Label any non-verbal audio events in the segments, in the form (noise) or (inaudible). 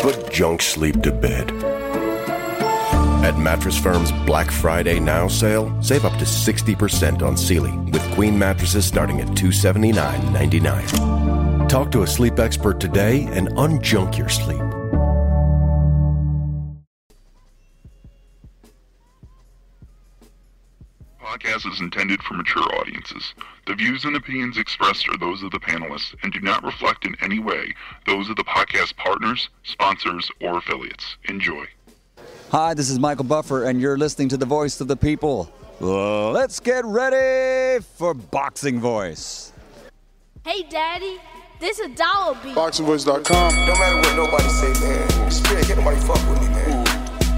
Put junk sleep to bed. At Mattress Firm's Black Friday Now sale, save up to 60% on Sealy with queen mattresses starting at $279.99. Talk to a sleep expert today and unjunk your sleep. Podcast is intended for mature audiences. The views and opinions expressed are those of the panelists and do not reflect in any way those of the podcast partners, sponsors, or affiliates. Enjoy. Hi, this is Michael Buffer, and you're listening to the voice of the people. Let's get ready for Boxing Voice. Hey, Daddy, this is dollar bill. BoxingVoice.com. No matter what nobody say, man. Spirit, can't nobody fuck with me, man.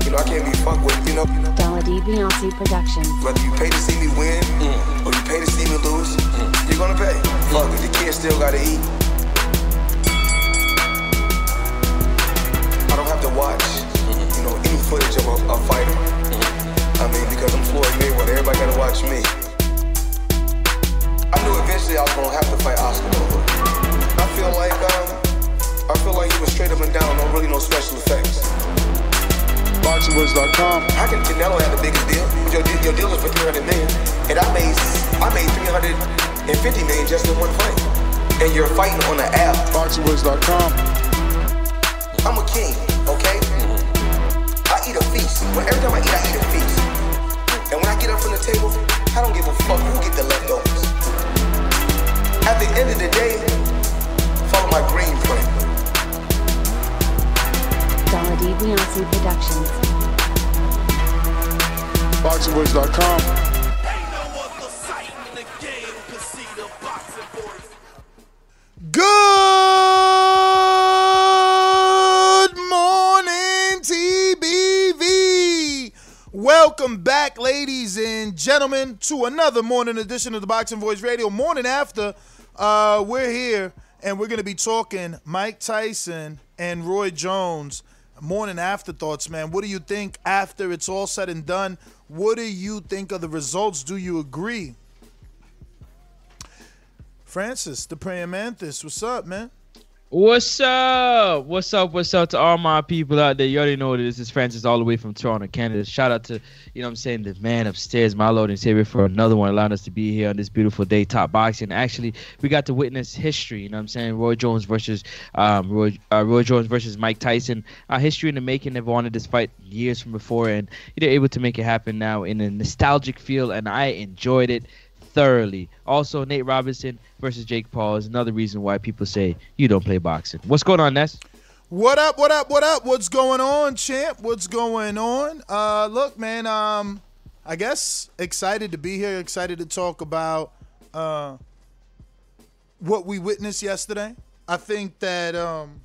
You know, I can't be fucked with, you know. Dollar D Beyonce Productions. Whether you pay to see me win mm. or you pay to see me lose, mm. you're gonna pay. Fuck it, the kids still gotta eat. I don't have to watch, you know, any footage of a, a fighter. I mean, because I'm Floyd Mayweather, everybody gotta watch me. I knew eventually I was gonna have to fight Oscar Nova. I feel like, um, I feel like he was straight up and down, no really no special effects. BoxingVoice.com. How can Canelo have the biggest deal? Your, your deal is for 300 million, and I made I made 350 million just in one fight. And you're fighting on the app. BoxingVoice.com. I'm a king, okay? I eat a feast. When every time I eat, I eat a feast. And when I get up from the table, I don't give a fuck who get the leftovers. At the end of the day, follow my green print. Dollar Beyonce Productions. BoxingVoice.com. Good morning, TBV. Welcome back, ladies and gentlemen, to another morning edition of the Boxing Voice Radio. Morning after, uh, we're here and we're going to be talking Mike Tyson and Roy Jones. Morning afterthoughts, man. What do you think after it's all said and done? What do you think of the results? Do you agree? Francis, the praying mantis, what's up, man? What's up? What's up? What's up to all my people out there? You already know this is Francis all the way from Toronto, Canada. Shout out to, you know I'm saying, the man upstairs, my Lord and Savior, for another one, allowing us to be here on this beautiful day, top boxing. Actually, we got to witness history, you know I'm saying? Roy Jones versus um, Roy, uh, Roy Jones versus Mike Tyson. Uh, history in the making. They've wanted this fight years from before, and they're able to make it happen now in a nostalgic feel, and I enjoyed it thoroughly. Also, Nate Robinson versus Jake Paul is another reason why people say you don't play boxing. What's going on, Ness? What up? What up? What up? What's going on, champ? What's going on? Uh, look, man. Um, I guess excited to be here. Excited to talk about uh what we witnessed yesterday. I think that um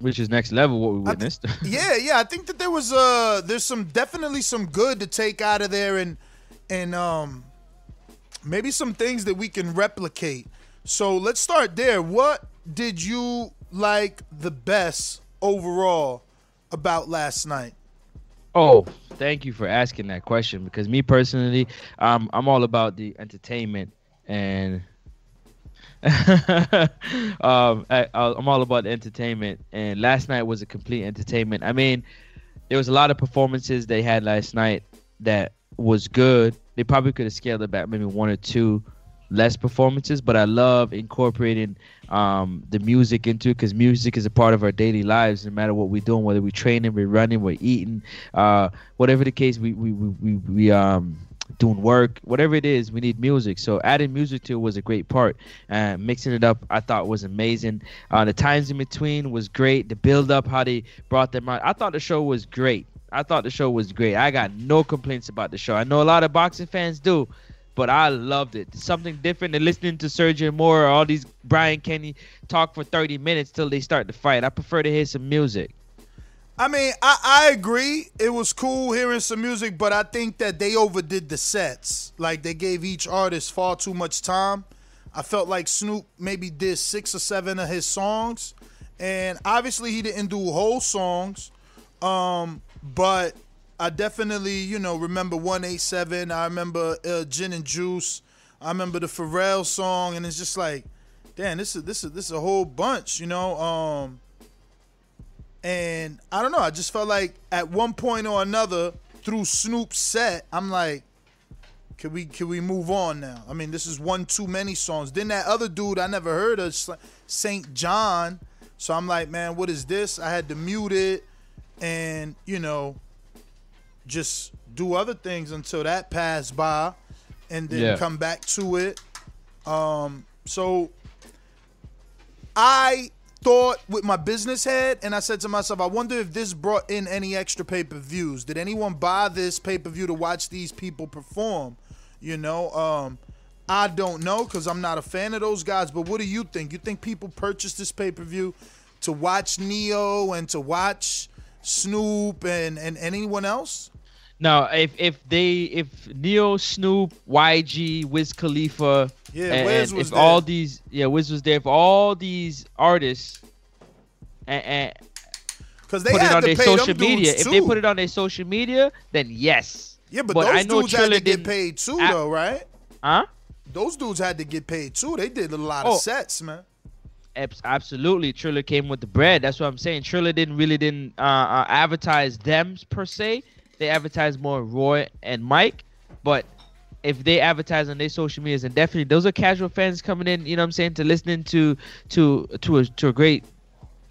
which is next level what we witnessed. Th- (laughs) yeah, yeah. I think that there was uh there's some definitely some good to take out of there and and um maybe some things that we can replicate. So let's start there. What did you like the best overall about last night? Oh, thank you for asking that question because me personally, um, I'm all about the entertainment and (laughs) um, I, I'm all about the entertainment. And last night was a complete entertainment. I mean, there was a lot of performances they had last night that was good. They probably could have scaled it back maybe one or two less performances, but I love incorporating um, the music into it because music is a part of our daily lives, no matter what we're doing, whether we're training, we're running, we're eating, uh, whatever the case, we we we we, we um doing work, whatever it is, we need music. So adding music to it was a great part. Uh, mixing it up, I thought was amazing. Uh, the times in between was great. The build up, how they brought them out, I thought the show was great. I thought the show was great. I got no complaints about the show. I know a lot of boxing fans do, but I loved it. Something different than listening to Sergio Mora or all these Brian Kenny talk for 30 minutes till they start the fight. I prefer to hear some music. I mean, I, I agree. It was cool hearing some music, but I think that they overdid the sets. Like they gave each artist far too much time. I felt like Snoop maybe did six or seven of his songs, and obviously he didn't do whole songs. Um, but I definitely, you know, remember 187. I remember uh, Gin and Juice. I remember the Pharrell song, and it's just like, damn, this is this is this is a whole bunch, you know. Um, and I don't know. I just felt like at one point or another through Snoop's set, I'm like, can we can we move on now? I mean, this is one too many songs. Then that other dude I never heard of, Saint John. So I'm like, man, what is this? I had to mute it, and you know, just do other things until that passed by, and then Yeah. come back to it. Um, so I thought with my business head, and I said to myself, I wonder if this brought in any extra pay per views. Did anyone buy this pay per view to watch these people perform? You know, um, I don't know because I'm not a fan of those guys. But what do you think? You think people purchased this pay per view to watch Ne-Yo and to watch Snoop and, and anyone else? Now, if if they if Ne-Yo, Snoop, YG, Wiz Khalifa, Yeah, and, Wiz and was if all these yeah Wiz was there, if all these artists and, and Because they put it on to their pay social media, if they put it on their social media, then yes. yeah, but, I those know dudes had Triller to get paid too, I- though, right? Huh? Those dudes had to get paid too. They did a lot Oh. of sets, man. Abs- Absolutely, Triller came with the bread. That's what I'm saying. Triller didn't really didn't uh, uh, advertise them per se. They advertised more Roy and Mike, but if they advertise on their social medias, and definitely those are casual fans coming in. You know what I'm saying to listening to to to a to a great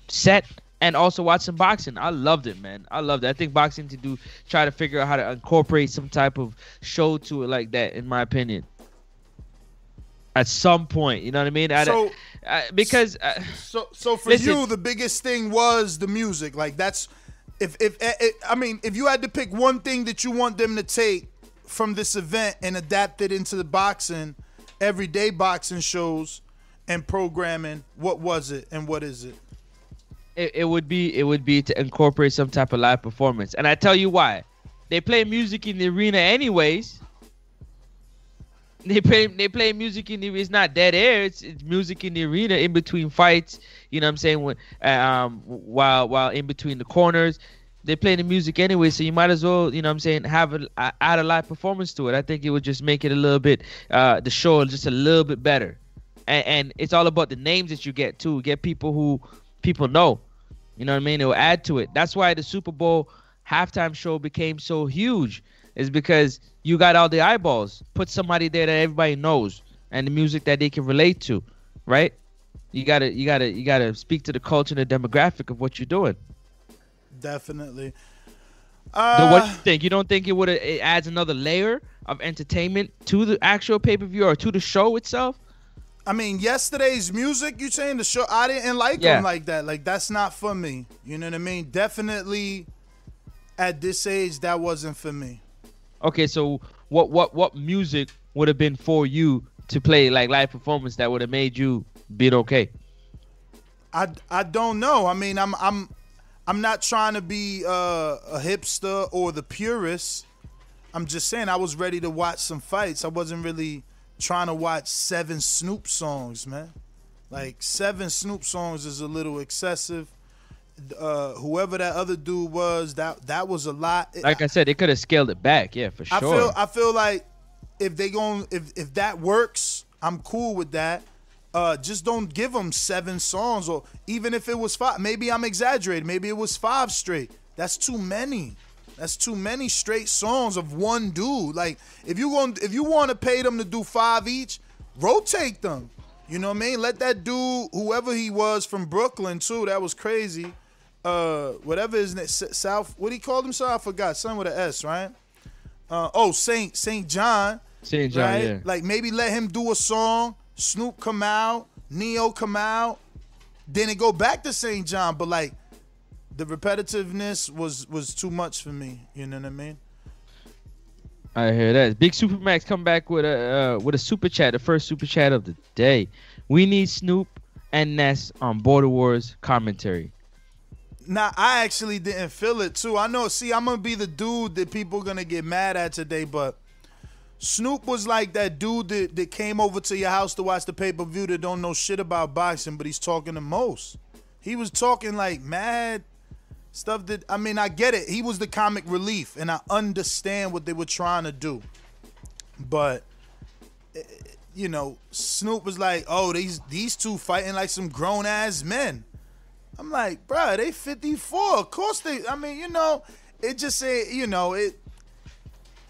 set and also watching boxing. I loved it, man. I loved it. I think boxing to do try to figure out how to incorporate some type of show to it like that, in my opinion. At some point, you know what I mean? I, So- uh, because uh, So, so for Listen. you, the biggest thing was the music. Like that's, if if eh, eh, I mean, if you had to pick one thing that you want them to take from this event and adapt it into the boxing, everyday boxing shows and programming, what was it and what is it? it, it would be it would be to incorporate some type of live performance. And I tell you why. They play music in the arena anyways. They play they play music in the it's not dead air. It's, it's music in the arena in between fights. You know what I'm saying? When, uh, um while while in between the corners, they play the music anyway. So you might as well you know what I'm saying have a add a live performance to it. I think it would just make it a little bit uh the show just a little bit better. And, and it's all about the names that you get too. Get people who people know. You know what I mean? It will add to it. That's why the Super Bowl halftime show became so huge. Is because you got all the eyeballs. Put somebody there that everybody knows and the music that they can relate to, right? You gotta, you gotta, you gotta speak to the culture and the demographic of what you're doing. Definitely. So Uh, what do you think? You don't think it would it adds another layer of entertainment to the actual pay per view or to the show itself? I mean, yesterday's music, you saying the show, I didn't like Yeah. them like that. Like, that's not for me. You know what I mean? Definitely at this age, that wasn't for me. Okay, so what what what music would have been for you to play like live performance that would have made you be okay? I, I don't know. I mean, I'm I'm I'm not trying to be uh, a hipster or the purist. I'm just saying I was ready to watch some fights. I wasn't really trying to watch seven Snoop songs, man. Like seven Snoop songs is a little excessive. Uh, whoever that other dude was, that that was a lot. Like I said, they could have scaled it back, yeah, for sure. I feel I feel like if they gon' if if that works, I'm cool with that. Uh, just don't give them seven songs, or even if it was five. Maybe I'm exaggerating. Maybe it was five straight. That's too many. That's too many straight songs of one dude. Like if you going if you want to pay them to do five each, rotate them. You know what I mean? Let that dude, whoever he was from Brooklyn too, that was crazy. Uh, whatever his name, S- South. What he called himself? I forgot. Something with an S, right? Uh, oh, Saint Saint John. Saint John, right? yeah. Like maybe let him do a song. Snoop come out, Ne-Yo come out, then it go back to Saint John. But like the repetitiveness was was too much for me. You know what I mean? I hear that. Big Supermax come back with a uh, with a super chat, the first super chat of the day. We need Snoop and Ness on Border Wars commentary. Nah, I actually didn't feel it too. I know. See, I'm gonna be the dude that people gonna get mad at today, but Snoop was like that dude that, that came over to your house to watch the pay per view that don't know shit about boxing, but he's talking the most. He was talking like mad stuff that I mean, I get it. He was the comic relief, and I understand what they were trying to do, but eh, you know, Snoop was like, "Oh, these these two fighting like some grown ass men." I'm like, bruh, they 54. Of course they. I mean, you know, it just say, you know, it.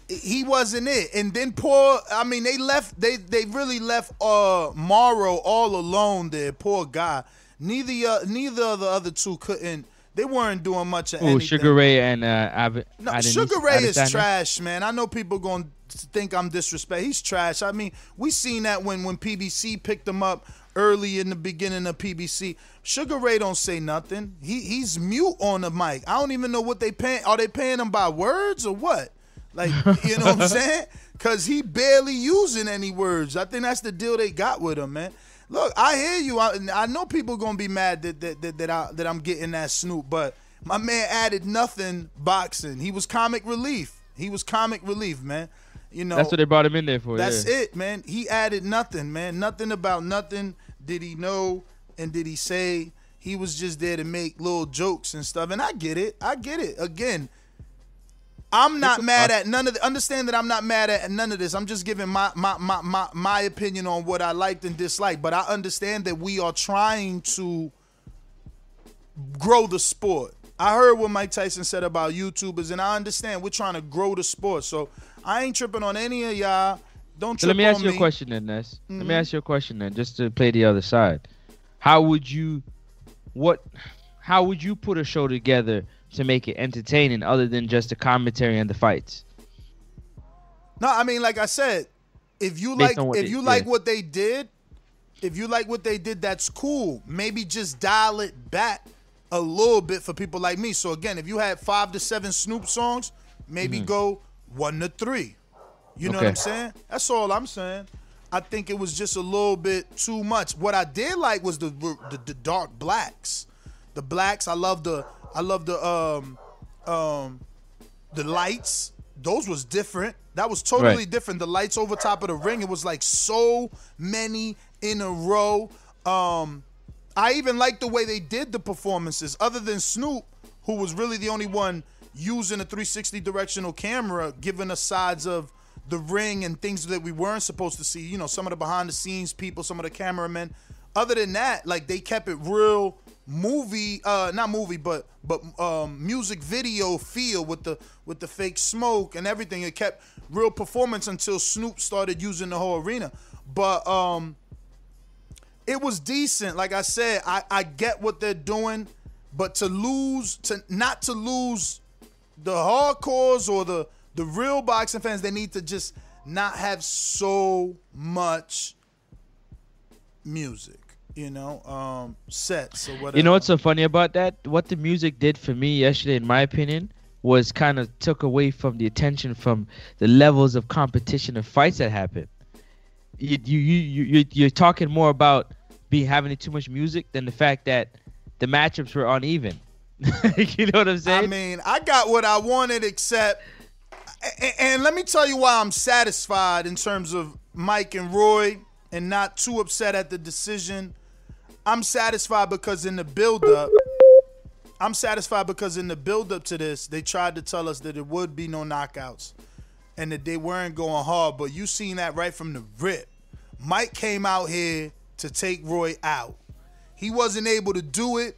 He wasn't it, and then poor. I mean, they left. They they really left uh Mauro all alone there. Poor guy. Neither uh, neither of the other two couldn't. They weren't doing much of Oh, anything. Sugar Ray and uh, Ab- No, Adonis- Sugar Ray is Adesanya? trash, man. I know people going to think I'm disrespect. He's trash. I mean, we seen that when when PBC picked him up early in the beginning of PBC. Sugar Ray don't say nothing. He he's mute on the mic. I don't even know what they paying. Are they paying him by words or what? Like, you know what I'm saying? (laughs) Cause he barely using any words. I think that's the deal they got with him, man. Look, I hear you. I, I know people gonna be mad that that that, that, I, that I'm getting that Snoop, but my man added nothing boxing. He was comic relief. He was comic relief, man. You know, That's what they brought him in there for. that's yeah. it, man. He added nothing, man. Nothing about nothing did he know and did he say. He was just there to make little jokes and stuff. And I get it. I get it. Again, I'm not mad at none of the understand that I'm not mad at none of this. I'm just giving my my my my, my opinion on what I liked and disliked. But I understand that we are trying to grow the sport. I heard what Mike Tyson said about YouTubers, and I understand we're trying to grow the sport. So I ain't tripping on any of y'all. Don't So let me ask you me. a question then, Ness. Let Mhm. me ask you a question then, just to play the other side. How would you, what, how would you put a show together to make it entertaining, other than just the commentary and the fights? No, I mean, like I said, if you Based like, if they- you like yeah. what they did, if you like what they did, that's cool. Maybe just dial it back a little bit for people like me. So again, if you had five to seven Snoop songs, maybe Mhm. go one to three. You know what I'm saying? That's all I'm saying. I think it was just a little bit too much. What I did like was the the, the dark blacks, the blacks. I love the I love the um um the lights. Those was different. That was totally Right. different. The lights over top of the ring. It was like so many in a row. Um, I even like the way they did the performances. Other than Snoop, who was really the only one using a 360 directional camera, giving us sides of the ring and things that we weren't supposed to see. You know, some of the behind the scenes people, some of the cameramen. Other than that, like they kept it real movie, uh, not movie, but but um, music video feel with the with the fake smoke and everything. It kept real performance until Snoop started using the whole arena. But um, it was decent. Like I said, I, I get what they're doing, but to lose, to not to lose the hardcores or the the real boxing fans, they need to just not have so much music, you know, um, sets or whatever. You know what's so funny about that? What the music did for me yesterday, in my opinion, was kind of took away from the attention from the levels of competition and fights that happened. You you you you you- you're talking more about be having too much music than the fact that the matchups were uneven. (laughs) you know what I'm saying? I mean, I got what I wanted, except, and, let me tell you why I'm satisfied in terms of Mike and Roy, and not too upset at the decision. I'm satisfied because in the build-up, I'm satisfied because in the build-up to this, they tried to tell us that it would be no knockouts, and that they weren't going hard. But you seen that right from the rip. Mike came out here to take Roy out. He wasn't able to do it.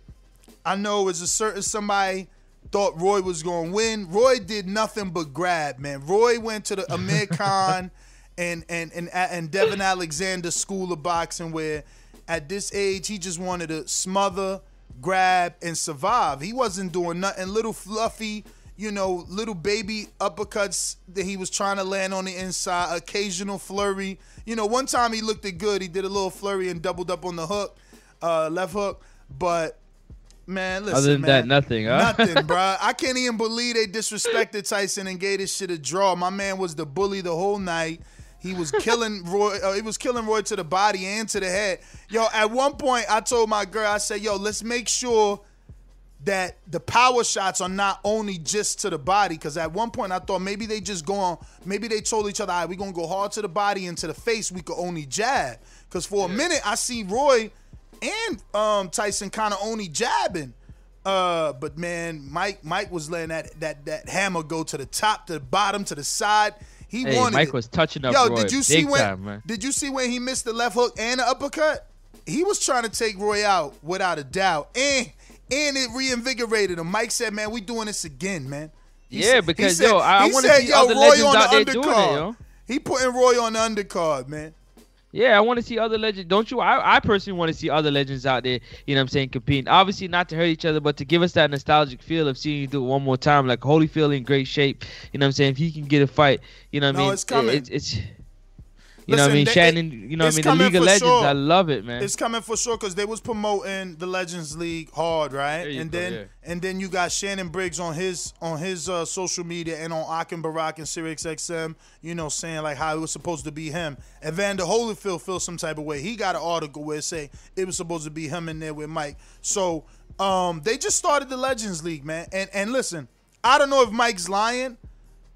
I know it's a certain somebody thought Roy was going to win. Roy did nothing but grab, man. Roy went to the Amir (laughs) Khan and and and and Devon Alexander School of Boxing, where at this age he just wanted to smother, grab, and survive. He wasn't doing nothing. Little fluffy, you know, little baby uppercuts that he was trying to land on the inside. Occasional flurry. You know, one time he looked it good. He did a little flurry and doubled up on the hook, uh, left hook, but. Man, listen, Other than man. that, nothing, huh? Nothing, (laughs) bruh. I can't even believe they disrespected Tyson and gave this shit a draw. My man was the bully the whole night. He was killing (laughs) Roy. Uh, he was killing Roy to the body and to the head. Yo, at one point, I told my girl, I said, "Yo, let's make sure that the power shots are not only just to the body. Because at one point I thought maybe they just go on, maybe they told each other, all right, we're gonna go hard to the body and to the face. We could only jab. Because for a minute I see Roy and um, Tyson kind of only jabbing. Uh, but man, Mike Mike was letting that that that hammer go to the top, to the bottom, to the side. He Hey, wanted Mike it. was touching up Yo, Roy did you see when? time. Did you see when he missed the left hook and the uppercut? He was trying to take Roy out without a doubt, and and it reinvigorated him. Mike said, "Man, we doing this again, man." He Yeah, said- because, said- yo, I- I wanna see yo, other Roy legends on the out there doing it, yo. He putting Roy on the undercard, man. Yeah, I want to see other legends. Don't you? I, I personally want to see other legends out there. You know what I'm saying? Competing. Obviously, not to hurt each other, but to give us that nostalgic feel of seeing you do it one more time. Like Holyfield in great shape. You know what I'm saying? If he can get a fight, you know what I No, mean? it's coming. It's, it's you know what I mean? they- Shannon. You know what I mean? The League of Legends. sure. I love it, man. It's coming for sure because they was promoting the Legends League hard, right? And go, then yeah. and then you got Shannon Briggs on his on his uh, social media and on Akin Barak and Sirius XM, you know, saying like how it was supposed to be him. Evander Holyfield feels some type of way. He got an article where it say it was supposed to be him in there with Mike. So um, they just started the Legends League, man. And and listen, I don't know if Mike's lying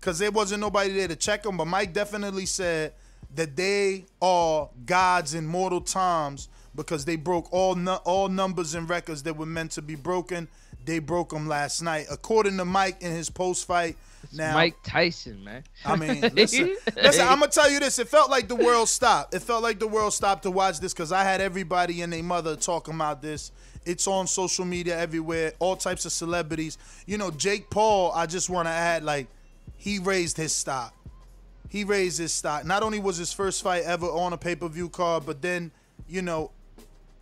because there wasn't nobody there to check him. But Mike definitely said that they are gods in mortal times because they broke all nu- all numbers and records that were meant to be broken. They broke them last night, according to Mike in his post fight. Now, Mike Tyson, man. I mean, (laughs) listen, listen. I'm gonna tell you this. It felt like the world stopped. It felt like the world stopped to watch this because I had everybody and their mother talking about this. It's on social media everywhere. All types of celebrities. You know, Jake Paul. I just want to add, like, he raised his stock. He raised his stock. Not only was his first fight ever on a pay per view card, but then, you know,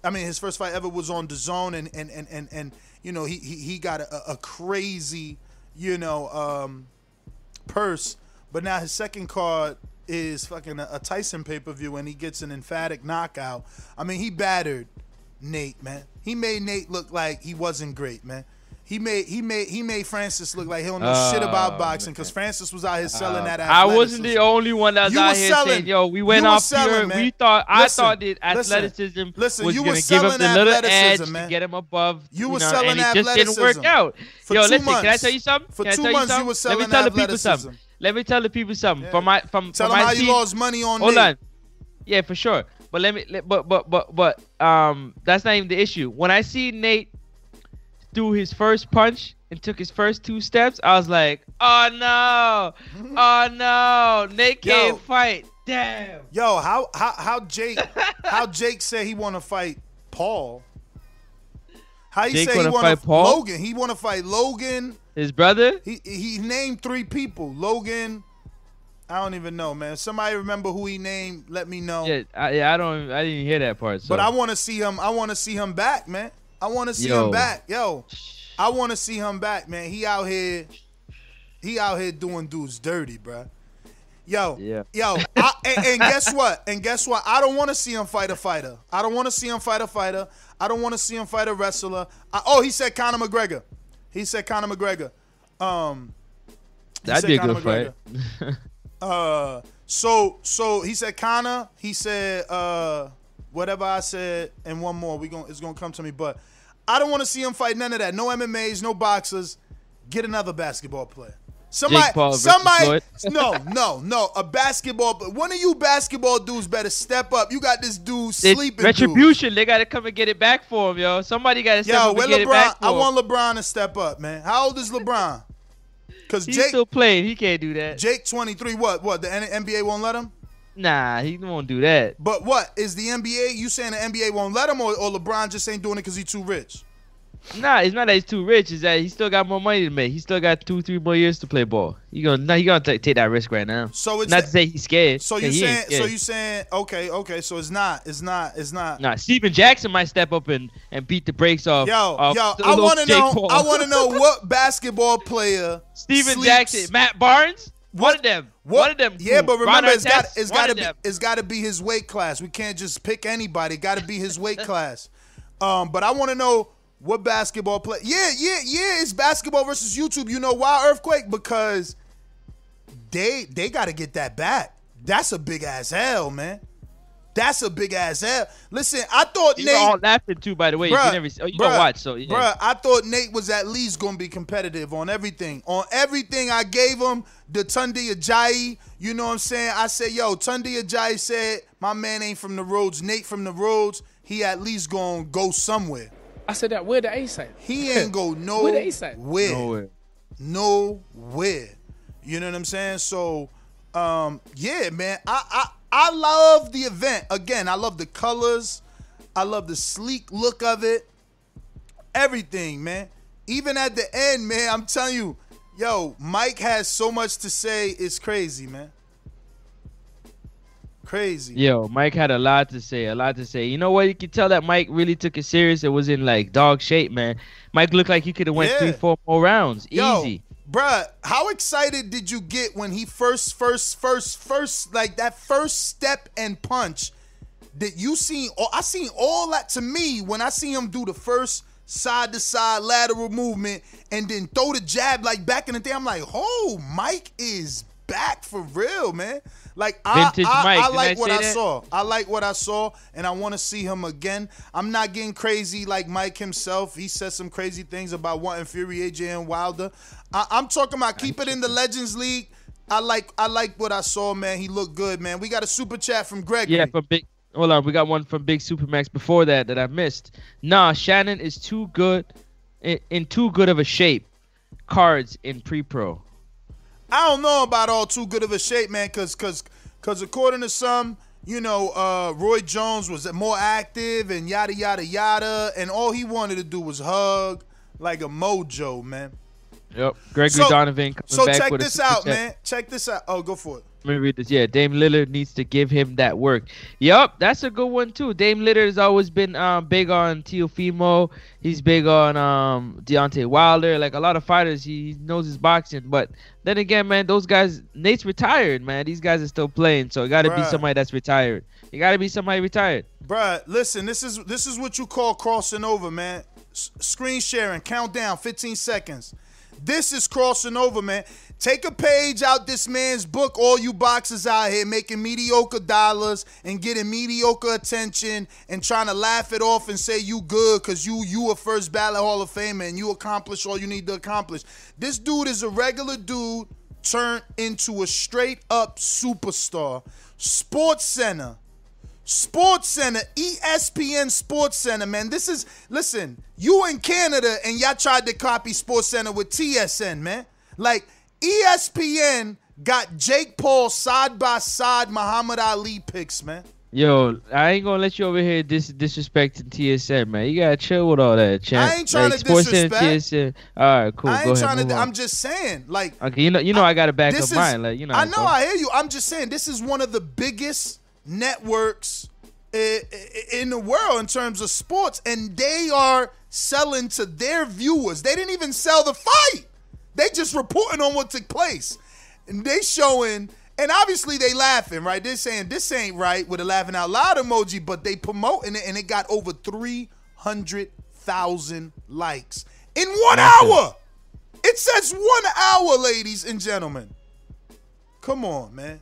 I mean, his first fight ever was on the zone, and and and and, and you know, he he, he got a, a crazy, you know, um, purse. But now his second card is fucking a, a Tyson pay per view, and he gets an emphatic knockout. I mean, he battered Nate, man. He made Nate look like he wasn't great, man. He made he made he made Francis look like he don't know shit about Oh, boxing because Francis was out here selling that. I wasn't the only one that was You out here selling- saying, "Yo, we went off selling, pure." man. We thought I Listen, thought that athleticism listen, was going to give up the little edge athleticism, to get him above. You know, was selling and it just didn't work out. For Yo, two listen, can I tell you something? For Can I two tell months, you something? was Let me tell the people athleticism. something. Let me tell the people something. From my from Tell from him my how you lost money on Hold Nate. on. Yeah, for sure. But let me. But but but but um, that's not even the issue. When I see Nate do his first punch and took his first two steps, I was like, oh no, (laughs) oh no, Nate can't fight. Damn. Yo, how how how Jake how Jake said he want to fight Paul? How he Jake say he wanna want to fight Paul? Logan? He want to fight Logan. His brother. He he named three people. Logan. I don't even know, man. Somebody remember who he named? Let me know. Yeah, I, yeah, I don't. I didn't hear that part. So. But I want to see him. I want to see him back, man. I want to see Yo. him back, yo. I want to see him back, man. He out here. He out here doing dudes dirty, bruh. Yo, Yeah. yo, I, and, and guess what? And guess what? I don't want to see him fight a fighter. I don't want to see him fight a fighter. I don't want to see him fight a wrestler. I, oh, he said Conor McGregor. He said Conor McGregor. Um, That'd be a Conor good McGregor. fight. Uh, so so he said Conor. He said uh, whatever I said, and one more. We going it's gonna come to me, but I don't want to see him fight none of that. No MMA's, no boxers. Get another basketball player. Somebody, somebody, (laughs) no, no, no. A basketball, but one of you basketball dudes better step up. You got this dude sleeping. dude. retribution. They gotta come and get it back for him, yo. Somebody gotta step Yo, up and get it back LeBron? for I want LeBron to step up, man. How old is LeBron? Because Jake, still playing. He can't do that. Jake, twenty three. What? What? The NBA won't let him. Nah, he won't do that. But what is the NBA? You saying the NBA won't let him, or, or LeBron just ain't doing it because he's too rich? Nah, it's not that he's too rich. It's that he still got more money to make. He still got two, three more years to play ball. He gonna, nah, he gonna ta- take that risk right now. So it's not to say he's scared. So you saying? So you saying? Okay, okay. So it's not. It's not. It's not. Nah, Stephen Jackson might step up and, and beat the brakes off. Yo, off yo. I want to know. I want to know what basketball player (laughs) Stephen sleeps- Jackson, Matt Barnes, one of them. What? One of them. Yeah, but remember, Ron it's got it's got to be them. it's got to be his weight class. We can't just pick anybody. Got to be his weight (laughs) class. Um, but I want to know what basketball play. Yeah, yeah, yeah. It's basketball versus YouTube. You know why earthquake? Because they they got to get that back. That's a big ass hell, man. That's a big ass L. Listen, I thought You Nate. were all laughing too, by the way. Bruh, you never, oh, you bruh, don't watch, so yeah. Bruh, I thought Nate was at least gonna be competitive on everything. On everything I gave him, the Tunde Ajayi, you know what I'm saying? I said, yo, Tunde Ajayi said, my man ain't from the roads, Nate from the roads, he at least gonna go somewhere. I said that. Where the A side? He (laughs) ain't go no Where the A side? where. Nowhere. Nowhere. You know what I'm saying? So, um, yeah, man. I, I I love the event. Again, I love the colors. I love the sleek look of it. Everything, man. Even at the end, man, I'm telling you, yo, Mike has so much to say. It's crazy, man. Crazy. Yo, Mike had a lot to say, a lot to say. You know what? You can tell that Mike really took it serious. It was in like dog shape, man. Mike looked like he could have went Yeah. three, four more rounds, Yo, easy. Bruh, how excited did you get when he first, first, first, first, like that first step and punch? That you seen? all I seen all that to me when I see him do the first side to side lateral movement and then throw the jab like back in the day. I'm like, oh, Mike is back for real, man. Like I, I, I like what I saw. I like what I saw, and I want to see him again. I'm not getting crazy like Mike himself. He said some crazy things about wanting Fury, AJ, and Wilder. I, I'm talking about keep it in the Legends League. I like I like what I saw, man. He looked good, man. We got a super chat from Greg. Yeah, from big. Hold on, we got one from Big Supermax before that that I missed. Nah, Shannon is too good, in, in too good of a shape. Cards in pre-pro. I don't know about all too good of a shape, man, cause cause cause according to some, you know, uh, Roy Jones was more active and yada yada yada, and all he wanted to do was hug like a mojo, man. Yep. Gregory So- Donovan So check this out, man. Check this out. Oh, go for it. Let me read this. Yeah, Dame Lillard needs to give him that work. Yup, that's a good one too. Dame Lillard has always been um, big on Teofimo. He's big on um, Deontay Wilder. Like a lot of fighters, he knows his boxing. But then again, man, those guys, Nate's retired, man. These guys are still playing, so it got to be somebody that's retired. You got to be somebody retired. Bruh, listen, this is this is what you call crossing over, man. S- screen sharing, countdown, 15 seconds. This is crossing over, man. Take a page out this man's book, all you boxers out here making mediocre dollars and getting mediocre attention and trying to laugh it off and say you good because you you a first ballot Hall of Famer and you accomplish all you need to accomplish. This dude is a regular dude turned into a straight up superstar. Sports Center. Sports Center, ESPN Sports Center, man. This is listen, you in Canada and y'all tried to copy Sports Center with TSN, man. Like ESPN got Jake Paul side by side Muhammad Ali picks, man. Yo, I ain't gonna let you over here dis- disrespecting TSN, man. You gotta chill with all that, champ. I ain't trying like, to Sports disrespect. TSN. All right, cool. I Go ain't ahead. trying move to. I'm just saying, like, Okay, you know, you know, I, gotta back up is- mine. Like, you know, I know. I hear you. I'm just saying, this is one of the biggest networks i- i- in the world in terms of sports, and they are selling to their viewers. They didn't even sell the fight. They just reporting on what took place, and they showing. And obviously they laughing, right? They're saying this ain't right with a laughing out loud emoji, but they promoting it, and it got over three hundred thousand likes in one hour. It says one hour, ladies and gentlemen. Come on, man.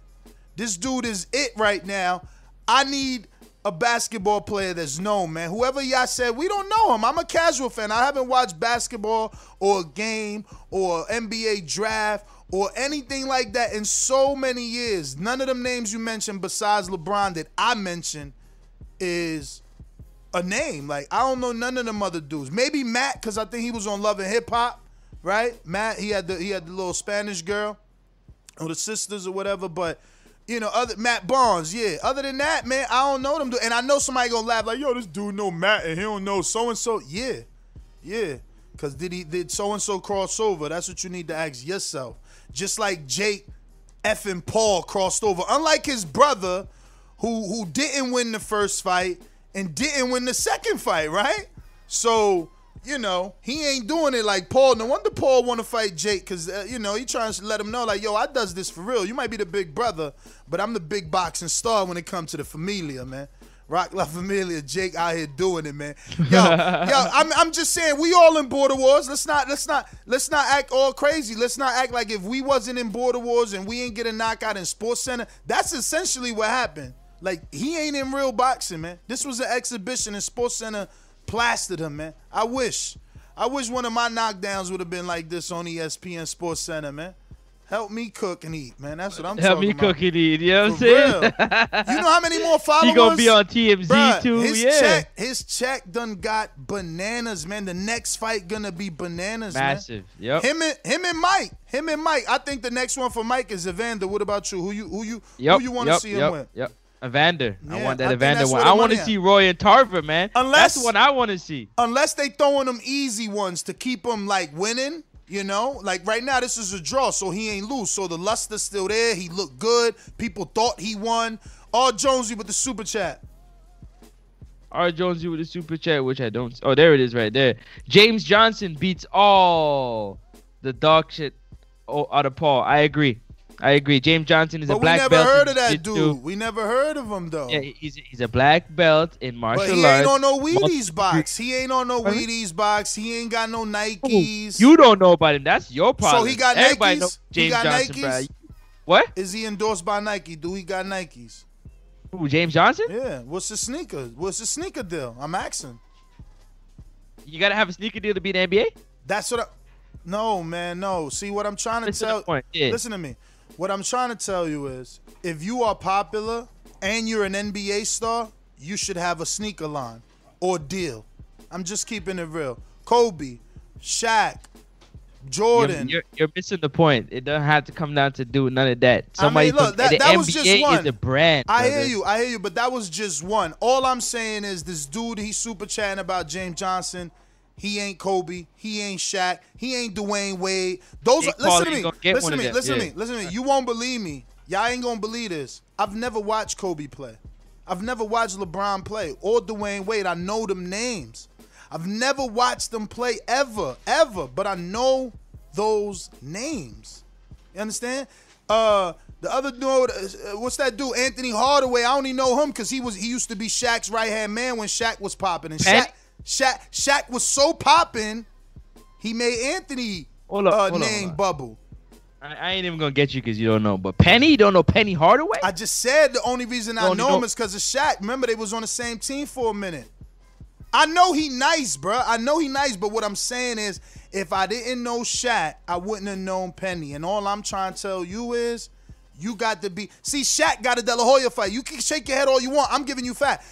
This dude is it right now. I need a basketball player that's known, man. Whoever y'all said, we don't know him. I'm a casual fan. I haven't watched basketball or a game or NBA draft or anything like that in so many years. None of them names you mentioned besides LeBron that I mentioned is a name. Like I don't know none of them other dudes. Maybe Matt, because I think he was on Love and Hip Hop, right? Matt, he had the he had the little Spanish girl or the sisters or whatever. But you know, other Matt Barnes, yeah. Other than that, man, I don't know them. And I know somebody gonna laugh like, yo, this dude know Matt and he don't know so and so. Yeah, yeah. Cause did he did so and so cross over? That's what you need to ask yourself. Just like Jake effing Paul crossed over. Unlike his brother, who who didn't win the first fight and didn't win the second fight, right? So you know he ain't doing it like Paul. No wonder Paul want to fight Jake, cause uh, you know he trying to let him know like, yo, I does this for real. You might be the big brother, but I'm the big boxing star when it comes to the familia, man. Rock La Familia, Jake out here doing it, man. Yo, yo, (laughs) I'm, I'm just saying we all in border wars. Let's not let's not let's not act all crazy. Let's not act like if we wasn't in border wars and we ain't get a knockout in Sports Center. That's essentially what happened. Like he ain't in real boxing, man. This was an exhibition in Sports Center plastered him, man. I wish. I wish one of my knockdowns would have been like this on ESPN Sports Center, man. Help me cook and eat, man. That's what I'm saying. Help talking me cook and eat. You know what I'm saying? You know how many more followers? (laughs) He gonna be on TMZ Bruh, too. His yeah. check, his check done got bananas, man. The next fight gonna be bananas, man. Massive. man. Yep. Him and him and Mike. Him and Mike. I think the next one for Mike is Evander. What about you? Who you who you Yep. who you want to yep, see him yep, with? Yep. Evander. I want that think Evander one. I want to see Roy and Tarver, man. Unless- That's one I want to see. Unless they throwing them easy ones to keep them like winning. You know, like right now, this is a draw, so he ain't lose. So the luster's still there. He looked good. People thought he won. All Jonesy with the super chat. R. Jonesy with the super chat, which I don't. Oh, there it is, right there. James Johnson beats all the dog shit out of Paul. I agree. I agree. James Johnson is But a we never belt. heard of that dude. We never heard of him though. Yeah, he's he's a black belt in martial arts. But he arts. ain't on no Wheaties box. He ain't on no? Wheaties box. He ain't got no Nikes. You don't know about him. That's your problem. so he got Everybody Nikes. know he James got Johnson, Nikes. What? Is he endorsed by Nike? Do he got Nikes? Who, James Johnson? Yeah. What's the sneaker? What's the sneaker deal? I'm asking. You gotta have a sneaker deal to be in the NBA. That's what I. No, man, no. See what I'm trying to Listen tell. point, yeah. Listen to me. What I'm trying to tell you is, if you are popular and you're an NBA star, you should have a sneaker line or deal. I'm just keeping it real. Kobe, Shaq, Jordan. You're, you're, you're missing the point. It doesn't have to come down to do none of that. I mean, Somebody look, from that- the that was NBA just one. is a brand. I brother. hear you, I hear you, but that was just one. All I'm saying is this dude, he's super chatting about James Johnson. He ain't Kobe. He ain't Shaq. He ain't Dwyane Wade. Those are, listen to me. Listen to me. Listen to me. Listen to me. You won't believe me. Y'all ain't gonna believe this. I've never watched Kobe play. I've never watched LeBron play or Dwyane Wade. I know them names. I've never watched them play ever, ever, but I know those names. You understand? Uh, the other dude, uh, what's that dude? Anthony Hardaway. I only know him because he was he used to be Shaq's right hand man when Shaq was popping, and? Shaq, Shaq, Shaq was so popping, he made Anthony Hold up, uh, hold on, name hold on. bubble. I, I ain't even gonna get you because you don't know. But Penny, you don't know Penny Hardaway? I just said the only reason I know him is because of Shaq. Remember, they was on the same team for a minute. I know he nice, bruh. I know he nice, but what I'm saying is, if I didn't know Shaq, I wouldn't have known Penny. And all I'm trying to tell you is, you got to be. See, Shaq got a De La Hoya fight. You can shake your head all you want. I'm giving you fact.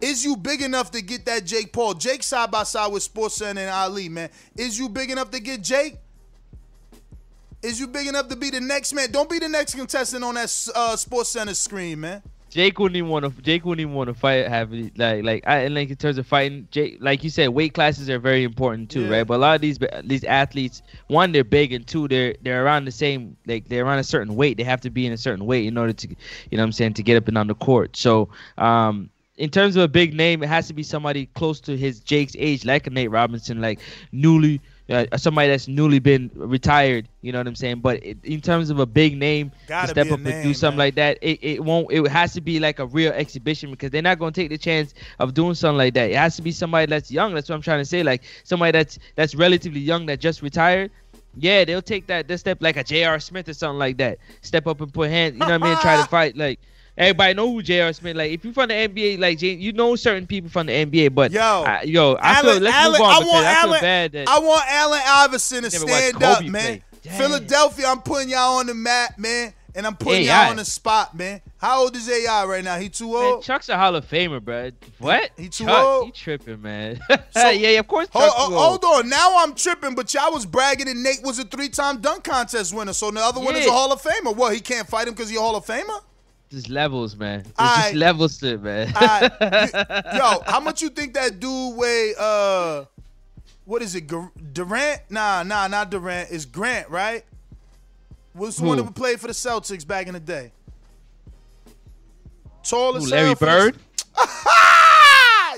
Is you big enough to get that Jake Paul? Jake side by side with Sports Center and Ali, man. Is you big enough to get Jake? Is you big enough to be the next man? Don't be the next contestant on that uh, Sports Center screen, man. Jake wouldn't even want to. Jake wouldn't even want to fight. Have like like I and like in terms of fighting, Jake, like you said, weight classes are very important too, Yeah. right? But a lot of these these athletes, one, they're big, and two, they're they're around the same. Like they're around a certain weight. They have to be in a certain weight in order to, you know, what I'm saying, to get up and on the court. So, um, in terms of a big name, it has to be somebody close to his Jake's age, like a Nate Robinson, like newly. Uh, somebody that's newly been retired, you know what I'm saying. But it, in terms of a big name, Gotta to step up and do something man. like that, it, it won't. It has to be like a real exhibition because they're not going to take the chance of doing something like that. It has to be somebody that's young. That's what I'm trying to say. Like somebody that's that's relatively young that just retired. Yeah, they'll take that. They'll step like a J.R. Smith or something like that. Step up and put hands. You know what I mean? Try to (laughs) fight like. Everybody know who J.R. Smith. Like, if you from the NBA, like you know certain people from the NBA. But Yo, I, yo, I Allen- feel let's Allen- move on I want I feel bad that I want Allen Iverson to stand up, man. Philadelphia, I'm putting y'all on the map, man, and I'm putting AI. y'all on the spot, man. How old is AI right now? He too old. Man? Chuck's a Hall of Famer, bro. What? He too Chuck, old? He tripping, man. (laughs) So- yeah, yeah, of course. Hold, hold on. Now I'm tripping, but y'all was bragging that Nate was a three-time dunk contest winner. So the other one is a Hall of Famer. What? He can't fight him because he's a Hall of Famer? Just levels, man. It's Aight. just levels to it, man. You- (laughs) yo, how much you think that dude weigh? Uh, what is it? Durant? Nah, nah, not Durant. It's Grant, right? Was the one Who? that played for the Celtics back in the day? Tall Who, as Larry Bird? (laughs)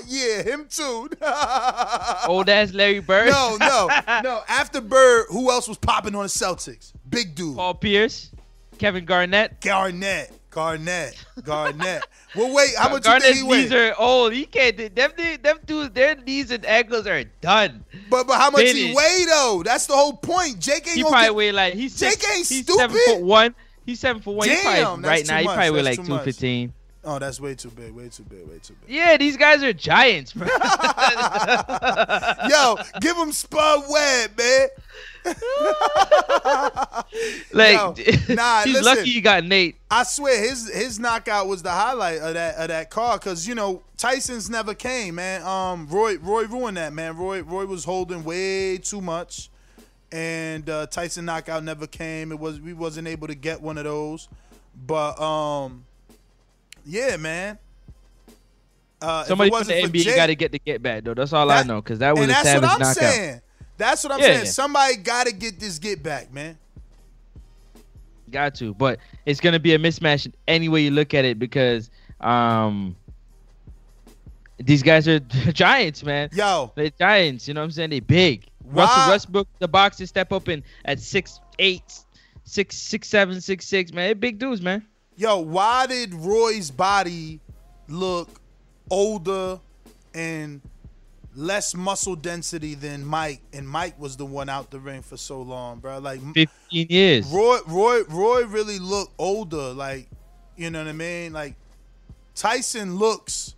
yeah, him too. (laughs) Old ass Larry Bird. no, no, no. After Bird, who else was popping on the Celtics? Big dude. Paul Pierce, Kevin Garnett. Garnett. Garnett. Garnett. well, wait. How much Garnett's you think he knees weigh? are old. He can't. do- Them, them dudes, their knees and ankles are done. But but how much he Finished. weigh though? That's the whole point. Jake ain't He probably get- weigh like he's Jake six, ain't he's stupid. seven foot one. He's seven foot one. He Damn, probably, that's right now he much. probably weigh like two fifteen. Oh, that's way too big. Way too big. Way too big. Yeah, these guys are giants, bro. (laughs) Yo, give him Spud Webb, man. (laughs) like, Yo, (laughs) nah, he's listen. lucky you got Nate. I swear his his knockout was the highlight of that of that car because you know Tyson's never came, man. Um, Roy Roy ruined that, man. Roy Roy was holding way too much, and uh, Tyson knockout never came. It was we wasn't able to get one of those, but um, yeah, man. Uh, Somebody from the NBA got to get the get back though. That's all I know because that was a that's savage what I'm knockout. saying. That's what I'm Yeah, saying. yeah. Somebody got to get this get back, man. Got to, but it's gonna be a mismatch any way you look at it because um these guys are (laughs) giants, man. Yo, They're giants. You know what I'm saying? They big. Why- Russell Westbrook, the boxers step up in at six eight, six six seven, six six. Man, they're big dudes, man. Yo, why did Roy's body look older and less muscle density than Mike? And Mike was the one out the ring for so long, bro. Like Fifteen years. Roy, Roy, Roy really looked older. Like, you know what I mean? Like Tyson looks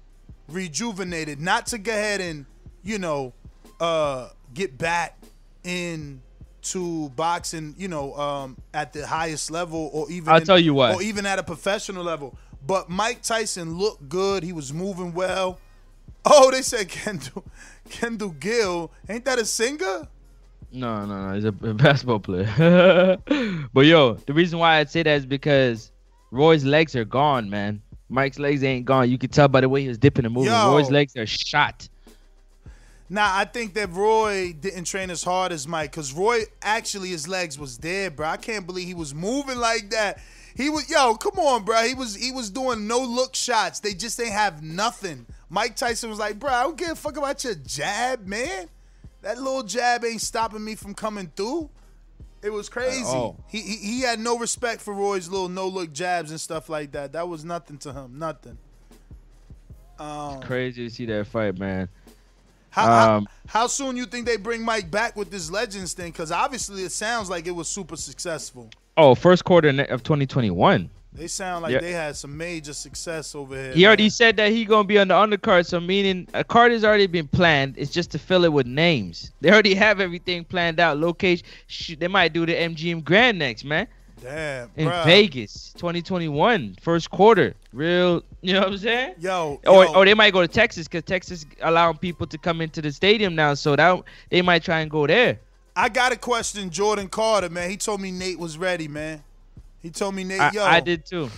rejuvenated. Not to go ahead and you know uh get back in to boxing, you know, um, at the highest level or even I'll in- tell you what. or even at a professional level. But Mike Tyson looked good. He was moving well. Oh, they said Kendall Kendall Gill. Ain't that a singer? No, no, no. He's a, (laughs) basketball player. (laughs) but yo, the reason why I'd say that is because Roy's legs are gone, man. Mike's legs ain't gone. You could tell by the way he was dipping and moving. Yo. Roy's legs are shot. Nah, I think that Roy didn't train as hard as Mike because Roy actually his legs was dead, bro. I can't believe he was moving like that. He was yo, come on, bro. He was he was doing no look shots. They just ain't have nothing. Mike Tyson was like, bro, I don't give a fuck about your jab, man. That little jab ain't stopping me from coming through. It was crazy. He, he he had no respect for Roy's little no look jabs and stuff like that. That was nothing to him. Nothing. Um, Crazy to see that fight, man. how, how, Um, how soon you think they bring Mike back with this Legends thing? Because obviously it sounds like it was super successful. Oh, first quarter of 2021. They sound like Yeah. they had some major success over here. He already man. said that he gonna be on the undercard, so meaning a card has already been planned. It's just to fill it with names. They already have everything planned out. Location. Shoot, they might do the MGM Grand next, man. Damn, In bruh. Vegas, 2021, first quarter. Real, you know what I'm saying? Yo, Or, yo, or they might go to Texas because Texas allowing people to come into the stadium now, so that they might try and go there. I got a question Jordan Carter, man. He told me Nate was ready, man. He told me Nate, I, yo, I did too.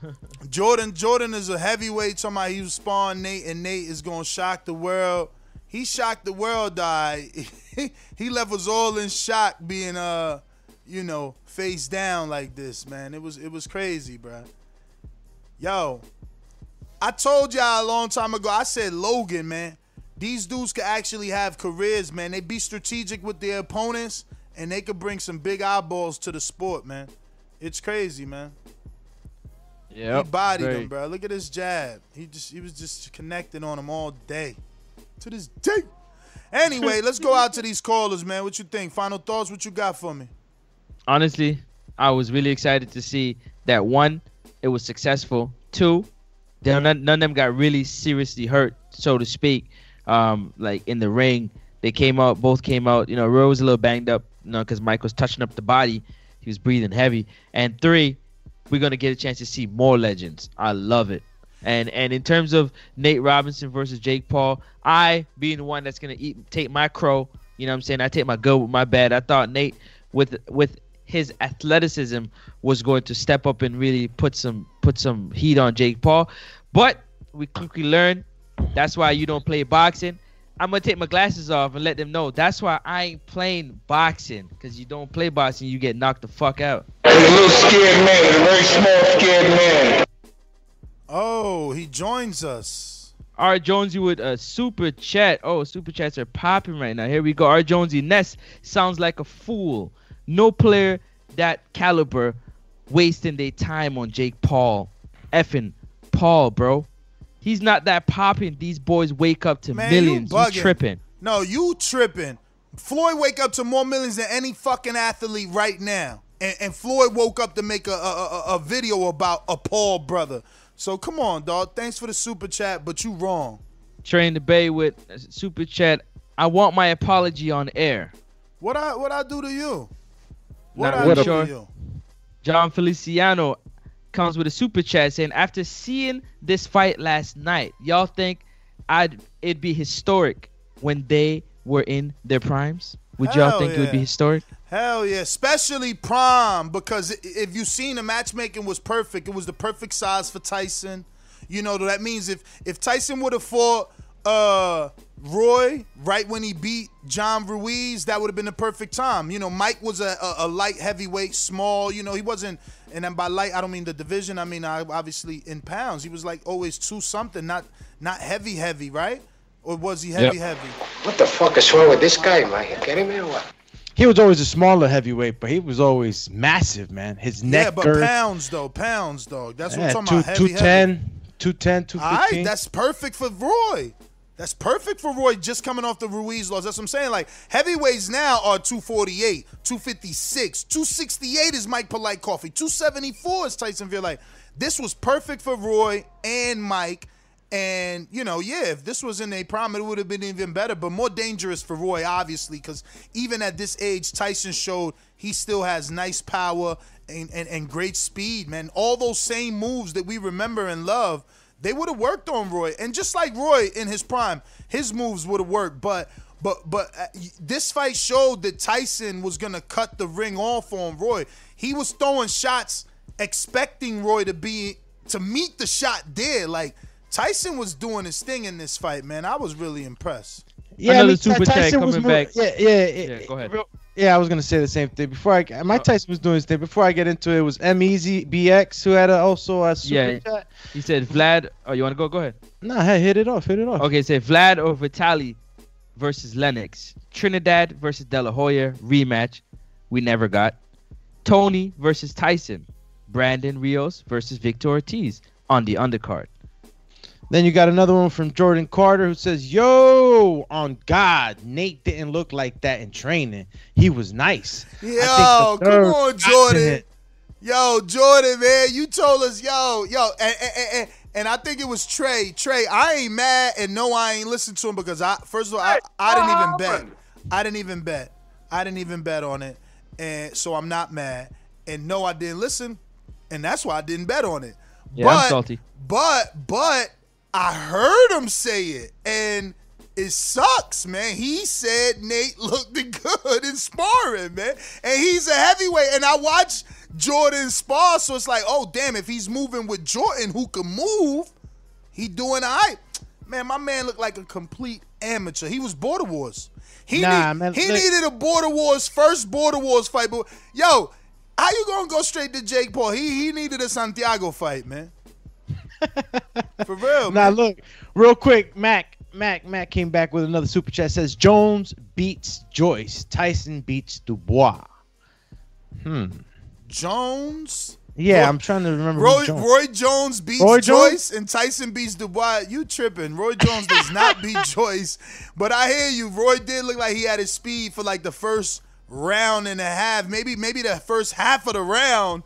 (laughs) Jordan Jordan is a heavyweight. He was spawn Nate, and Nate is gonna shock the world. He shocked the world. Die. (laughs) he left us all in shock, being uh, you know, face down like this, man. It was it was crazy, bruh. Yo, I told y'all a long time ago. I said Logan, man. These dudes could actually have careers, man. They be strategic with their opponents, and they could bring some big eyeballs to the sport, man. It's crazy, man. Yeah. He bodied him, bro. Look at his jab. He just he was just connecting on him all day. To this day. Anyway, let's go out to these callers, man. What you think? Final thoughts? What you got for me? honestly, I was really excited to see that one, it was successful. Two, none, none of them got really seriously hurt, so to speak. Um, like in the ring, they came out, both came out. You know, Roy was a little banged up, you know, because Mike was touching up the body. He was breathing heavy. And three, we're gonna get a chance to see more legends. I love it. And and in terms of Nate Robinson versus Jake Paul, I being the one that's gonna eat take my crow, you know what I'm saying? I take my good with my bad. I thought Nate with with his athleticism was going to step up and really put some put some heat on Jake Paul. But we quickly learned that's why you don't play boxing. I'm gonna take my glasses off and let them know that's why I ain't playing boxing. Cause you don't play boxing, you get knocked the fuck out. He's a little scared man, a very small scared man. Oh, he joins us. R. Jonesy with a super chat. Oh, super chats are popping right now. Here we go. R. Jonesy Ness sounds like a fool. No player that caliber wasting their time on Jake Paul. Effing Paul, bro. He's not that popping. These boys wake up to Man, millions. you You tripping. No, you tripping. Floyd wake up to more millions than any fucking athlete right now. And, and Floyd woke up to make a, a, a, a video about a Paul brother. So come on, dog. Thanks for the super chat, but you wrong. Train the Bay with super chat. I want my apology on air. What I what I do to you? What Not I really do sure. to you? John Feliciano comes with a super chat saying, after seeing this fight last night, y'all think I'd it'd be historic when they were in their primes? Would y'all think it would be historic? Hell yeah, especially prom because if you've seen the matchmaking was perfect. It was the perfect size for Tyson. You know that means if if Tyson would have fought uh Roy right when he beat John Ruiz, that would have been the perfect time. You know, Mike was a, a, a light heavyweight, small. You know, he wasn't. And then by light, I don't mean the division. I mean I, obviously in pounds. He was like always two something, not not heavy heavy, right? Or was he heavy Yep. heavy? What the fuck is wrong with this guy, Mike? You kidding me or what? He was always a smaller heavyweight, but he was always massive, man. His neck yeah, but girth. pounds though, pounds dog. That's what I'm talking about. Heavy, heavy. 210, 210, All right, that's perfect for Roy. That's perfect for Roy just coming off the Ruiz loss. That's what I'm saying. Like heavyweights now are 248, 256, 268 is Mike Polite Coffee, 274 is Tyson Fury. Like this was perfect for Roy and Mike. And you know, yeah, if this was in a prime, it would have been even better, but more dangerous for Roy, obviously, because even at this age, Tyson showed he still has nice power and, and, and great speed, man. All those same moves that we remember and love, they would have worked on Roy. And just like Roy in his prime, his moves would have worked. But but but uh, this fight showed that Tyson was gonna cut the ring off on Roy. He was throwing shots, expecting Roy to be to meet the shot there. Like Tyson was doing his thing in this fight, man. I was really impressed. Yeah, Another I mean, super chat Tyson was coming more- back. Yeah, yeah, Yeah, go ahead. real- Yeah, I was gonna say the same thing. Before I, Mike oh. Tyson was doing his thing. Before I get into it, it was M Easy BX who had a, also a super Yeah. chat. He said Vlad. Oh, you want to go? Go ahead. Nah, hey, hit it off, hit it off. Okay, say Vlad or Vitali versus Lennox. Trinidad versus De La Hoya rematch. We never got. Tony versus Tyson. Brandon Rios versus Victor Ortiz on the undercard. Then you got another one from Jordan Carter who says, "Yo, on God, Nate didn't look like that in training. He was nice." I Yo, come on, Jordan. Yo, Jordan, man, you told us, yo, yo, and, and, and, and I think it was Trey. Trey, I ain't mad, and no, I ain't listened to him because I, first of all, I, I didn't even bet. I didn't even bet. I didn't even bet on it, and so I'm not mad. And no, I didn't listen, and that's why I didn't bet on it. Yeah, but, I'm salty. But, but I heard him say it, and it sucks, man. He said Nate looked (laughs) good in sparring, man. And he's a heavyweight. And I watched Jordan spar, so it's like, oh, damn, if he's moving with Jordan, who can move, he doing all right. Man, my man looked like a complete amateur. He was Border Wars. He, Nah, need- man, he needed a Border Wars, first Border Wars fight. But, yo, how you going to go straight to Jake Paul? He, he needed a Santiago fight, man. (laughs) For real, Now man. look, real quick, Mac, Mac, Mac came back with another super chat. Says Jones beats Joyce, Tyson beats Dubois. Hmm. Jones. Yeah, Roy- I'm trying to remember. Roy Jones. Roy Jones beats Roy Joyce Jones? and Tyson beats Dubois. You tripping? Roy Jones does not beat (laughs) Joyce, but I hear you. Roy did look like he had his speed for like the first round and a half, maybe maybe the first half of the round.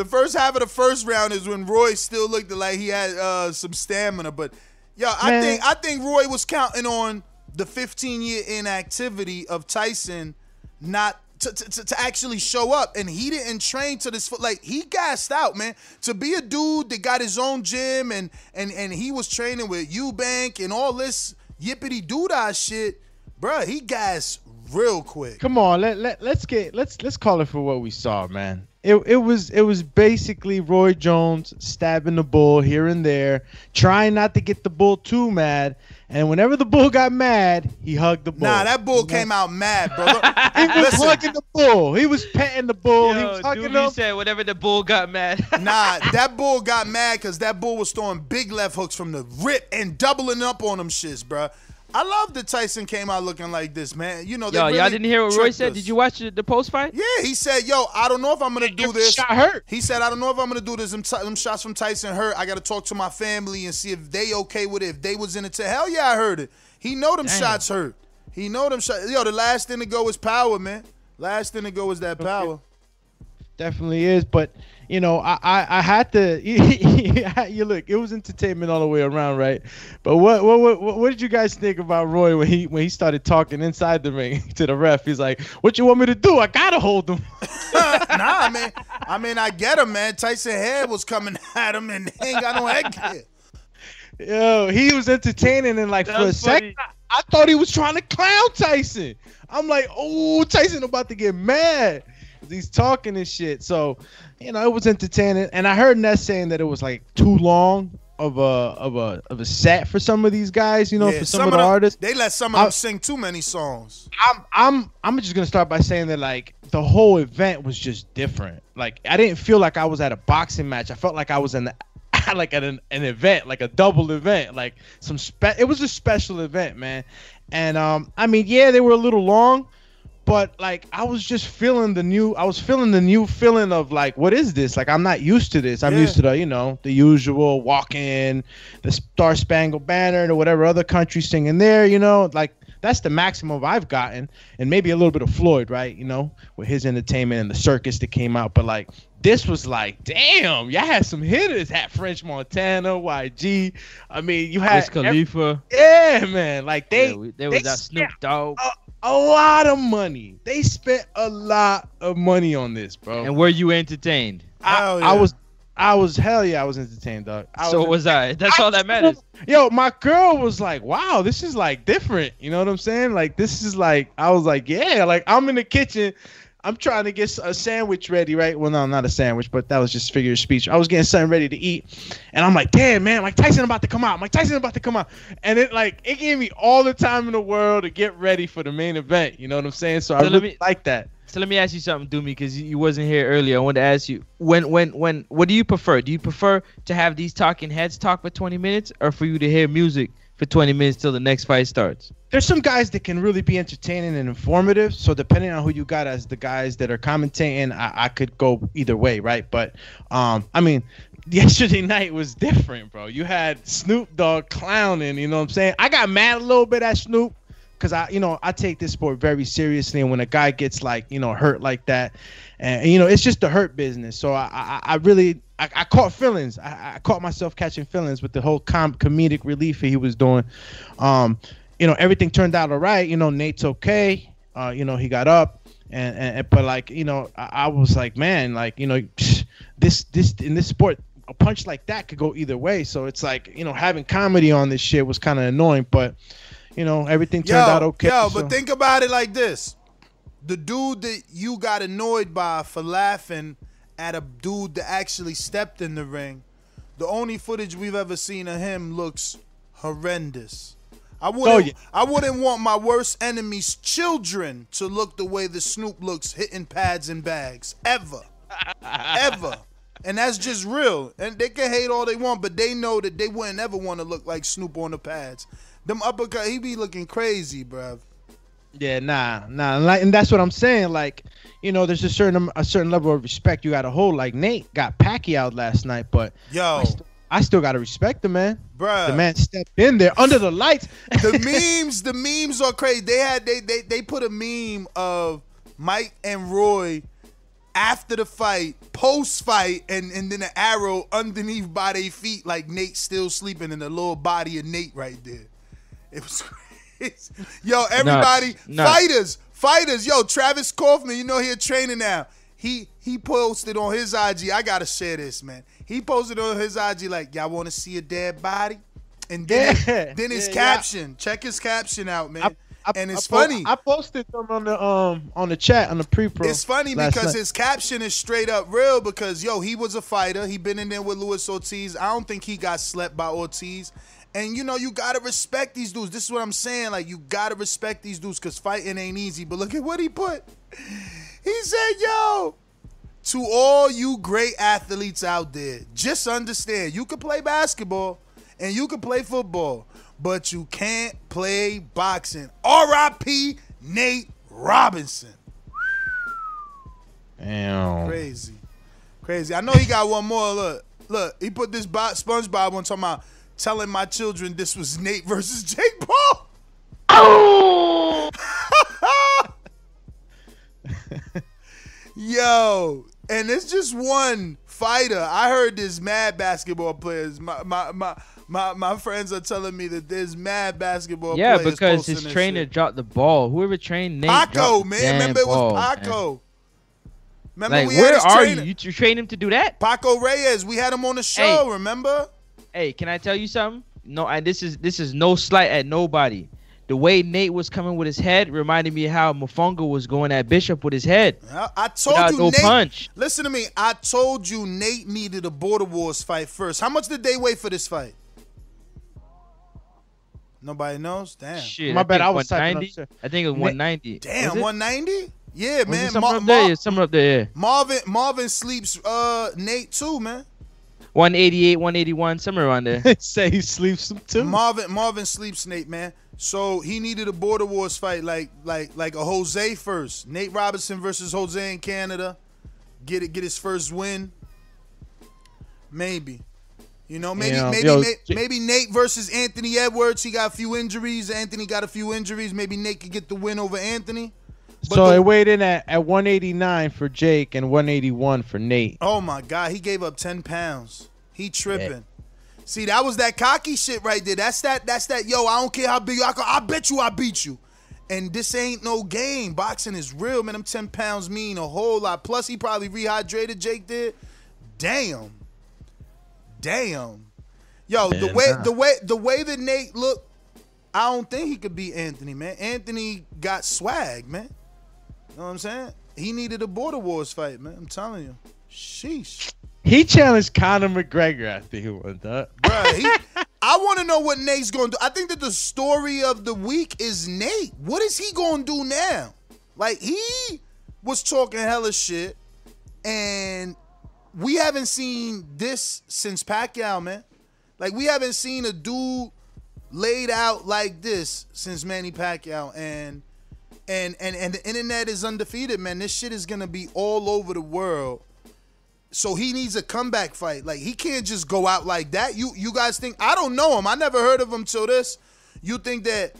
The first half of the first round is when Roy still looked like he had uh, some stamina. But yo, I Man. think I think Roy was counting on the 15 year inactivity of Tyson not to, to, to- to actually show up and he didn't train to this foot like he gassed out man to be a dude that got his own gym and and and he was training with Eubank and all this yippity doodah shit bruh he gassed real quick Come on, let, let let's get let's let's call it for what we saw, man. It it was it was basically Roy Jones stabbing the bull here and there, trying not to get the bull too mad. And whenever the bull got mad, he hugged the bull. nah that bull came out mad bro (laughs) he was listen, hugging the bull. He was petting the bull. he was hugging Doobie him. said whenever the bull got mad. (laughs) nah (laughs) that bull got mad because that bull was throwing big left hooks from the rip and doubling up on them shits bruh I love that Tyson came out looking like this man you know they Yo, y'all didn't hear what Roy said? us. Did you watch the, the post fight? Yeah, he said, "Yo, I don't know if I'm gonna do this." shot hurt. He said, "I don't know if I'm gonna do this. Them, t- them shots from Tyson hurt. I got to talk to my family and see if they okay with it. If they was in it, to hell yeah, I heard it. He know them Damn. shots hurt. He know them shots. Yo, the last thing to go is power, man. Last thing to go is that power. definitely is. But you know, I I, I had to. (laughs) you look, it was entertainment all the way around, right? But what what what what did you guys think about Roy when he when he started talking inside the ring (laughs) to the ref? He's like, "What you want me to do? I gotta hold him." (laughs) nah, man. I mean, I get him, man. Tyson head was coming at him, and he ain't got no headgear. Yo, he was entertaining, and like for a second, I, I thought he was trying to clown Tyson. I'm like, oh, Tyson about to get mad. He's talking and shit. So, you know, it was entertaining. And I heard Ness saying that it was like too long of a of a of a set for some of these guys. You know, Yeah, for some, of the them, artists. They let some of I- them sing too many songs. I'm I'm I'm just gonna start by saying that like the whole event was just different. Like I didn't feel like I was at a boxing match. I felt like I was in the, (laughs) like at an, an event, like a double event, like some spe- It was a special event, man. And um, I mean, yeah, they were a little long, but like I was just feeling the new. I was feeling the new feeling of like, what is this? Like I'm not used to this. I'm Yeah. used to the you know the usual walk in, the Star Spangled Banner, or whatever other country singing there. You know, like that's the maximum I've gotten, and maybe a little bit of Floyd, right? You know, with his entertainment and the circus that came out. But like this was like, damn, y'all had some hitters. Had French Montana, YG. I mean, you had Wiz Khalifa. yeah, man. Like they, Yeah, we- there was that Snoop Dogg. A lot of money. They spent a lot of money on this, bro. And were you entertained? I, I was, I was hell yeah, I was entertained, dog. I So was I. That's all that matters. Yo, my girl was like, "Wow, this is like different." You know what I'm saying? Like this is like, I was like, "Yeah." Like I'm in the kitchen. I'm trying to get a sandwich ready, right? Well, no, not a sandwich, but that was just figure of speech. I was getting something ready to eat, and I'm like, "Damn, man! Like Tyson about to come out. Like Tyson about to come out," and it like it gave me all the time in the world to get ready for the main event. You know what I'm saying? So, So let really me- like that. So let me ask you something, Doomy, because you wasn't here earlier. I wanted to ask you when, when, when. What do you prefer? Do you prefer to have these talking heads talk for 20 minutes, or for you to hear music for 20 minutes till the next fight starts? there's some guys that can really be entertaining and informative. So depending on who you got as the guys that are commentating, I, I could go either way, right? But um, I mean, (laughs) yesterday night was different, bro. You had Snoop Dogg clowning, you know what I'm saying? I got mad a little bit at Snoop because I, you know, I take this sport very seriously, and when a guy gets like, you know, hurt like that, and you know, it's just the hurt business. So I, I, I really, I, I caught feelings. I, I caught myself catching feelings with the whole com- comedic relief that he was doing. Um, you know, everything turned out all right. You know, Nate's okay. Uh, you know, he got up, and, and but like, you know, I, I was like, man, like, you know, (sniffs) this this in this sport. A punch like that could go either way, so it's like you know having comedy on this shit was kind of annoying, but you know everything turned out okay. Yo, so- but think about it like this: the dude that you got annoyed by for laughing at a dude that actually stepped in the ring, the only footage we've ever seen of him looks horrendous. I oh, wouldn't. Oh, yeah. I wouldn't want my worst enemy's children to look the way the Snoop looks hitting pads and bags ever, (laughs) ever. And that's just real. And they can hate all they want, but they know that they wouldn't ever want to look like Snoop on the pads. Them uppercut, he be looking crazy, bruv. Yeah, nah, nah, and, like, and that's what I'm saying. Like, you know, there's a certain um, a certain level of respect you got to hold. Like Nate got Pacquiao last night, but Yo, I, st- I still got to respect the man. Bruh. The man stepped in there under the lights. the (laughs) memes, the memes are crazy. They had they they they put a meme of Mike and Roy after the fight, post fight, and and then an arrow underneath by their feet, like Nate still sleeping in the little body of Nate right there. It was (laughs) crazy. Yo, everybody, Nuts. fighters, fighters. Yo, Travis Kauffman, you know he a trainer now. He he posted on his IG. I gotta share this, man. He posted on his IG like, y'all want to see a dead body? And then Yeah. then his Yeah, yeah. caption. Check his caption out, man. I- I- and it's I funny. I posted them on the um on the chat on the pre-pro. It's funny because night. his caption is straight up real because yo, he was a fighter. He been in there with Luis Ortiz. I don't think he got slept by Ortiz. And you know, you gotta respect these dudes. This is what I'm saying. Like, you gotta respect these dudes because fighting ain't easy. But look at what he put. He said, yo, to all you great athletes out there, just understand you can play basketball and you can play football, but you can't play boxing. R.I.P. Nate Robinson. Damn. Crazy. Crazy. I know he got one more. Look, look, he put this bo- SpongeBob on talking about telling my children this was Nate versus Jake Paul. Oh! Yo, and it's just one fighter. I heard there's mad basketball players. My my my. My, my friends are telling me that there's mad basketball Yeah, players because his trainer shit. dropped the ball. Whoever trained Nate Paco, man. Remember it was ball, man. Paco. Remember Like, we had where his are trainer. you? You you trained him to do that? Paco Reyes. We had him on the show. Remember? Hey, can I tell you something? No, I, this is this is no slight at nobody. The way Nate was coming with his head reminded me of how Mofongo was going at Bishop with his head. I, I told you, no Nate. punch. Listen to me. I told you Nate needed a Border Wars fight first. How much did they wait for this fight? Nobody knows. Damn. Shit, My I bad, I was typing 190. up, sir. I think it was 190. Damn, 190? Yeah, Was man. somewhere Mar- up there? Mar- Yeah, somewhere up there. Yeah. Marvin Marvin sleeps uh Nate too, man. 188, 181, somewhere around there. Say he sleeps too. Marvin Marvin sleeps Nate, man. So he needed a Border Wars fight like like like a Jose first. Nate Robinson versus Jose in Canada. Get it get his first win. Maybe. You know, maybe Yeah, maybe yo, Nate, J- maybe Nate versus Anthony Edwards. He got a few injuries. Anthony got a few injuries. Maybe Nate could get the win over Anthony. So the- it weighed in at, at 189 for Jake and 181 for Nate. Oh my God, he gave up ten pounds. He tripping. See, that was that cocky shit right there. That's that. That's that. Yo, I don't care how big you are. I bet you I beat you. And this ain't no game. Boxing is real, man. Them ten pounds mean a whole lot. Plus, he probably rehydrated. Jake did. Damn. Damn. Yo, the way nah. the way the way that Nate looked, I don't think he could beat Anthony, man. Anthony got swag, man. You know what I'm saying? He needed a Border Wars fight, man. I'm telling you. Sheesh. He challenged Conor McGregor after he won that. Bruh, he, (laughs) I want to know what Nate's going to do. I think that the story of the week is Nate. What is he going to do now? Like, he was talking hella shit, and we haven't seen this since Pacquiao, man. Like, we haven't seen a dude laid out like this since Manny Pacquiao, and and and and the internet is undefeated, man. This shit is gonna be all over the world. So he needs a comeback fight. Like he can't just go out like that. You you guys think I don't know him. I never heard of him till this. You think that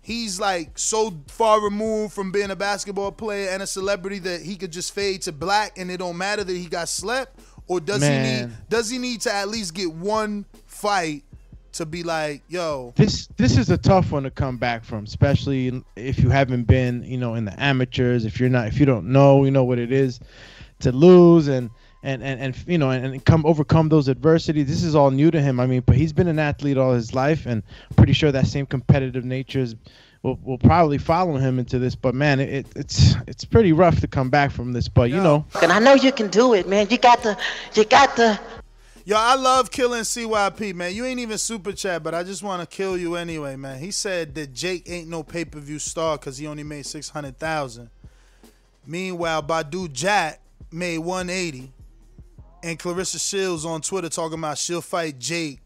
he's like so far removed from being a basketball player and a celebrity that he could just fade to black and it don't matter that he got slept? Or does he need does he need to at least get one fight to be like, yo, This this is a tough one to come back from, especially if you haven't been, you know, in the amateurs. If you're not, if you don't know, you know what it is to lose and and and, and you know and, and come overcome those adversities. This is all new to him. I mean, but he's been an athlete all his life, and I'm pretty sure that same competitive nature is, will will probably follow him into this. But man, it, it it's it's pretty rough to come back from this. But you know, And I know you can do it, man. You got the, you got the. Yo, I love killing CYP, man. You ain't even super chat, but I just want to kill you anyway, man. He said that Jake ain't no pay per view star because he only made six hundred thousand. Meanwhile, Badou Jack made one eighty, and Claressa Shields on Twitter talking about she'll fight Jake,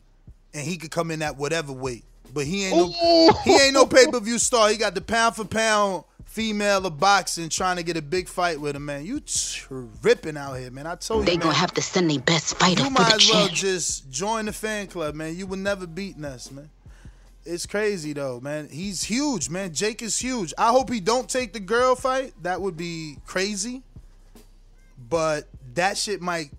and he could come in at whatever weight, but he ain't no he ain't no pay per view star. He got the pound for pound female of boxing trying to get a big fight with him, man. You tripping out here, man. I told you, They gonna have to send their best fighter You for might the as well champ. just join the fan club, man. You would never beat us, man. It's crazy though, man. He's huge, man. Jake is huge. I hope he don't take the girl fight. That would be crazy. But that shit might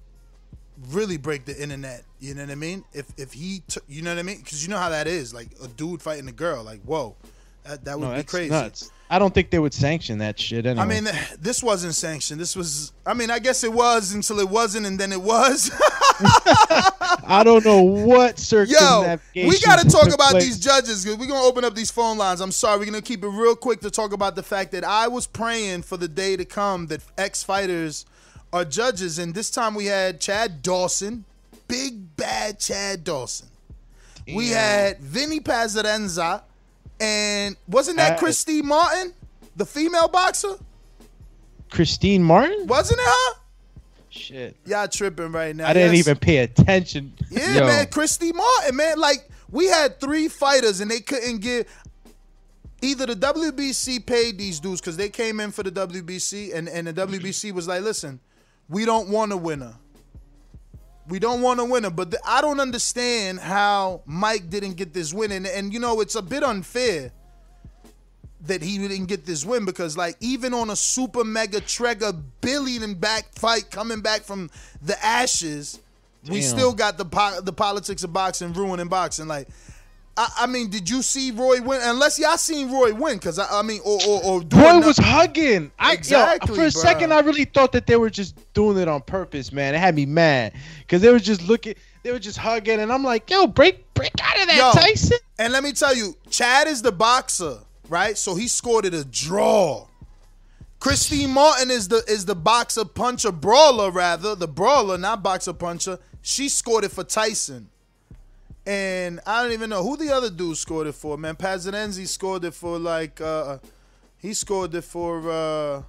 really break the internet. You know what I mean? If if he, t- you know what I mean? Because you know how that is. Like a dude fighting a girl. Like whoa, that that would no, be that's crazy. nuts. I don't think they would sanction that shit anyway. I mean, this wasn't sanctioned. This was. I mean, I guess it was until it wasn't, and then it was. (laughs) I don't know what (laughs) Yo, we got to talk about place. these judges. We're going to open up these phone lines. I'm sorry. We're going to keep it real quick to talk about the fact that I was praying for the day to come that ex fighters are judges. And this time we had Chad Dawson, big bad Chad Dawson. We had Vinny Pazarenza. And wasn't that Uh, Christine Martin, the female boxer? Christine Martin. Wasn't it her? Shit. Y'all tripping right now. I didn't Yes. even pay attention. (laughs) Yeah, Yo. man, Christy Martin, man. Like we had three fighters and they couldn't give. Either the WBC paid these dudes because they came in for the WBC and and the WBC was like, listen, we don't want a winner. We don't want to win winner, but the, I don't understand how Mike didn't get this win, and, and you know it's a bit unfair that he didn't get this win because like even on a super mega trigger billion back fight coming back from the ashes, we still got the po- the politics of boxing ruining boxing. Like, I, I mean, did you see Roy win? Unless y'all seen Roy win, because I, I mean, or or, or Roy was hugging. I, yo, Exactly, for a bruh. second, I really thought that they were just doing it on purpose, man. It had me mad because they were just looking, they were just hugging, and I'm like, yo, break, break out of that, Yo, Tyson. And let me tell you, Chad is the boxer, right? So he scored it a draw. Christine Martin is the is the boxer puncher brawler rather the brawler not boxer puncher. She scored it for Tyson, and I don't even know who the other dude scored it for. Man, Pazarenzi scored it for like uh, he scored it for uh,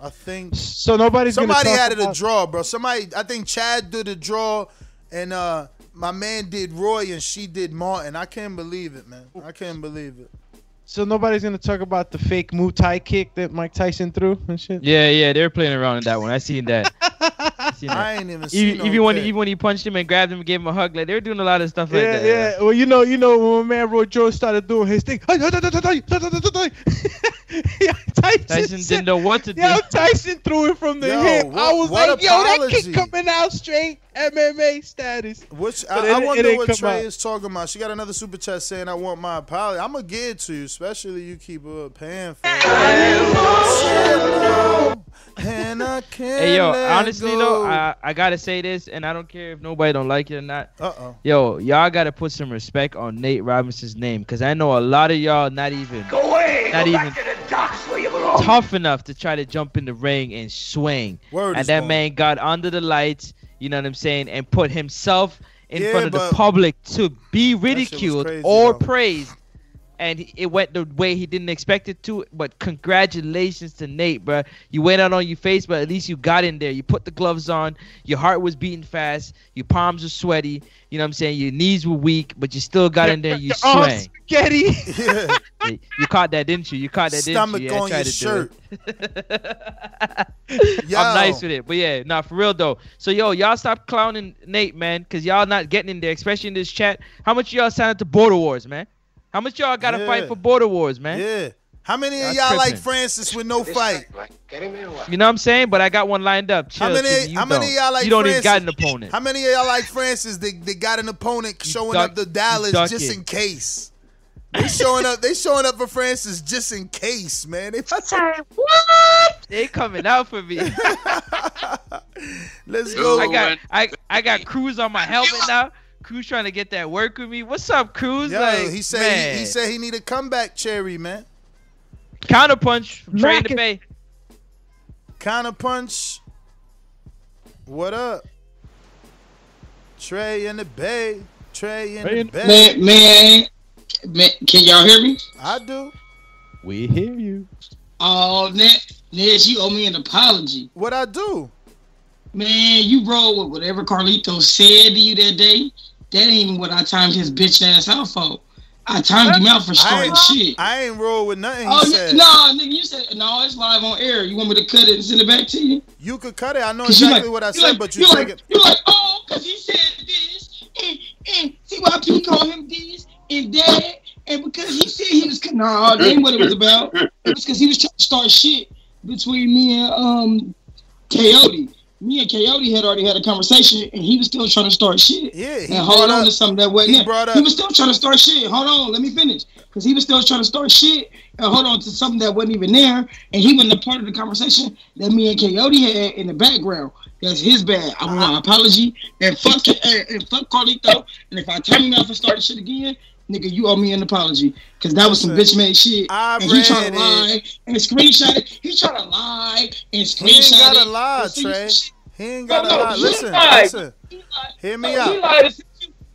I think So nobody's gonna somebody talk had it a draw, bro. Somebody I think Chad did a draw, and uh, my man did Roy and she did Martin. I can't believe it, man. I can't believe it. So nobody's gonna talk about the fake Muay Thai kick that Mike Tyson threw and shit. Yeah, yeah, they were playing around in that one. I seen that. (laughs) I seen that. I ain't even seen even, no even when even when he punched him and grabbed him and gave him a hug, like they were doing a lot of stuff like yeah, that. yeah. Well, you know, you know, when my man Roy Jones started doing his thing, Tyson, Tyson didn't know what to do. Yo, Tyson threw it from the Yo, hip. I was what like, yo, that kick coming out straight MMA status. Which I, it- I wonder didn't what Trey out. is talking about. She got another super chat saying, "I want my apology." I'm gonna give it to you, especially you keep uh, paying for it. And I can't Hey yo, honestly go. though, I, I gotta say this, and I don't care if nobody don't like it or not. Uh oh. Yo, y'all gotta put some respect on Nate Robinson's name, cause I know a lot of y'all not even Go away. not Go even back to the docks where you belong. tough enough to try to jump in the ring and swing. Word and that man got under the lights, you know what I'm saying, and put himself in Yeah, front of the public to be ridiculed crazy, or though. praised. And it went the way he didn't expect it to. But congratulations to Nate, bro. You went out on your face, but at least you got in there. You put the gloves on. Your heart was beating fast. Your palms were sweaty. You know what I'm saying? Your knees were weak, but you still got in there. You Oh, swang. Spaghetti. Yeah. Hey, you caught that, didn't you? You caught that, Stomach didn't you? Yeah, I on your shirt. do it. (laughs) Yo. I'm nice with it, but yeah, nah, for real though. So yo, y'all stop clowning Nate, man, cause y'all not getting in there, especially in this chat. How much y'all signed up to Border Wars, man? How much y'all gotta Yeah. fight for Border Wars, man? Yeah. How many of Y'all y'all like. Francis with no fight? Get him in what? You know what I'm saying? But I got one lined up. Chill, How many? Chicky, how many of y'all like You don't Francis? even got an opponent. How many of y'all like Francis? They, they got an opponent showing duck- up to you Dallas just it. in case. They showing up. They showing up for Francis just in case, man. They They coming out for me. (laughs) Let's go. I got I I got Cruz on my helmet now. Cruz trying to get that work with me. What's up, Cruz? Yo, like, he said he, he said he need a comeback cherry, man. counterpunch from Trey in the Bay. Counter punch. What up? Trey in the bay. Trey in Trey the bay. Man, man, man, can y'all hear me? I do. We hear you. Oh, Ned, Ned, you owe me an apology. What I do? Man, you roll with whatever Carlito said to you that day. That ain't even what I timed his bitch ass out for. I timed him out for I starting ain't, shit. I ain't roll with nothing he Oh, said. no, nah, nigga, you said, no, it's live on air. You want me to cut it and send it back to you? You could cut it. I know exactly like- what I said, like- but you you take like, it. You like, oh, because he said this, and, and see why people call him this and that, and because he said he was, nah, that ain't what it was about. It was because he was trying to start shit between me and um Coyote. Me and Coyote had already had a conversation, and he was still trying to start shit. Yeah, he and hold on up- to something that wasn't he there. brought He was still trying to start shit. Hold on, let me finish. Because he was still trying to start shit and hold on to something that wasn't even there. And he wasn't a part of the conversation that me and Coyote had in the background. That's his bad. I want my apology. And fuck and, and fuck Carlito. And if I turn him off and start shit again, nigga, you owe me an apology. Because that was some bitch made shit. I and he trying to lie and screenshot it. He trying to lie and screenshot He ain't gotta it. lie, Trey. He ain't gotta No, no, lie. Listen, lied. listen. Hear me No, He out. lied to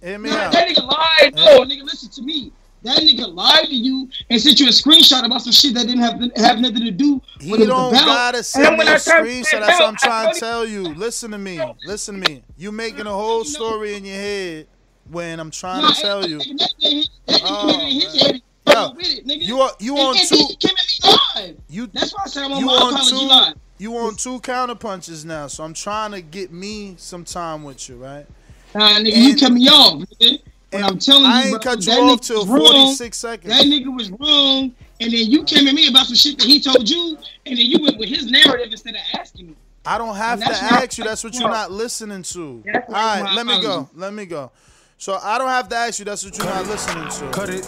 Hear me Nah, out. That nigga lied. No, nigga, listen to me. That nigga lied to you and sent you a screenshot about some shit that didn't have have nothing to do with He it don't about. gotta send me a screenshot. That's what I'm trying to tell you. Listen to me. Listen to me. You making a whole (laughs) story in your head when I'm trying to tell you. Oh. Yo, you are you on two? You That's why I said I'm on you my on two? line. You on two counter punches now, so I'm trying to get me some time with you, right? Nah, nigga, you And- cut me off, nigga. And I'm telling I you, ain't bro, cut you off till was wrong. 46 seconds. That nigga was wrong and then you came at me about some shit that he told you, and then you went with his narrative instead of asking me. I don't have to ask you. That's what you're not listening to. All right, let me go. Let me go. So I don't have to ask you. That's what you're not listening to. Cut it,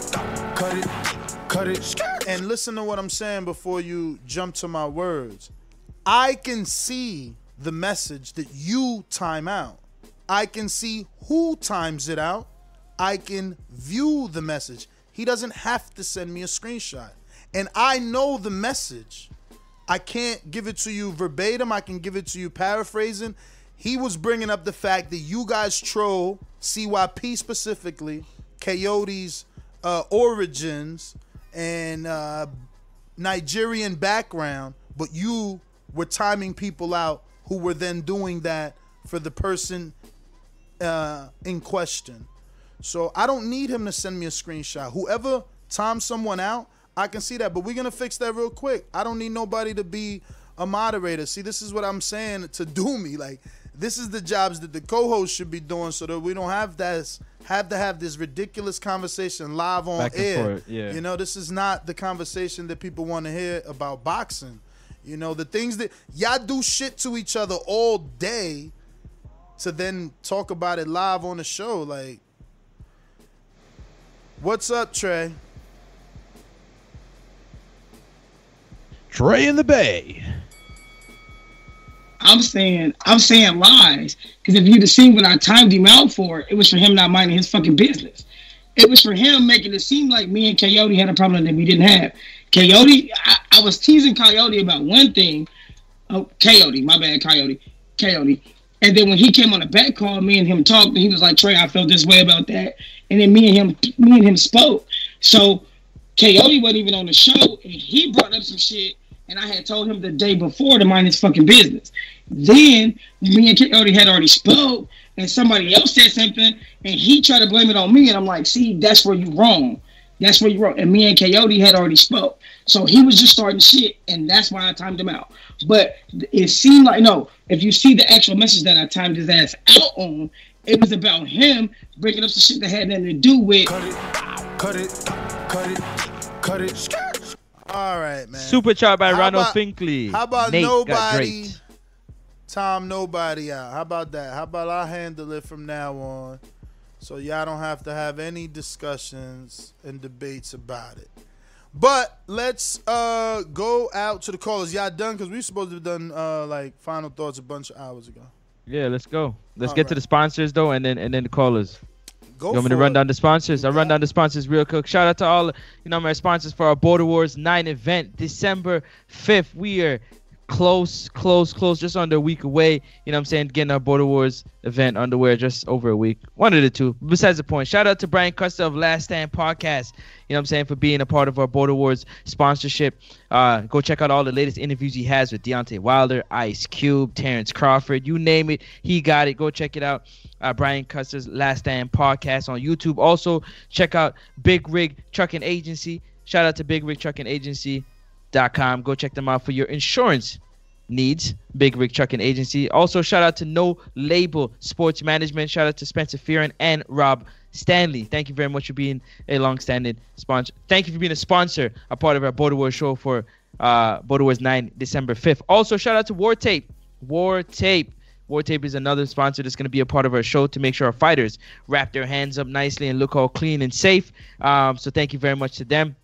cut it, cut it. And listen to what I'm saying before you jump to my words. I can see the message that you time out. I can see who times it out. I can view the message. He doesn't have to send me a screenshot. And I know the message. I can't give it to you verbatim. I can give it to you paraphrasing. He was bringing up the fact that you guys troll CYP specifically, Coyote's uh, origins and uh, Nigerian background, but you were timing people out who were then doing that for the person uh, in question. So I don't need him to send me a screenshot. Whoever times someone out, I can see that. But we're gonna fix that real quick. I don't need nobody to be a moderator. See, this is what I'm saying to do me. Like this is the jobs that the co-host should be doing, so that we don't have that have to have this ridiculous conversation live on Back air. forth, yeah. You know, this is not the conversation that people want to hear about boxing. You know, the things that y'all do shit to each other all day to then talk about it live on the show. Like, what's up, Trey? Trey in the Bay. I'm saying I'm saying lies because if you'd have seen what I timed him out for, it was for him not minding his fucking business. It was for him making it seem like me and Coyote had a problem that we didn't have. Coyote, I, I was teasing Coyote about one thing. Oh, Coyote, my bad, Coyote, Coyote. And then when he came on the back call, me and him talked, and he was like, "Trey, I felt this way about that." And then me and him, me and him spoke. So Coyote wasn't even on the show, and he brought up some shit, and I had told him the day before to mind his fucking business. Then me and Coyote had already spoke, and somebody else said something, and he tried to blame it on me, and I'm like, "See, that's where you wrong. That's where you wrong." And me and Coyote had already spoke, so he was just starting shit, and that's why I timed him out. But it seemed like no. If you see the actual message that I timed his ass out on, it was about him bringing up some shit that had nothing to do with. Cut it, cut it, cut it, cut it. All right, man. Super chat by How Ronald about- Finkley. How about Nate got nobody? Tom, nobody out. How about that? How about I handle it from now on, so y'all don't have to have any discussions and debates about it. But let's uh go out to the callers. Y'all done? Cause we supposed to have done uh like final thoughts a bunch of hours ago. Yeah, let's go. Let's All get to the sponsors though, and then and then the callers. Go you want me to run it. down the sponsors? I'll run down the sponsors real quick. Shout out to all you know my sponsors for our Border Wars 9 event, December 5th. We are close, close, close, just under a week away. You know what I'm saying? Getting our Border Wars event underwear just over a week. One of the two. Besides the point. Shout out to Brian Custer of Last Stand Podcast. You know what I'm saying? For being a part of our Border Wars sponsorship. Uh, go check out all the latest interviews he has with Deontay Wilder, Ice Cube, Terrence Crawford. You name it, he got it. Go check it out. Uh, Brian Custer's Last Stand Podcast on YouTube. Also, check out Big Rig Trucking Agency. Shout out to Big Rig Trucking Agency com. Go check them out for your insurance needs. Big Rig Trucking Agency. Also, shout out to No Label Sports Management. Shout out to Spencer Fearon and Rob Stanley. Thank you very much for being a long-standing sponsor. Thank you for being a sponsor, a part of our Border Wars show for uh, Border Wars 9, December 5th. Also, shout out to War Tape. War Tape. War Tape is another sponsor that's going to be a part of our show to make sure our fighters wrap their hands up nicely and look all clean and safe. Um, so thank you very much to them.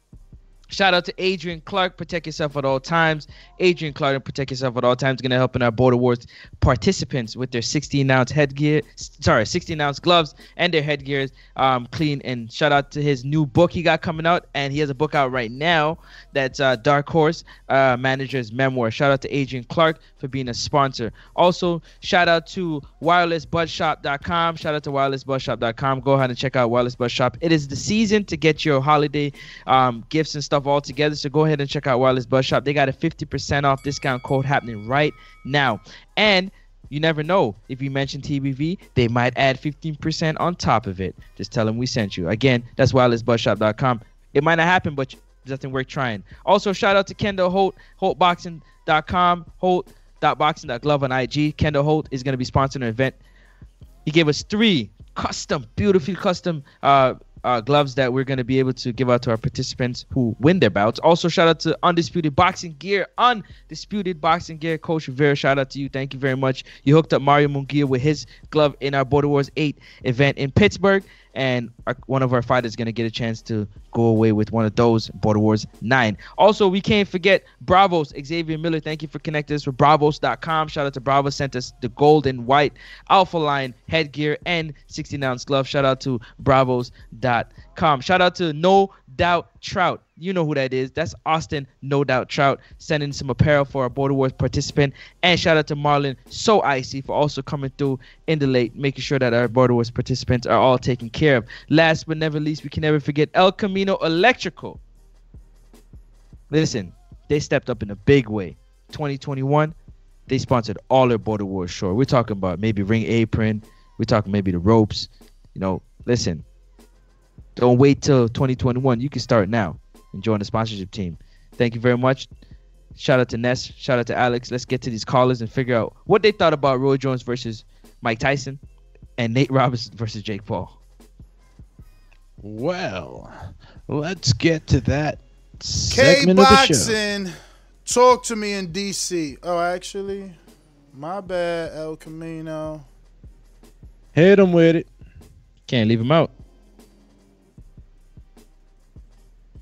Shout out to Adrian Clark. Protect yourself at all times. Adrian Clark and Protect Yourself at all times going to help in our Border Wars participants with their 16 ounce headgear, sorry, 16 ounce gloves and their headgears um, clean. And shout out to his new book he got coming out. And he has a book out right now that's uh, Dark Horse uh, Manager's Memoir. Shout out to Adrian Clark for being a sponsor. Also, shout out to wirelessbuzzshop.com. Shout out to wirelessbuzzshop.com. Go ahead and check out Wireless Buzz Shop. It is the season to get your holiday um, gifts and stuff all together. So go ahead and check out Wireless Buzz Shop. They got a 50% off discount code happening right now. And you never know. If you mention TBV, they might add 15% on top of it. Just tell them we sent you. Again, that's wirelessbuzzshop.com. It might not happen, but nothing worth trying. Also, shout out to Kendall Holt, HoltBoxing.com, Holt.boxing.glove on IG. Kendall Holt is going to be sponsoring an event. He gave us three custom, beautifully custom uh, uh, gloves that we're going to be able to give out to our participants who win their bouts. Also, shout out to Undisputed Boxing Gear. Undisputed Boxing Gear. Coach Rivera, shout out to you. Thank you very much. You hooked up Mario Munguia with his glove in our Border Wars 8 event in Pittsburgh. And our, one of our fighters is going to get a chance to go away with one of those Border Wars 9. Also, we can't forget Bravos. Xavier Miller, thank you for connecting us with Bravos.com. Shout out to Bravos. Sent us the gold and white Alpha Line headgear and 16 ounce glove. Shout out to Bravos.com. Shout out to No Doubt Trout. You know who that is. That's Austin No Doubt Trout sending some apparel for our Border Wars participant. And shout out to Marlon So Icy for also coming through in the late, making sure that our Border Wars participants are all taken care of. Last but never least, we can never forget El Camino Electrical. Listen, they stepped up in a big way. 2021, they sponsored all their Border Wars shore. We're talking about maybe ring apron. We're talking maybe the ropes. You know, listen, don't wait till 2021. You can start now and join the sponsorship team. Thank you very much. Shout out to Ness. Shout out to Alex. Let's get to these callers and figure out what they thought about Roy Jones versus Mike Tyson and Nate Robinson versus Jake Paul. Well, let's get to that K segment of the show. Boxing, talk to me in DC. Oh, actually, my bad, El Camino. Hit him with it. Can't leave him out.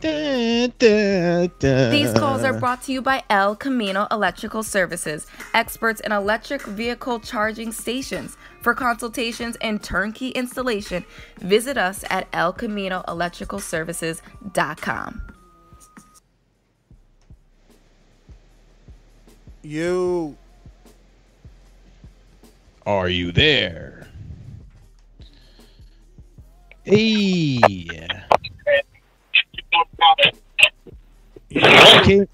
Dun, dun, dun. These calls are brought to you by El Camino Electrical Services, experts in electric vehicle charging stations. For consultations and turnkey installation, visit us at elcaminoelectricalservices.com. You. Are you there? Hey. You came,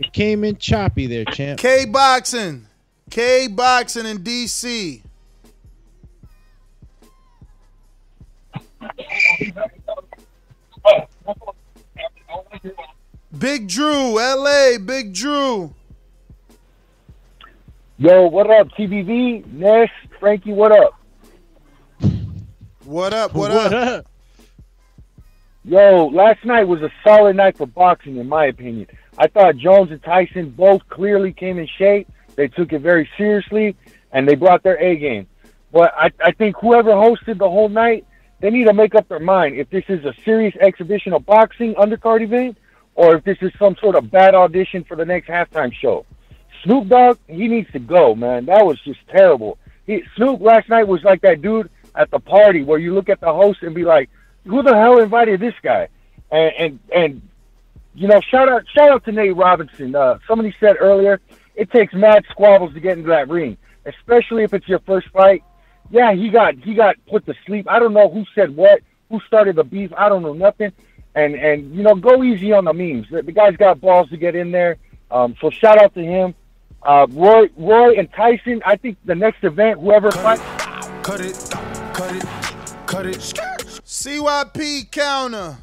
you came in choppy there, champ. K Boxing. K Boxing in DC. Big Drew, LA, Big Drew. Yo, what up, TBV? Ness, Frankie, what up? What up? What, up? Yo, last night was a solid night for boxing, in my opinion. I thought Jones and Tyson both clearly came in shape. They took it very seriously, and they brought their A game. But I, I think whoever hosted the whole night, they need to make up their mind if this is a serious exhibition of boxing undercard event, or if this is some sort of bad audition for the next halftime show. Snoop Dogg, he needs to go, man. That was just terrible. He, Snoop last night was like that dude at the party where you look at the host and be like, "Who the hell invited this guy?" And and, and you know, shout out shout out to Nate Robinson. Uh, somebody said earlier, it takes mad squabbles to get into that ring, especially if it's your first fight. Yeah, he got he got put to sleep. I don't know who said what, who started the beef. I don't know nothing. And and you know, go easy on the memes. The, the guy's got balls to get in there. Um, so shout out to him. Uh, Roy, Roy and Tyson. I think the next event, whoever fights, Cut it, cut it, cut it. CYP counter.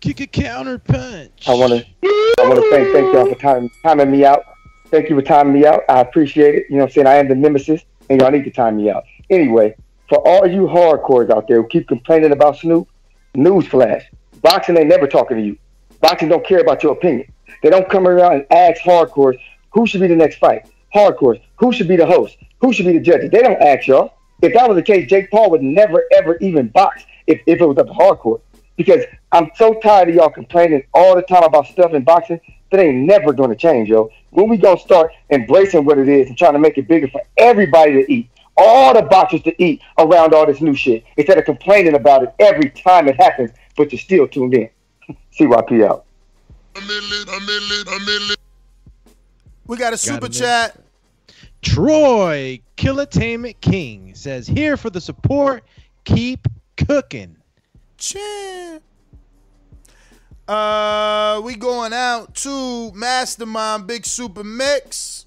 Kick a counter punch. I want to I want to say thank y'all for time, timing me out. Thank you for timing me out. I appreciate it. You know what I'm saying? I am the nemesis, and y'all need to time me out. Anyway, for all you hardcores out there who keep complaining about Snoop, newsflash: boxing ain't never talking to you. Boxing don't care about your opinion. They don't come around and ask hardcores who should be the next fight. Hardcores, who should be the host? Who should be the judges? They don't ask y'all. If that was the case, Jake Paul would never ever even box if, if it was up to hardcore. Because I'm so tired of y'all complaining all the time about stuff in boxing that ain't never going to change, yo. When we gonna start embracing what it is and trying to make it bigger for everybody to eat, all the boxers to eat around all this new shit instead of complaining about it every time it happens, but you're still tuned in. (laughs) CYP out. We got a super chat. Troy Killatainment King says, "Here for the support. Keep cooking." Champ. Uh, we going out to Mastermind Big Super Mix.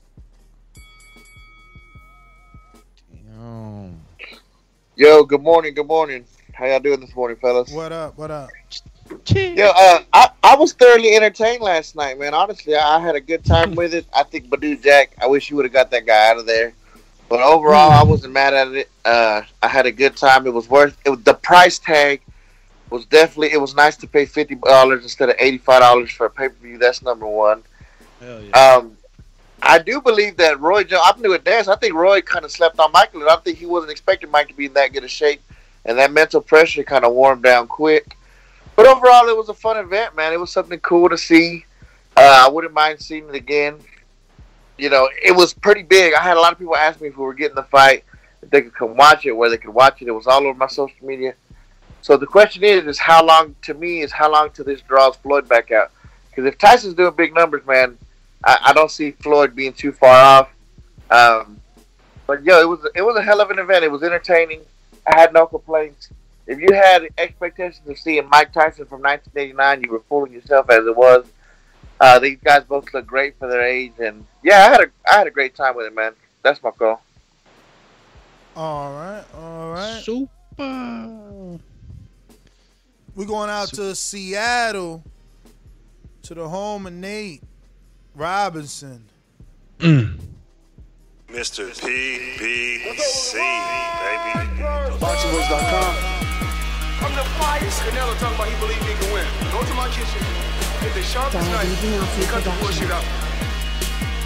Yo, good morning, good morning. How y'all doing this morning, fellas? What up? What up? Yo, uh, I, I was thoroughly entertained last night, man. Honestly, I, I had a good time with it. I think Badou Jack, I wish you would have got that guy out of there. But overall, I wasn't mad at it. Uh, I had a good time. It was worth it. Was, the price tag was definitely it was nice to pay fifty dollars instead of eighty five dollars for a pay per view. That's number one. Hell yeah. Um, I do believe that Roy Jones. I'm new at dance. I think Roy kind of slept on Michael, I think he wasn't expecting Mike to be in that good a shape, and that mental pressure kind of wore him down quick. But overall, it was a fun event, man. It was something cool to see. Uh, I wouldn't mind seeing it again. You know, it was pretty big. I had a lot of people ask me if we were getting the fight, if they could come watch it, where they could watch it. It was all over my social media. So the question is, is how long to me is how long till this draws Floyd back out? Because if Tyson's doing big numbers, man, I, I don't see Floyd being too far off. Um, but yo, it was it was a hell of an event. It was entertaining. I had no complaints. If you had expectations of seeing Mike Tyson from 1989, you were fooling yourself as it was. Uh, these guys both look great for their age, and yeah, I had a I had a great time with it, man. That's my call. All right, all right. Super. We're going out to Seattle, to the home of Nate Robinson. (clears throat) Mr. PPC, baby. BoxingVoice.com. I'm the flyest. Canelo talking about he believe he can win. Go to my kitchen. Get the sharpest Donald knife. DiBiase and Cut the Production. bullshit out.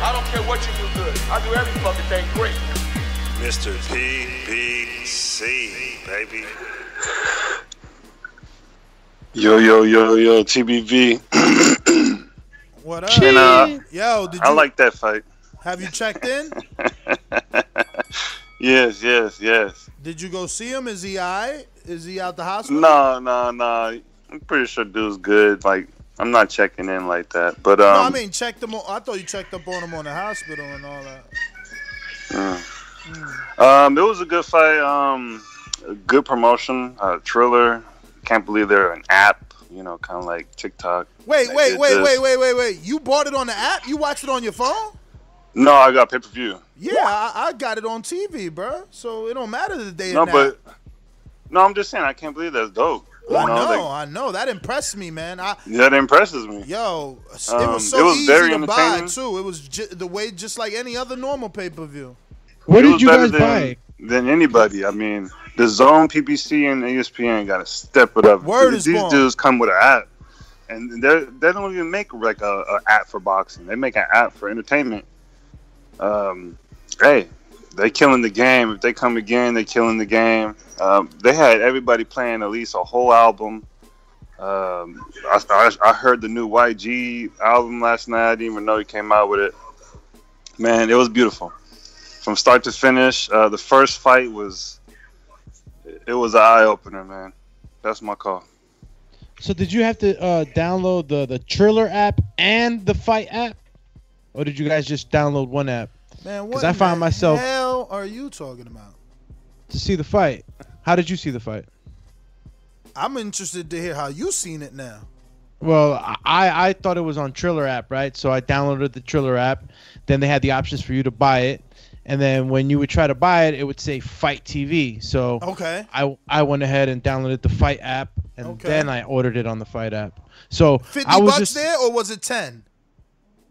I don't care what you do good. I do every fucking thing great. Mr. PPC, baby. Yo, yo, yo, yo, TBV. What up? And, uh, Yo, did you I like that fight. have you checked in? (laughs) Yes, yes, yes. did you go see him? Is he alright? Is he out the hospital? No, no, no. I'm pretty sure dude's good. Like, I'm not checking in like that. But um, no, I mean check them. On, I thought you checked up on them on the hospital and all that. uh, um, it was a good fight. Um, a good promotion. Uh, Triller. Can't believe they're an app. You know, kind of like TikTok. Wait, They wait, wait, this. wait, wait, wait, wait. You bought it on the app? You watched it on your phone? No, I got pay per view. Yeah, I, I got it on TV, bro. So it don't matter the day. No, but no, I'm just saying I can't believe that's dope. You I know, know, like, I know. That impressed me, man. I that impresses me. yo, it Um, was so it was easy very to buy entertaining. too. It was ju- the way just like any other normal pay per view. What It did was you guys than, buy? Than anybody. I mean, the Zone, PBC, and ESPN got to step it up. Word These is born. dudes come with an app, and they they don't even make like a, a app for boxing. They make an app for entertainment. Um, hey, they killing the game. If they come again, they killing the game. Um, they had everybody playing at least a whole album. Um, I, I, I heard the new YG album last night. I didn't even know he came out with it. Man, it was beautiful from start to finish. Uh, the first fight was it was an eye opener, man. That's my call. So did you have to uh, download the the Triller app and the Fight app, or did you guys just download one app Man, what Because I the myself- hell are you talking about? to see the fight? How did you see the fight? I'm interested to hear how you seen it now. Well, I I thought it was on Triller app, right? So I downloaded the Triller app. Then they had the options for you to buy it, and then when you would try to buy it, it would say Fight TV. So Okay. I I went ahead and downloaded the Fight app, and Okay. then I ordered it on the Fight app. So Fifty I was bucks just there, or was it ten?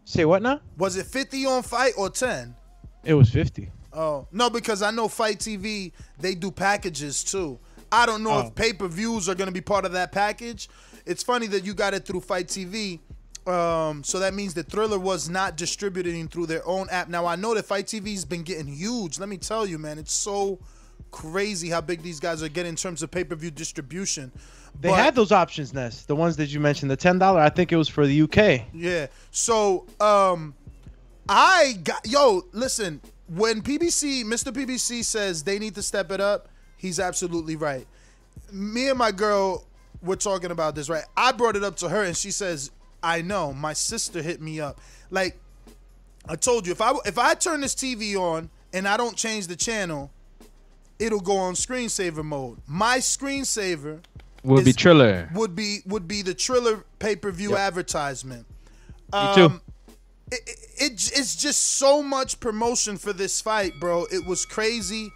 say what now? Was it fifty on fight or ten? It was fifty. Oh no, because I know Fight TV they do packages too. I don't know Oh. if pay per views are gonna be part of that package. It's funny that you got it through Fight TV. Um, so that means the Triller was not distributing through their own app. Now I know that Fight TV's been getting huge. Let me tell you, man, it's so crazy how big these guys are getting in terms of pay per view distribution. They But- had those options, Ness. The ones that you mentioned, the ten dollar. I think it was for the UK. Yeah. So um I got yo, listen, when PBC, Mr. PBC says they need to step it up, he's absolutely right. Me and my girl were talking about this, right? I brought it up to her and she says, "I know, my sister hit me up." Like I told you, if I if I turn this TV on and I don't change the channel, it'll go on screensaver mode. My screensaver Would be is- Triller. Would be would be the Triller pay per view advertisement. Me too. Um, It, it- it's just so much promotion for this fight, bro. It was crazy,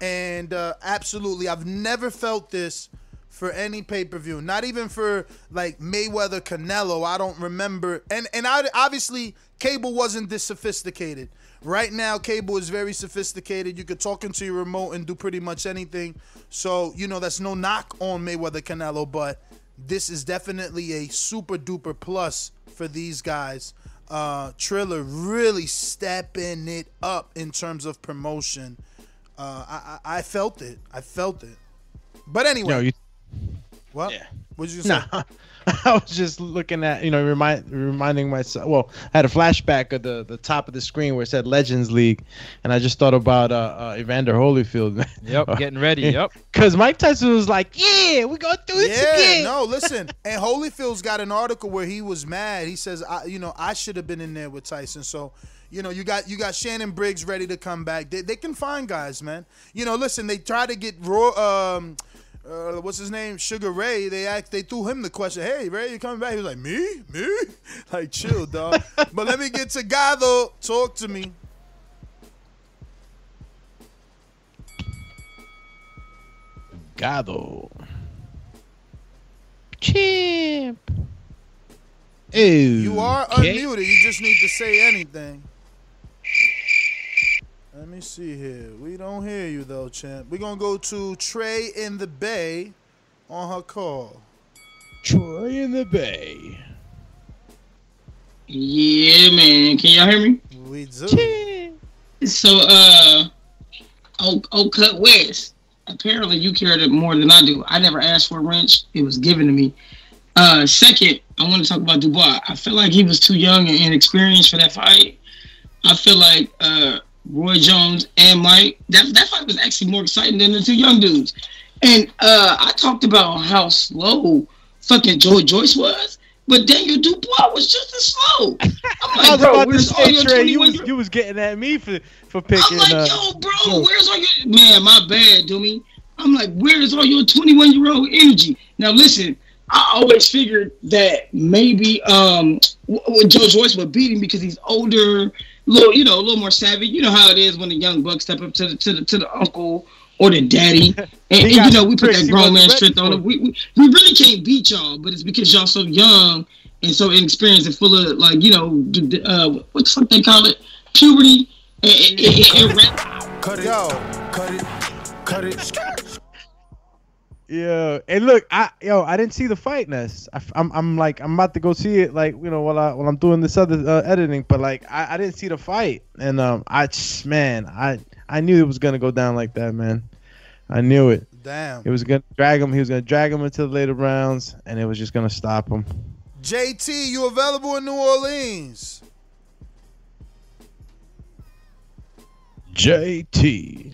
and uh, absolutely, I've never felt this for any pay per view. Not even for like Mayweather Canelo. I don't remember. And and I, obviously cable wasn't this sophisticated. Right now, cable is very sophisticated. You could talk into your remote and do pretty much anything. So you know that's no knock on Mayweather Canelo, but this is definitely a super duper plus for these guys. Uh, Triller really stepping it up in terms of promotion. Uh, I, I I felt it. I felt it. But anyway, Yo, you, what? What did you say? Nah, (laughs) (laughs) I was just looking at you know remind reminding myself. Well, I had a flashback of the the top of the screen where it said Legends League, and I just thought about uh, uh Evander Holyfield. (laughs) Yep, getting ready. Yep. Because Mike Tyson was like, "Yeah, we're gonna do this Yeah, again." no, (laughs) listen. And Holyfield's got an article where he was mad. He says, I, you know, I should have been in there with Tyson. So, you know, you got you got Shannon Briggs ready to come back. They, they can find guys, man. You know, listen, they try to get raw. Um, uh, what's his name? Sugar Ray. They asked, they threw him the question, "Hey, Ray, you coming back?" He was like, "Me, me." (laughs) Like, chill, dog. but let me get to Gado. Talk to me. Gado. Champ. Ooh, You are okay. unmuted. You just need to say anything. Let me see here. We don't hear you though, champ. We're gonna go to Trey in the Bay on her call. Trey in the Bay. Yeah, man. Can y'all hear me? We do. So, uh, Oak, Oak Cut West. Apparently, you cared it more than I do. I never asked for a wrench; it was given to me. Uh, second, I want to talk about Dubois. I feel like he was too young and inexperienced for that fight. I feel like uh, Roy Jones and Mike that that fight was actually more exciting than the two young dudes. And uh, I talked about how slow fucking Joy Joyce was, but Daniel Dubois was just as slow. I'm (laughs) I like, was bro, about to say, your Trey, you was you was getting at me for for picking. I'm like, uh, yo, bro, where's all your man? My bad, Doomy. I'm like, where's all your 21 year old energy? Now listen, I always figured that maybe um Joe Joyce would beat him because he's older, little you know, a little more savvy. You know how it is when the young bucks step up to the to the, to the uncle or the daddy, (laughs) and, and, you know we put that grown man ready strength on for. him. We, we we really can't beat y'all, but it's because y'all so young and so inexperienced and full of like you know d- d- uh what the fuck they call it puberty and, and, and, and rap. Cut it. Yo, cut it. Cut it. Yeah, and look, I yo, I didn't see the fight, Ness. I, am I'm like, I'm about to go see it, like you know, while I while I'm doing this other uh, editing. But like, I, I didn't see the fight, and um, I just man, I I knew it was gonna go down like that, man. I knew it. Damn. It was gonna drag him. He was gonna drag him into the later rounds, and it was just gonna stop him. JT, you available in New Orleans? JT,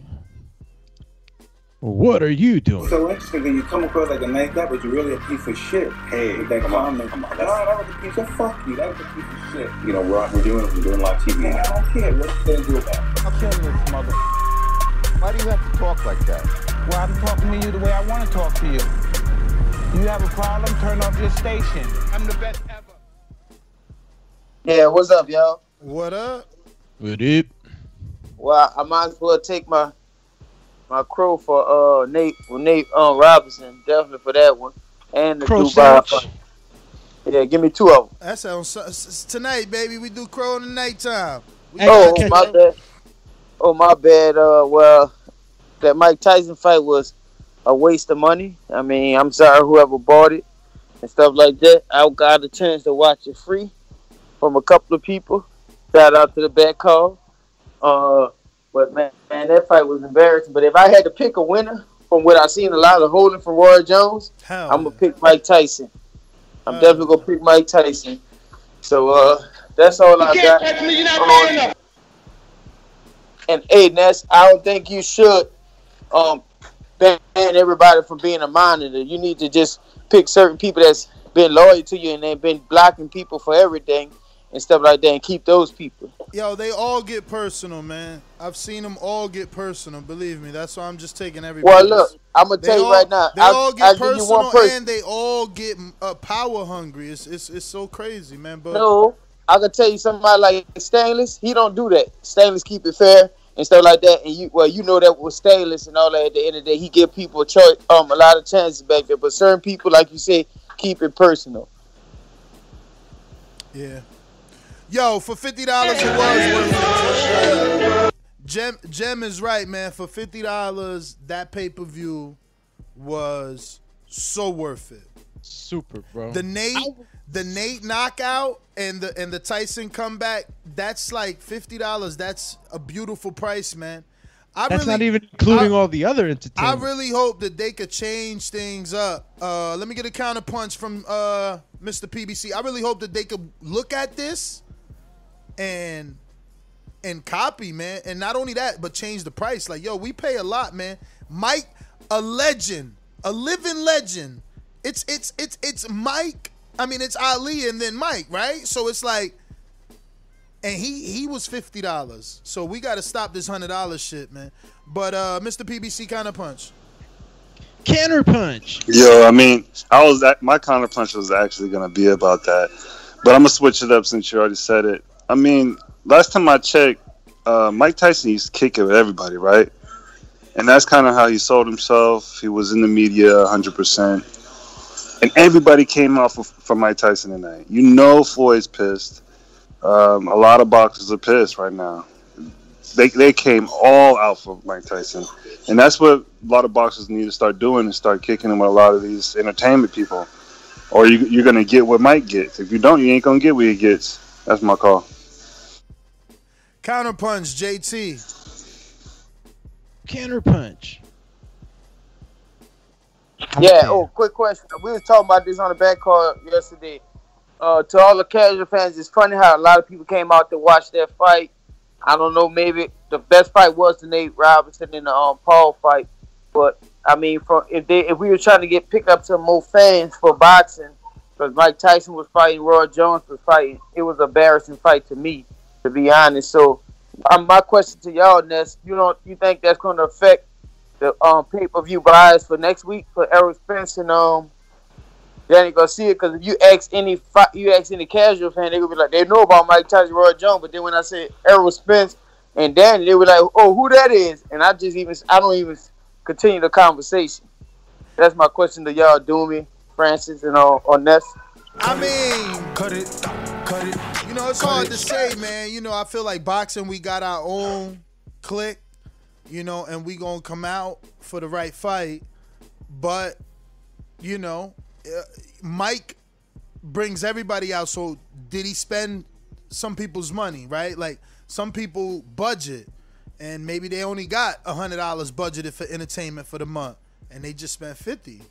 what are you doing? So interesting that you come across like a nice guy, but you're really a piece of shit. Hey, with that comment. Come on, no, that was a piece of fuck you. That was a piece of shit. You know, we're, we're doing we're doing live TV. I don't care. What you gonna do about it? I'm killing this mother. Why do you have to talk like that? Well, I'm talking to you the way I want to talk to you. You have a problem? Turn off your station. I'm the best ever. Yeah, what's up, y'all? What up? What up? Well, I might as well take my my crow for uh Nate for Nate um Robinson, definitely for that one. And the Crow Dubai sandwich? fight. Yeah, give me two of them. That sounds so- s- s- tonight, baby. We do crow in the nighttime. We Oh, got my bad. Oh, my bad. Uh, well, that Mike Tyson fight was a waste of money. I mean, I'm sorry whoever bought it and stuff like that. I got a chance to watch it free from a couple of people. Shout out to the back call. Uh, but man, man, that fight was embarrassing. But if I had to pick a winner from what I've seen a lot of holding from Roy Jones, Hell I'm gonna pick Mike Tyson. I'm definitely gonna pick Mike Tyson. So uh, that's all I got. me, you're not Um, and hey, Ness, I don't think you should um ban everybody from being a monitor. You need to just pick certain people that's been loyal to you and they've been blocking people for everything and stuff like that, and keep those people. Yo, they all get personal, man. I've seen them all get personal. Believe me. That's why I'm just taking everybody. Well, look, I'm gonna They tell you right now. They I'll, all get give personal person. and they all get uh, power hungry. It's, it's it's so crazy, man. But No, I can tell you somebody like Stainless. He don't do that. Stainless keep it fair. and stuff like that. And you well, you know that was stainless and all that. At the end of the day, he give people a choice, um, a lot of chances back there. But certain people, like you say, keep it personal. Yeah. Yo, for fifty dollars it was worth it. Gem Gem is right, man. For fifty dollars, that pay per view was so worth it. Super, bro. The Nate, the Nate knockout and the and the Tyson comeback. That's like fifty dollars. That's a beautiful price, man. I That's really, not even including I- all the other entertainment. I really hope that they could change things up. Uh, let me get a counterpunch from uh, Mr. PBC. I really hope that they could look at this and and copy, man. And not only that, but change the price. Like, yo, we pay a lot, man. Mike, a legend, a living legend. It's it's it's it's Mike. I mean, it's Ali and then Mike, right? So it's like, and he he was fifty dollars. So we got to stop this hundred dollars shit, man. But uh, Mr. PBC kind of punch. Counter punch. Yo, I mean, I was at, my counter punch was actually gonna be about that, but I'm gonna switch it up since you already said it. I mean, last time I checked, uh, Mike Tyson used to kick it with everybody, right? And that's kind of how he sold himself. He was in the media 100%. And everybody came off of, for Mike Tyson tonight. You know Floyd's pissed. Um, a lot of boxers are pissed right now. They, they came all out for Mike Tyson. And that's what a lot of boxers need to start doing is start kicking with a lot of these entertainment people. Or you, you're going to get what Mike gets. If you don't, you ain't going to get what he gets. That's my call. Counter punch, JT. Counterpunch. Yeah. Oh, quick question. We was talking about this on the back call yesterday. Uh, to all the casual fans, it's funny how a lot of people came out to watch that fight. I don't know, maybe the best fight was the Nate Robinson and the um, Paul fight, but I mean, from if they if we were trying to get pick up some more fans for boxing, because Mike Tyson was fighting, Roy Jones was fighting, it was an embarrassing fight to me, to be honest. So, um, my question to y'all, Ness, you don't you think that's going to affect the um pay per view buys for next week for Errol Spence and um Danny Garcia? Because if you ask any you ask any casual fan, they gonna be like they know about Mike Tyson, Roy Jones, but then when I say Errol Spence and Danny, they were like, oh, who that is? And I just even I don't even continue the conversation. That's my question to y'all, Doomy, Francis, and uh, on Ness. I mean, cut it, cut it. Know, it's hard to say, man. You know, I feel like boxing, we got our own click, you know, and we gonna come out for the right fight. But, you know, uh, Mike brings everybody out. So, did he spend some people's money, right? Like some people budget, and maybe they only got a hundred dollars budgeted for entertainment for the month, and they just spent fifty.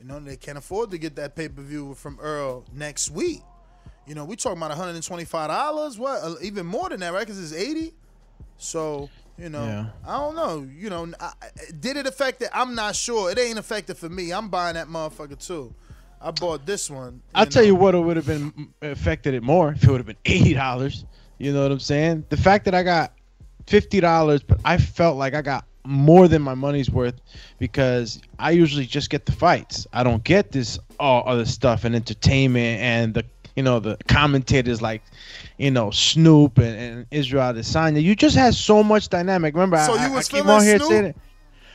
You know, they can't afford to get that pay per view from Errol next week. You know, we talking about one hundred and twenty five dollars. What? Uh, even more than that, right? Because it's eighty. So you know, Yeah. I don't know. You know, I, did it affect it? I'm not sure. It ain't affected for me. I'm buying that motherfucker too. I bought this one. I'll tell you what it would have been affected it more if it would have been eighty dollars. You know what I'm saying? The fact that I got fifty dollars, but I felt like I got more than my money's worth because I usually just get the fights. I don't get this all other stuff and entertainment and the you know the commentators like you know Snoop and, and Israel Adesanya. You just had so much dynamic. Remember, So I, you was I feeling on here Snoop? saying it.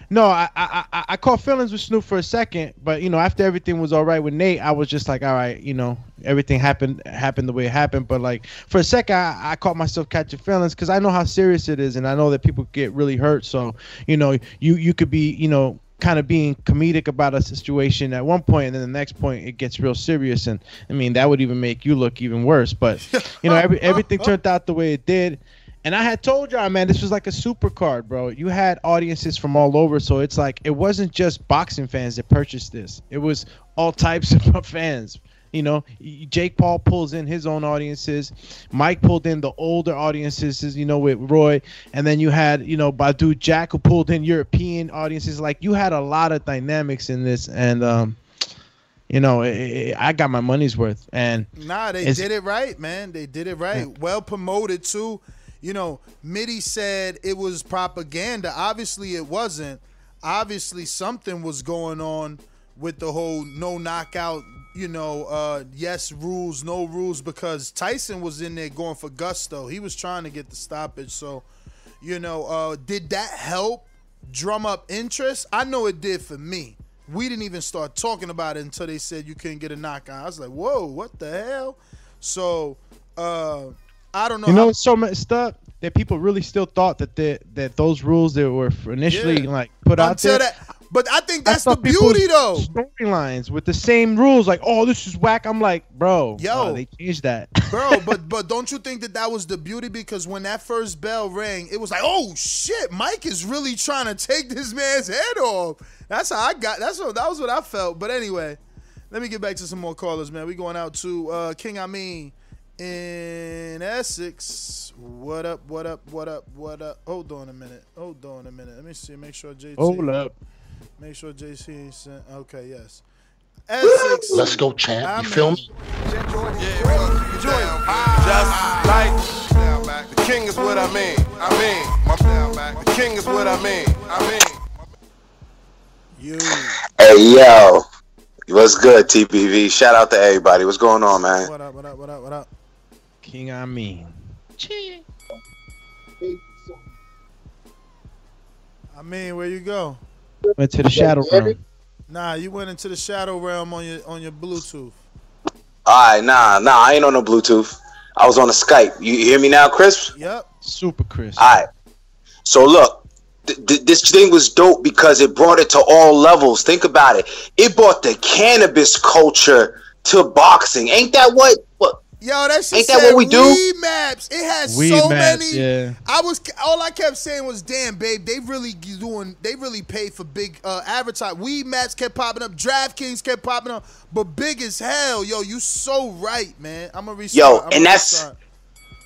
No, I, I I I caught feelings with Snoop for a second, but you know after everything was all right with Nate, I was just like, all right, you know everything happened happened the way it happened. But like for a second, I, I caught myself catching feelings because I know how serious it is, and I know that people get really hurt. So you know you you could be you know kind of being comedic about a situation at one point, and then the next point it gets real serious, and I mean that would even make you look even worse. But you know every, everything turned out the way it did. And I had told y'all, man, this was like a super card, bro. You had audiences from all over, so it's like it wasn't just boxing fans that purchased this. It was all types (laughs) of fans. You know, Jake Paul pulls in his own audiences. Mike pulled in the older audiences, you know, with Roy, and then you had, you know, Badou Jack who pulled in European audiences. Like you had a lot of dynamics in this, and um, you know, i i I got my money's worth. And Nah, they did it right, man. They did it right. Well promoted too. You know, Mitty said it was propaganda. Obviously, it wasn't. Obviously, something was going on with the whole no knockout. You know, uh, yes rules, no rules, because Tyson was in there going for gusto. He was trying to get the stoppage. So, You know, uh, did that help drum up interest? I know it did for me. We didn't even start talking about it until they said you couldn't get a knockout. I was like, whoa, what the hell? So uh, I don't know. You know, it's so messed up that people really still thought that the, that those rules that were initially Yeah. like put out there. that- but I think that's the beauty, though. Storylines with the same rules, like, oh, this is whack. I'm like, bro, Yo. uh, they changed that. bro. (laughs) But but don't you think that that was the beauty? Because when that first bell rang, it was like, oh shit, Mike is really trying to take this man's head off. That's how I got. That's what that was what I felt. But anyway, let me get back to some more callers, man. We going out to uh, King. I mean, in Essex. What up? What up? What up? What up? Hold on a minute. Hold on a minute. Let me see. Make sure JT. Hold up. Make sure JC ain't sent. Okay, yes. Essex. Let's go, champ. I You feel me? Just like the king is what I mean. I mean, my the king is what I mean. I mean. You. Hey yo, what's good, TPV? Shout out to everybody. What's going on, man? What up? What up? What up? What up? King, I mean. I mean, where you go? Went to the shadow realm. Nah, you went into the shadow realm on your on your Bluetooth. All right, nah, nah, I ain't on no Bluetooth. I was on a Skype. You hear me now, Chris? Yep. Super Chris. All right. So look, th- th- this thing was dope because it brought it to all levels. Think about it. It brought the cannabis culture to boxing. Ain't that what? What? Yo, that shit Ain't that said what we do? Weedmaps. It has Weed so maps, many. yeah. I was all I kept saying was, "Damn, babe, they really doing. They really paid for big uh, advertise. Weedmaps kept popping up. DraftKings kept popping up, but big as hell. Yo, you so right, man. I'm gonna restart. Yo, I'm and that's- restart.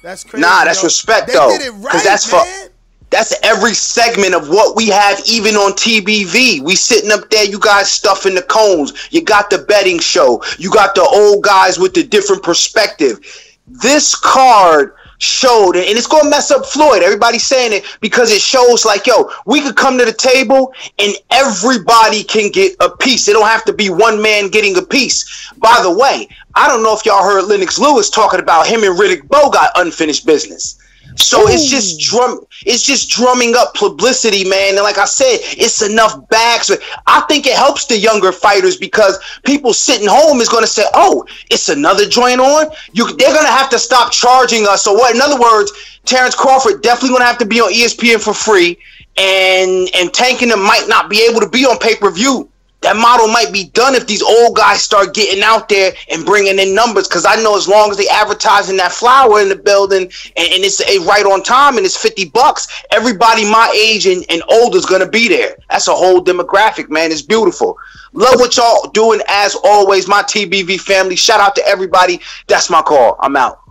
that's crazy. Nah, that's yo. respect they though, Did it right, that's man. for that's every segment of what we have, even on TBV. We sitting up there, you guys stuffing the cones. You got the betting show. You got the old guys with the different perspective. This card showed, and it's gonna mess up Floyd. Everybody's saying it because it shows like, yo, we could come to the table and everybody can get a piece. It don't have to be one man getting a piece. By the way, I don't know if y'all heard Lennox Lewis talking about him and Riddick Bowe got unfinished business. So it's just drum it's just drumming up publicity, man. And like I said, it's enough bags. I think it helps the younger fighters because people sitting home is gonna say, Oh, it's another joint on. You they're gonna have to stop charging us. So what in other words, Terrence Crawford definitely gonna have to be on ESPN for free, and and tanking them might not be able to be on pay-per-view that model might be done if these old guys start getting out there and bringing in numbers. Because I know as long as they advertising that flower in the building and, and it's a right on time and it's 50 bucks, everybody my age and, and older is to be there. That's a whole demographic, man. It's beautiful. Love what y'all doing as always. My TBV family. Shout out to everybody. That's my call. I'm out.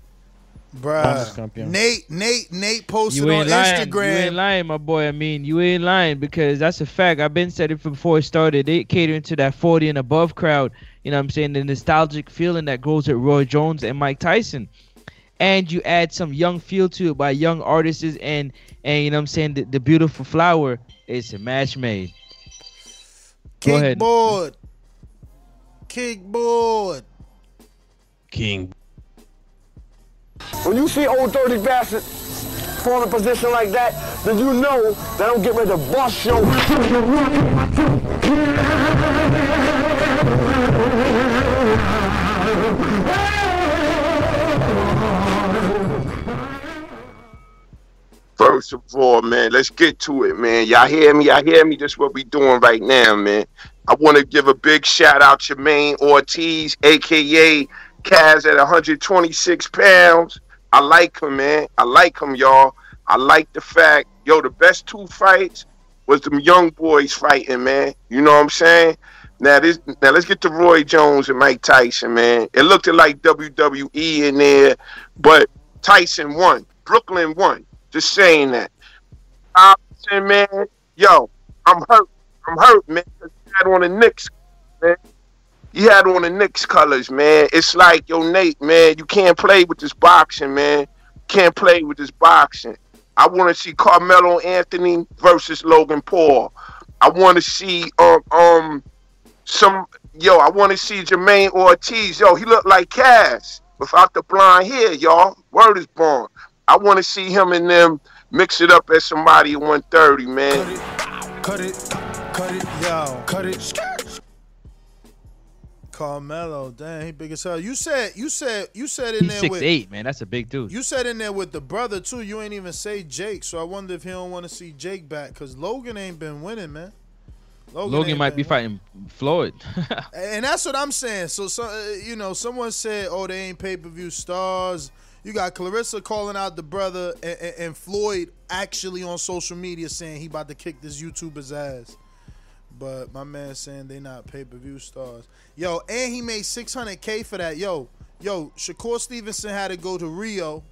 Bruh. Nate, Nate, Nate posted You on ain't lying. You ain't lying, my boy. I mean, you ain't lying because that's a fact. I've been said it before it started. They catering to that 40 and above crowd. You know what I'm saying? The nostalgic feeling that grows with Roy Jones and Mike Tyson. And you add some young feel to it by young artists and and you know what I'm saying the, the beautiful flower. It's a match made. Go ahead. Kickboard. Kickboard. King. When you see old dirty bastard in a position like that, then you know that I'm getting ready to bust your. First of all, man, let's get to it, man. Y'all hear me? Y'all hear me? This is what we doing right now, man. I want to give a big shout out to Jamaine Ortiz, aka Kaz at 126 pounds. I like him, man. I like him, y'all. I like the fact, yo, the best two fights was them young boys fighting, man. You know what I'm saying? Now this now let's get to Roy Jones and Mike Tyson, man. It looked like WWE in there, but Tyson won. Brooklyn won. Just saying that. Tyson, man, yo, I'm hurt. I'm hurt, man. I had on the Knicks, man. He had on the Knicks colors, man. It's like, yo, Nate, man, you can't play with this boxing, man. Can't play with this boxing. I want to see Carmelo Anthony versus Logan Paul. I want to see um um some yo. I want to see Jamaine Ortiz. Yo, he looked like Cass without the blonde hair, y'all. Word is born. I want to see him and them Mix it up at somebody at 130, man. Cut it, cut it, yo, cut it. Carmelo, dang, he big as hell. You said, you said, you said in He's there six with eight, man. That's a big dude. You said in there with the brother too. You ain't even say Jake, so I wonder if he don't want to see Jake back because Logan ain't been winning, man. Logan, ain't might be fighting Floyd. (laughs) And that's what I'm saying. So, so uh, you know, someone said, "Oh, they ain't pay per view stars." You got Claressa calling out the brother, and, and, and Floyd actually on social media saying he about to kick this YouTuber's ass. But my man saying they not pay per view stars. Yo, and he made 600k for that. Yo, yo, Shakur Stevenson had to go to Rio,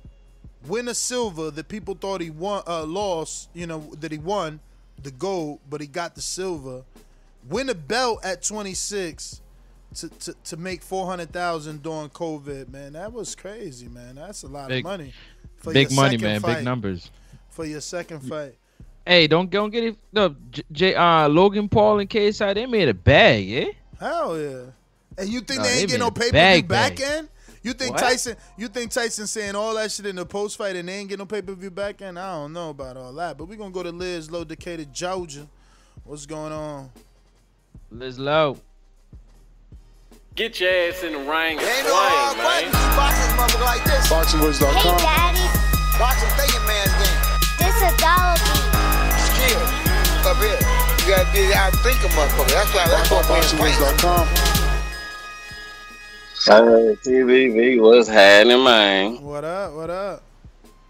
win a silver that people thought he won, uh, lost. You know that he won the gold, but he got the silver. Win a belt at 26 to, to, to make 400,000 during COVID, man. That was crazy, man. That's a lot Big- of money. For big money, man. Big numbers. For your second fight. Hey, don't don't get it. No, J, J uh, Logan Paul and KSI, they made a bag, yeah. Hell yeah. And you think Nah, they they ain't get made no a pay per view back bag. end? You think What? Tyson? You think Tyson saying all that shit in the post fight and they ain't get no pay per view back end? I don't know about all that, but we gonna go to Liz Low Decatur, Georgia. What's going on? Liz Low. Get your ass in the ring and Ain't no hard swing, man. Boxing motherfucker like this. BoxingWords.com. Daddy. Boxing thinking man's game. This a dollar Skill. Up here. You gotta get out think a motherfucker. That's why that's what wins fights. BoxingWords.com. Hey, TVV, what's happening, man? What up? What up?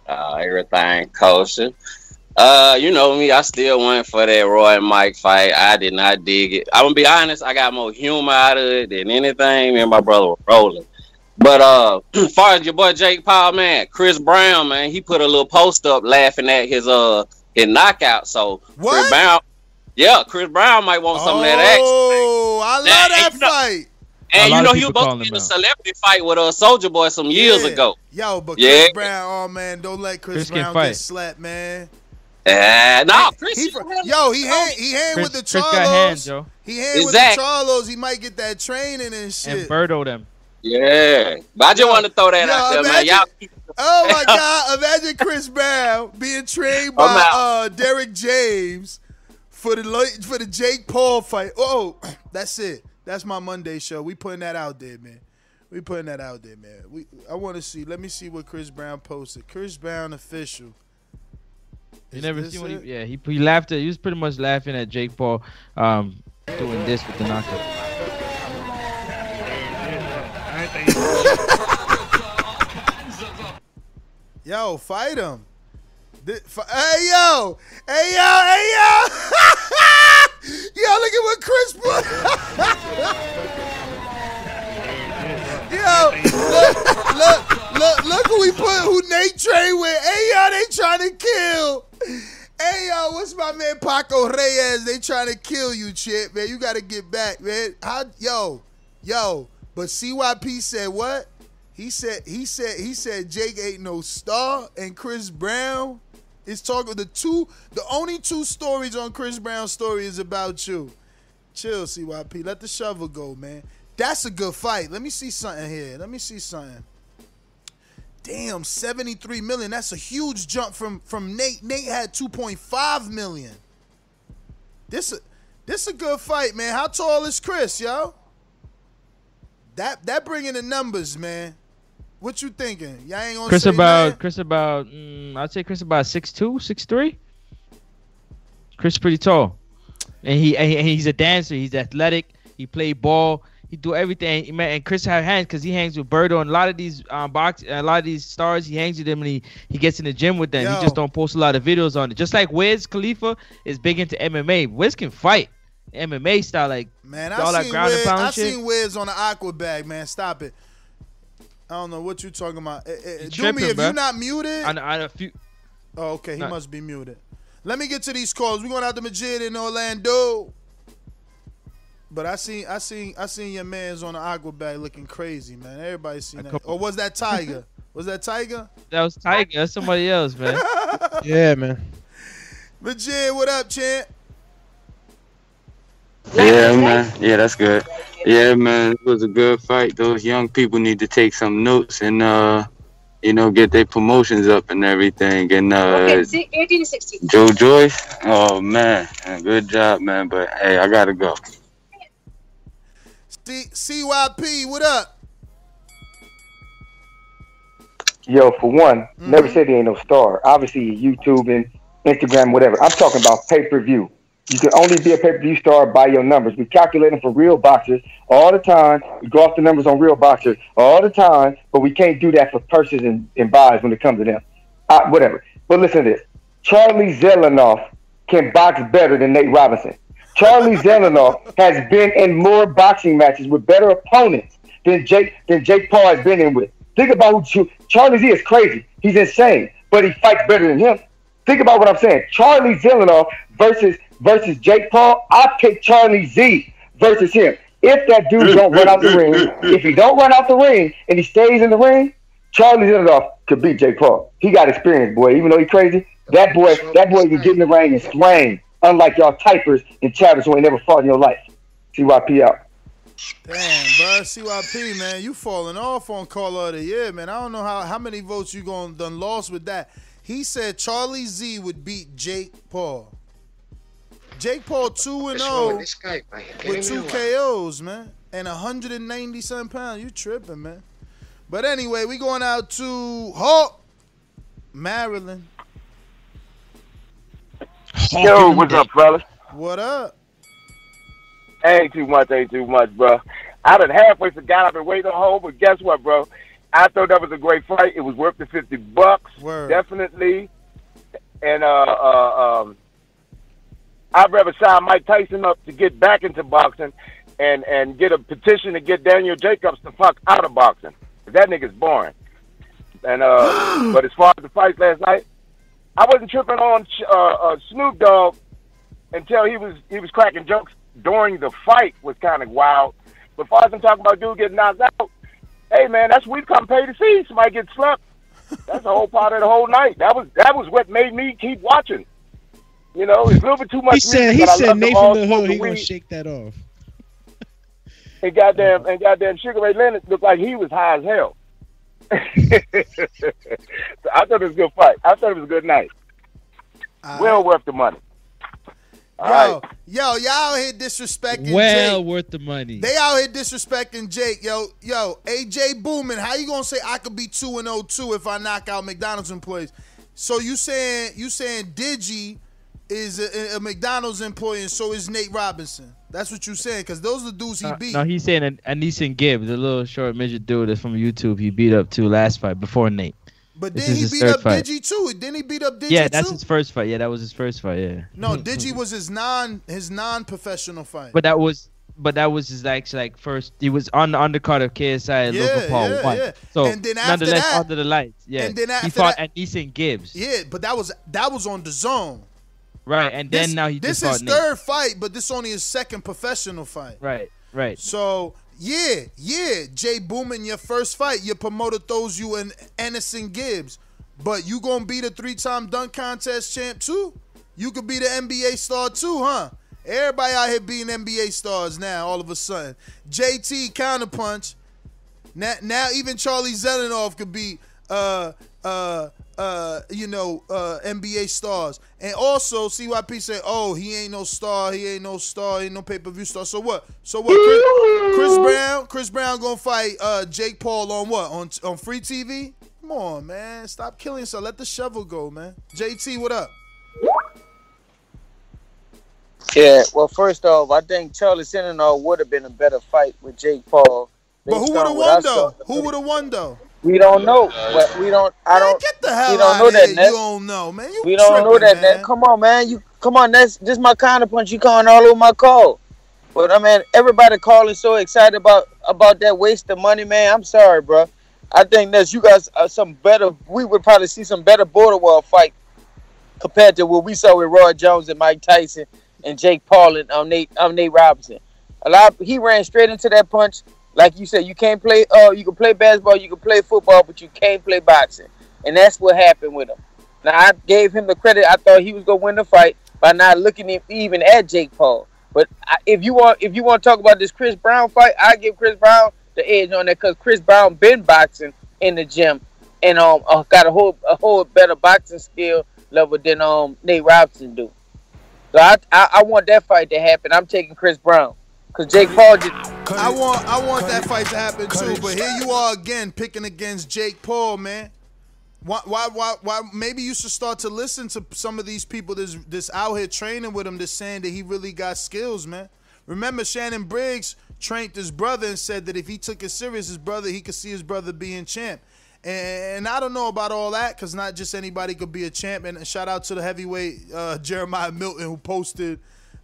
Uh, everything kosher. Uh, you know me, I still went for that Roy and Mike fight. I did not dig it. I'm gonna be honest, I got more humor out of it than anything. Me and my brother were rolling. But uh, (clears throat) as far as your boy Jake Paul, man, Chris Brown, man, he put a little post up laughing at his uh his knockout. So Chris Brown, yeah, Chris Brown might want some of that action. Oh, I love Now, that you know- fight. And you know he was people supposed to him get a celebrity fight with a uh, Soulja Boy some years Yeah. ago. Yo, but Yeah. Chris Brown, oh man, don't let Chris, Chris Brown fight. get slapped, man. Uh, no, Chris. He, fr- yo, he hang, he hang Chris, with the Chris got hands, Joe. He hang with the Charlos. He might get that training and shit. And Birdo them. Yeah, but I just wanted to throw that Yo, out there, man. Y'all keep Oh my (laughs) God! Imagine Chris Brown being trained by uh, Derrick James for the for the Jake Paul fight. Oh, (clears throat) that's it. That's my Monday show. We putting that out there, man. We putting that out there, man. We I want to see. Let me see what Chris Brown posted. Chris Brown official. You never seen what he? Yeah, he he laughed at. He was pretty much laughing at Jake Paul, um, doing this with the knockout. (laughs) Yo, fight him. Hey yo, hey yo, hey yo. (laughs) yo, look at what Chris put. (laughs) yo, look, look, look, look who we put, who Nate trained with. Hey yo, they trying to kill. Hey yo, what's my man Paco Reyes? They trying to kill you, chip, man. You got to get back, man. How, yo, yo. But CYP said what? He said he said he said Jake ain't no star, and Chris Brown is talking the two the only two stories on Chris Brown's story is about you. Chill, CYP. Let the shovel go, man. That's a good fight. Let me see something here. Let me see something. Damn, 73 million. That's a huge jump from from Nate. Nate had 2.5 million. This a this a good fight, man. How tall is Chris, yo? That that bringing the numbers, man. What you thinking? Y'all ain't gonna Chris about nothing? Chris about mm, I'd say Chris about six two, six three. Chris pretty tall, and he and he- and he's a dancer. He's athletic. He play ball. He do everything. And, Chris have hands because he hangs with Birdo and a lot of these um box a lot of these stars. He hangs with them and he, he gets in the gym with them. Yo. He just don't post a lot of videos on it. Just like Wiz Khalifa is big into MMA. Wiz can fight MMA style like Man, all I that seen ground and Wiz. I shit. seen Wiz on the aqua bag, man. Stop it. I don't know what you're talking about. Eh, eh, You do tripping, me if bruh. you're not muted. on, on few. Oh, okay, he Nah. must be muted. Let me get to these calls. We're going out to Majid in Orlando. But I seen, I seen, I seen your man's on the aqua bag looking crazy, man. Everybody seen that. couple- Or was that Tiger? was that Tiger? That was Tiger. That's somebody else, man. (laughs) Yeah, man. Majid, what up, champ? Yeah, man. Yeah, that's good. Yeah, man. It was a good fight. Those young people need to take some notes and uh you know, get their promotions up and everything. And uh, Okay, see, 18 to 16. Joe Joyce, oh man, good job, man. But hey, I gotta go. C- CYP, what up? Yo, for one, never said he ain't no star. Obviously, YouTube and Instagram, whatever. I'm talking about pay per view. You can only be a pay per view star by your numbers. We calculate them for real boxers all the time. We go off the numbers on real boxers all the time, but we can't do that for purses and, and buys when it comes to them. Uh, whatever. But listen to this Charlie Zelenoff can box better than Nate Robinson. Charlie (laughs) Zelenoff has been in more boxing matches with better opponents than Jake than Jake Paul has been in with. Think about who Ch- Charlie Z is crazy. He's insane, but he fights better than him. Think about what I'm saying. Charlie Zelenoff versus versus Jake Paul. I pick Charlie Z versus him. If that dude don't run out the (laughs) ring, if he don't run out the ring and he stays in the ring, Charlie Zelenoff could beat Jake Paul. He got experience, boy. Even though he's crazy, that boy, that boy can get in the ring and swing. Unlike y'all typers and chatters who ain't never fought in your life. CYP out. Damn, bro, CYP, man, you falling off on Caller of the Year, man. I don't know how, how many votes you going done lost with that. He said Charlie Z would beat Jake Paul. Jake Paul two and What's wrong with zero this guy, man? Get with two. KOs, man, and 190 some pounds. You tripping, man? But anyway, we going out to Hawk, Maryland. Yo, what's up, fellas? What up? Ain't too much, ain't too much, bro. I done halfway forgot I've been waiting on home, but guess what, bro? I thought that was a great fight. It was worth the fifty bucks, Word. definitely. And uh, uh, um, I'd rather sign Mike Tyson up to get back into boxing, and and get a petition to get Daniel Jacobs the fuck out of boxing. That nigga's boring. And uh, (gasps) but as far as the fights last night, I wasn't tripping on uh, uh, Snoop Dogg until he was he was cracking jokes during the fight was kind of wild. But as far as I'm talking about dude getting knocked out, hey man, that's what we come pay to see. Somebody get slept. That's the whole part of the whole night. That was that was what made me keep watching. You know, it's a little bit too much. He said music, he said love them Nathan the Hood. He gonna shake that off. And goddamn and goddamn Sugar Ray Leonard looked like he was high as hell. so (laughs) I thought it was a good fight. I thought it was a good night. well worth the money. All Yo, right. yo, y'all out here disrespecting Jake. Well Jake. worth the money. They out here disrespecting Jake. Yo, yo, AJ Boomin, how you gonna say I could be two and 0 if I knock out McDonald's employees? So you saying you saying Digi is a, a McDonald's employee and so is Nate Robinson. That's what you're saying because those are the dudes he No, beat. no, he's saying An- Aneeson Gibbs, the little short midget dude that's from YouTube. He beat up two last fight before Nate. but then he beat up fight. Digi too. Didn't he beat up Digi yeah, that's too? his first fight. Yeah, that was his first fight. Yeah. No, Digi was his non his non professional fight. But that was, but that was his actually like first. He was on the undercard of KSI at Yeah, Logan Paul yeah, one. yeah. So And then after nonetheless, that- under the lights, yeah. and then he fought that- Aneeson Gibbs. Yeah, but that was that was on the zone. Right, and then This- now he this is third fight, but this only his second professional fight. Right, right. So yeah, yeah, Jay Boomin, your first fight, your promoter throws you an Anderson Gibbs, but you gonna be the three-time dunk contest champ too. You could be the NBA star too, huh? Everybody out here being NBA stars now. All of a sudden, JT counterpunch. Now, now even Charlie Zelenoff could be, uh, uh, uh, you know, uh, NBA stars. And also, CYP said, "Oh, he ain't no star. He ain't no star. He ain't no pay per view star." So what? So what? Chris, Chris Brown, Chris Brown gonna fight uh, Jake Paul on what? On on free TV? Come on, man. Stop killing yourself. Let the shovel go, man. JT, what up? Yeah, well, first off, I think Charlie Senator would have been a better fight with Jake Paul. But who would have on what I won though? Who would have won though? We don't know, but we don't. I don't. Get the hell we don't out know of that. here. Ness. You don't know, man. You we don't know that. tripping, Ness. Come on, man. You come on. That's this my counterpunch. You calling all over my call. But I mean, everybody calling so excited about about that waste of money, man. I'm sorry, bro. I think that you guys are some better. We would probably see some better border wall fight compared to what we saw with Roy Jones and Mike Tyson and Jake Paul and um, Nate um, Nate Robinson. A lot. He ran straight into that punch. Like you said, you can't play. Uh, you can play basketball, you can play football, but you can't play boxing, and that's what happened with him. Now I gave him the credit. I thought he was gonna win the fight by not looking even at Jake Paul. But I, if you want, if you want to talk about this Chris Brown fight, I give Chris Brown the edge on that because Chris Brown been boxing in the gym and um uh, got a whole a whole better boxing skill level than um Nate Robinson do. So I I, I want that fight to happen. I'm taking Chris Brown because Jake Paul just. I want I want that fight to happen too, but here you are again picking against Jake Paul, man. Why, why, why, why? Maybe you should start to listen to some of these people that's, that's out here training with him, that's saying that he really got skills, man. Remember, Shannon Briggs trained his brother and said that if he took it serious, his brother, he could see his brother being champ. And I don't know about all that because not just anybody could be a champ. And shout out to the heavyweight uh, Jeremiah Milton who posted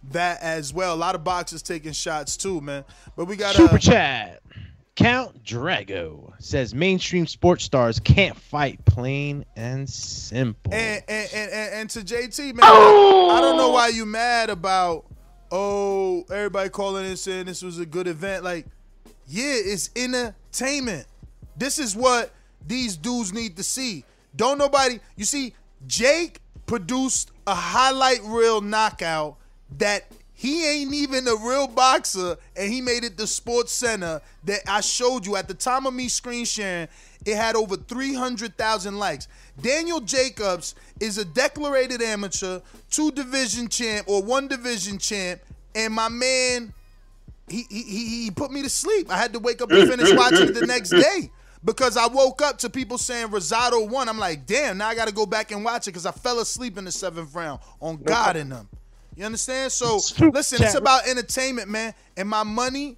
that as well. A lot of boxers taking shots too, man. But we got Super chat. Count Drago says mainstream sports stars can't fight plain and simple. And and, and, and, and to JT, man, I don't know why you mad about oh everybody calling and saying this was a good event. Like, yeah, it's entertainment. This is what these dudes need to see. Don't nobody you see, Jake produced a highlight reel knockout that he ain't even a real boxer, and he made it the Sports Center that I showed you at the time of me screen sharing. It had over 300,000 likes. Daniel Jacobs is a declarated amateur, two division champ or one division champ, and my man, he he he put me to sleep. I had to wake up and finish (laughs) watching it the next day because I woke up to people saying Rosado won. I'm like, damn, now I got to go back and watch it because I fell asleep in the seventh round on God in them. You understand? So listen, it's about entertainment, man. And my money,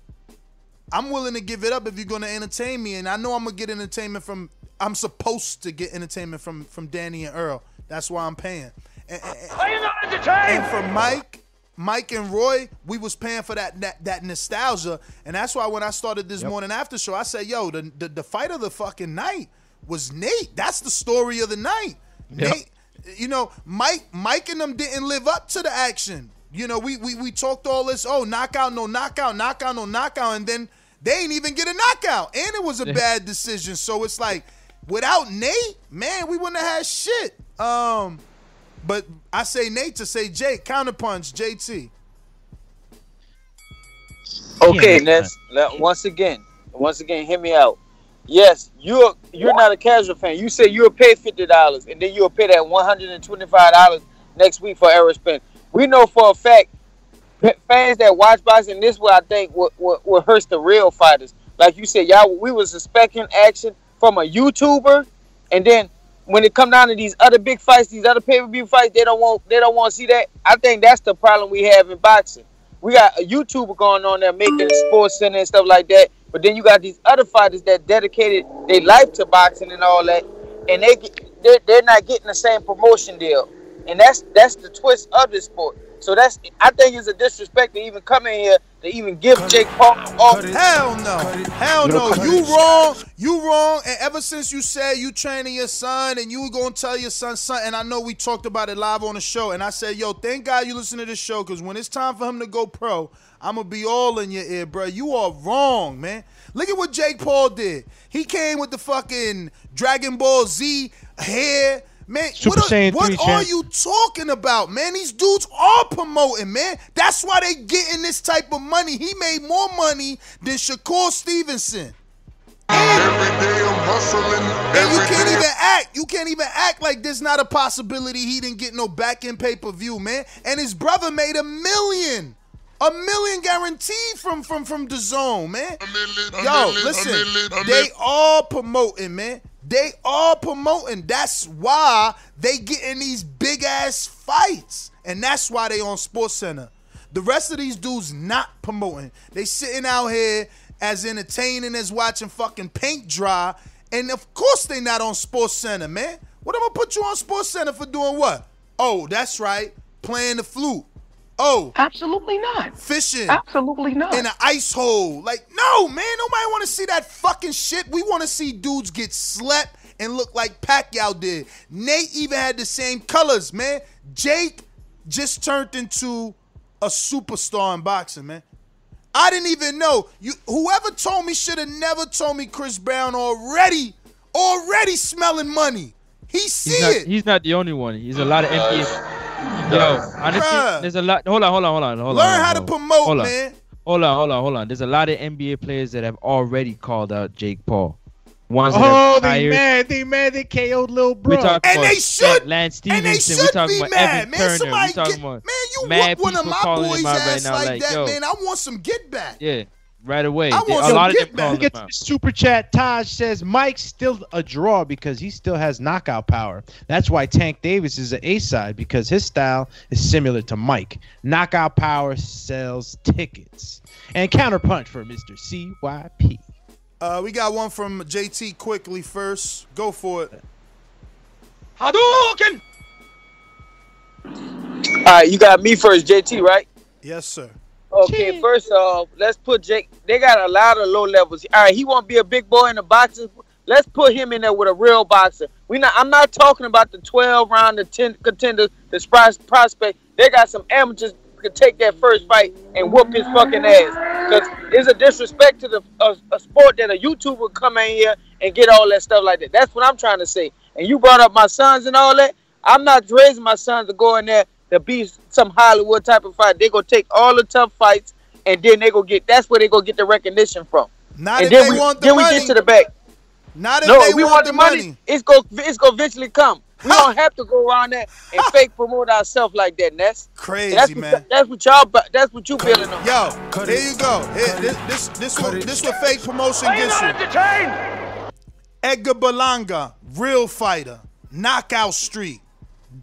I'm willing to give it up if you're gonna entertain me. And I know I'm gonna get entertainment from. I'm supposed to get entertainment from from Danny and Errol. That's why I'm paying. And, and, and for Mike, Mike and Roy, we was paying for that that, that nostalgia, and that's why when I started this morning after show, I said, "Yo, the, the the fight of the fucking night was Nate. That's the story of the night. Yep. Nate, you know, Mike, Mike and them didn't live up to the action. You know, we we we talked all this, oh, knockout, no knockout, knockout, no knockout, and then they ain't even get a knockout, and it was a bad decision. So it's like, without Nate, man, we wouldn't have had shit. Um, but I say Nate to say Jake, counterpunch, JT. Okay, Ness. Once again, once again, hear me out. Yes, you're you're not a casual fan. You say you'll pay fifty dollars, and then you'll pay that one hundred and twenty five dollars next week for Errol Spence. We know for a fact fans that watch boxing this way, I think what what, what hurts the real fighters. Like you said, y'all, we was expecting action from a YouTuber, and then when it come down to these other big fights, these other pay per view fights, they don't want they don't want to see that. I think that's the problem we have in boxing. We got a YouTuber going on there making sports center and stuff like that, but then you got these other fighters that dedicated their life to boxing and all that, and they get, they're, they're not getting the same promotion deal, and that's that's the twist of this sport. So that's I think it's a disrespect to even come in here to even give Jake Paul off. Hell no. Hell no. You wrong. You wrong. And ever since you said you training your son and you were gonna tell your son son, and I know we talked about it live on the show, and I said, yo, thank God you listen to this show, because when it's time for him to go pro, I'm gonna be all in your ear, bro. You are wrong, man. Look at what Jake Paul did. He came with the fucking Dragon Ball Z hair. Man, Super what, are, what are you talking about, man? These dudes are promoting, man. That's why they getting this type of money. He made more money than Shakur Stevenson. And you can't even act. You can't even act like there's not a possibility he didn't get no back end pay per view, man. And his brother made a million. A million guaranteed from from from the zone, man. Yo, listen, they all promoting, man. They all promoting. That's why they get in these big ass fights, and that's why they on Sports Center. The rest of these dudes not promoting. They sitting out here as entertaining as watching fucking paint dry, and of course they not on Sports Center, man. What am I'm gonna put you on Sports Center for doing what? Oh, that's right, playing the flute. Oh, absolutely not. Fishing, Absolutely not. in an ice hole. Like, no, man, nobody want to see that fucking shit. We want to see dudes get slept and look like Pacquiao did. Nate even had the same colors, man. Jake just turned into a superstar in boxing, man. I didn't even know. You whoever told me should have never told me Chris Brown already, already smelling money. He see He's not, it. he's not the only one. He's a lot of NBA. Yo, honestly, Bruh. there's a lot. Hold on, hold on, hold on, hold on. Learn on, how to hold on. promote, Hold on. man. Hold on, hold on, hold on. There's a lot of NBA players that have already called out Jake Paul. Ones Oh, that are they tired. mad. They mad. They KO'd Lil Bro. We talking And they should- Lance and they Stephenson. we should talking be about mad, Evan man. Turner. Somebody we talking get- about Man, you mad one of my boys' ass right now, like, like, that, yo. man. I want some get back. Yeah, right away. I want a some lot of get them back. calling Look him out. super chat. Taj says Mike's still a draw because he still has knockout power. That's why Tank Davis is an A side because his style is similar to Mike. Knockout power sells tickets. And counterpunch for Mr. CYP. Uh, we got one from JT quickly first. Go for it. Hadouken! All right, you got me first, JT, right? Yes, sir. Okay, first off, let's put Jake. They got a lot of low levels. All right, he won't be a big boy in the boxing. Let's put him in there with a real boxer. We not. I'm not talking about the 12 round, the 10 contenders, the prospect. They got some amateurs could take that first fight and whoop his fucking ass. Cause it's a disrespect to the a, a sport that a YouTuber would come in here and get all that stuff like that. That's what I'm trying to say. And you brought up my sons and all that. I'm not raising my sons to go in there to be some Hollywood type of fight. They gonna take all the tough fights and then they go get. That's where they go get the recognition from. Not and if then they we, want the then we get to the back. Not if no, they if we want want the the money, money. it's go it's gonna eventually come. We don't have to go around there and fake promote ourselves like that. Ness. Crazy, that's what, man. That's what y'all. bu- That's what you building on. Yo, there you go. Here, this this this what this what fake promotion gets you. Edgar Berlanga, real fighter, knockout streak,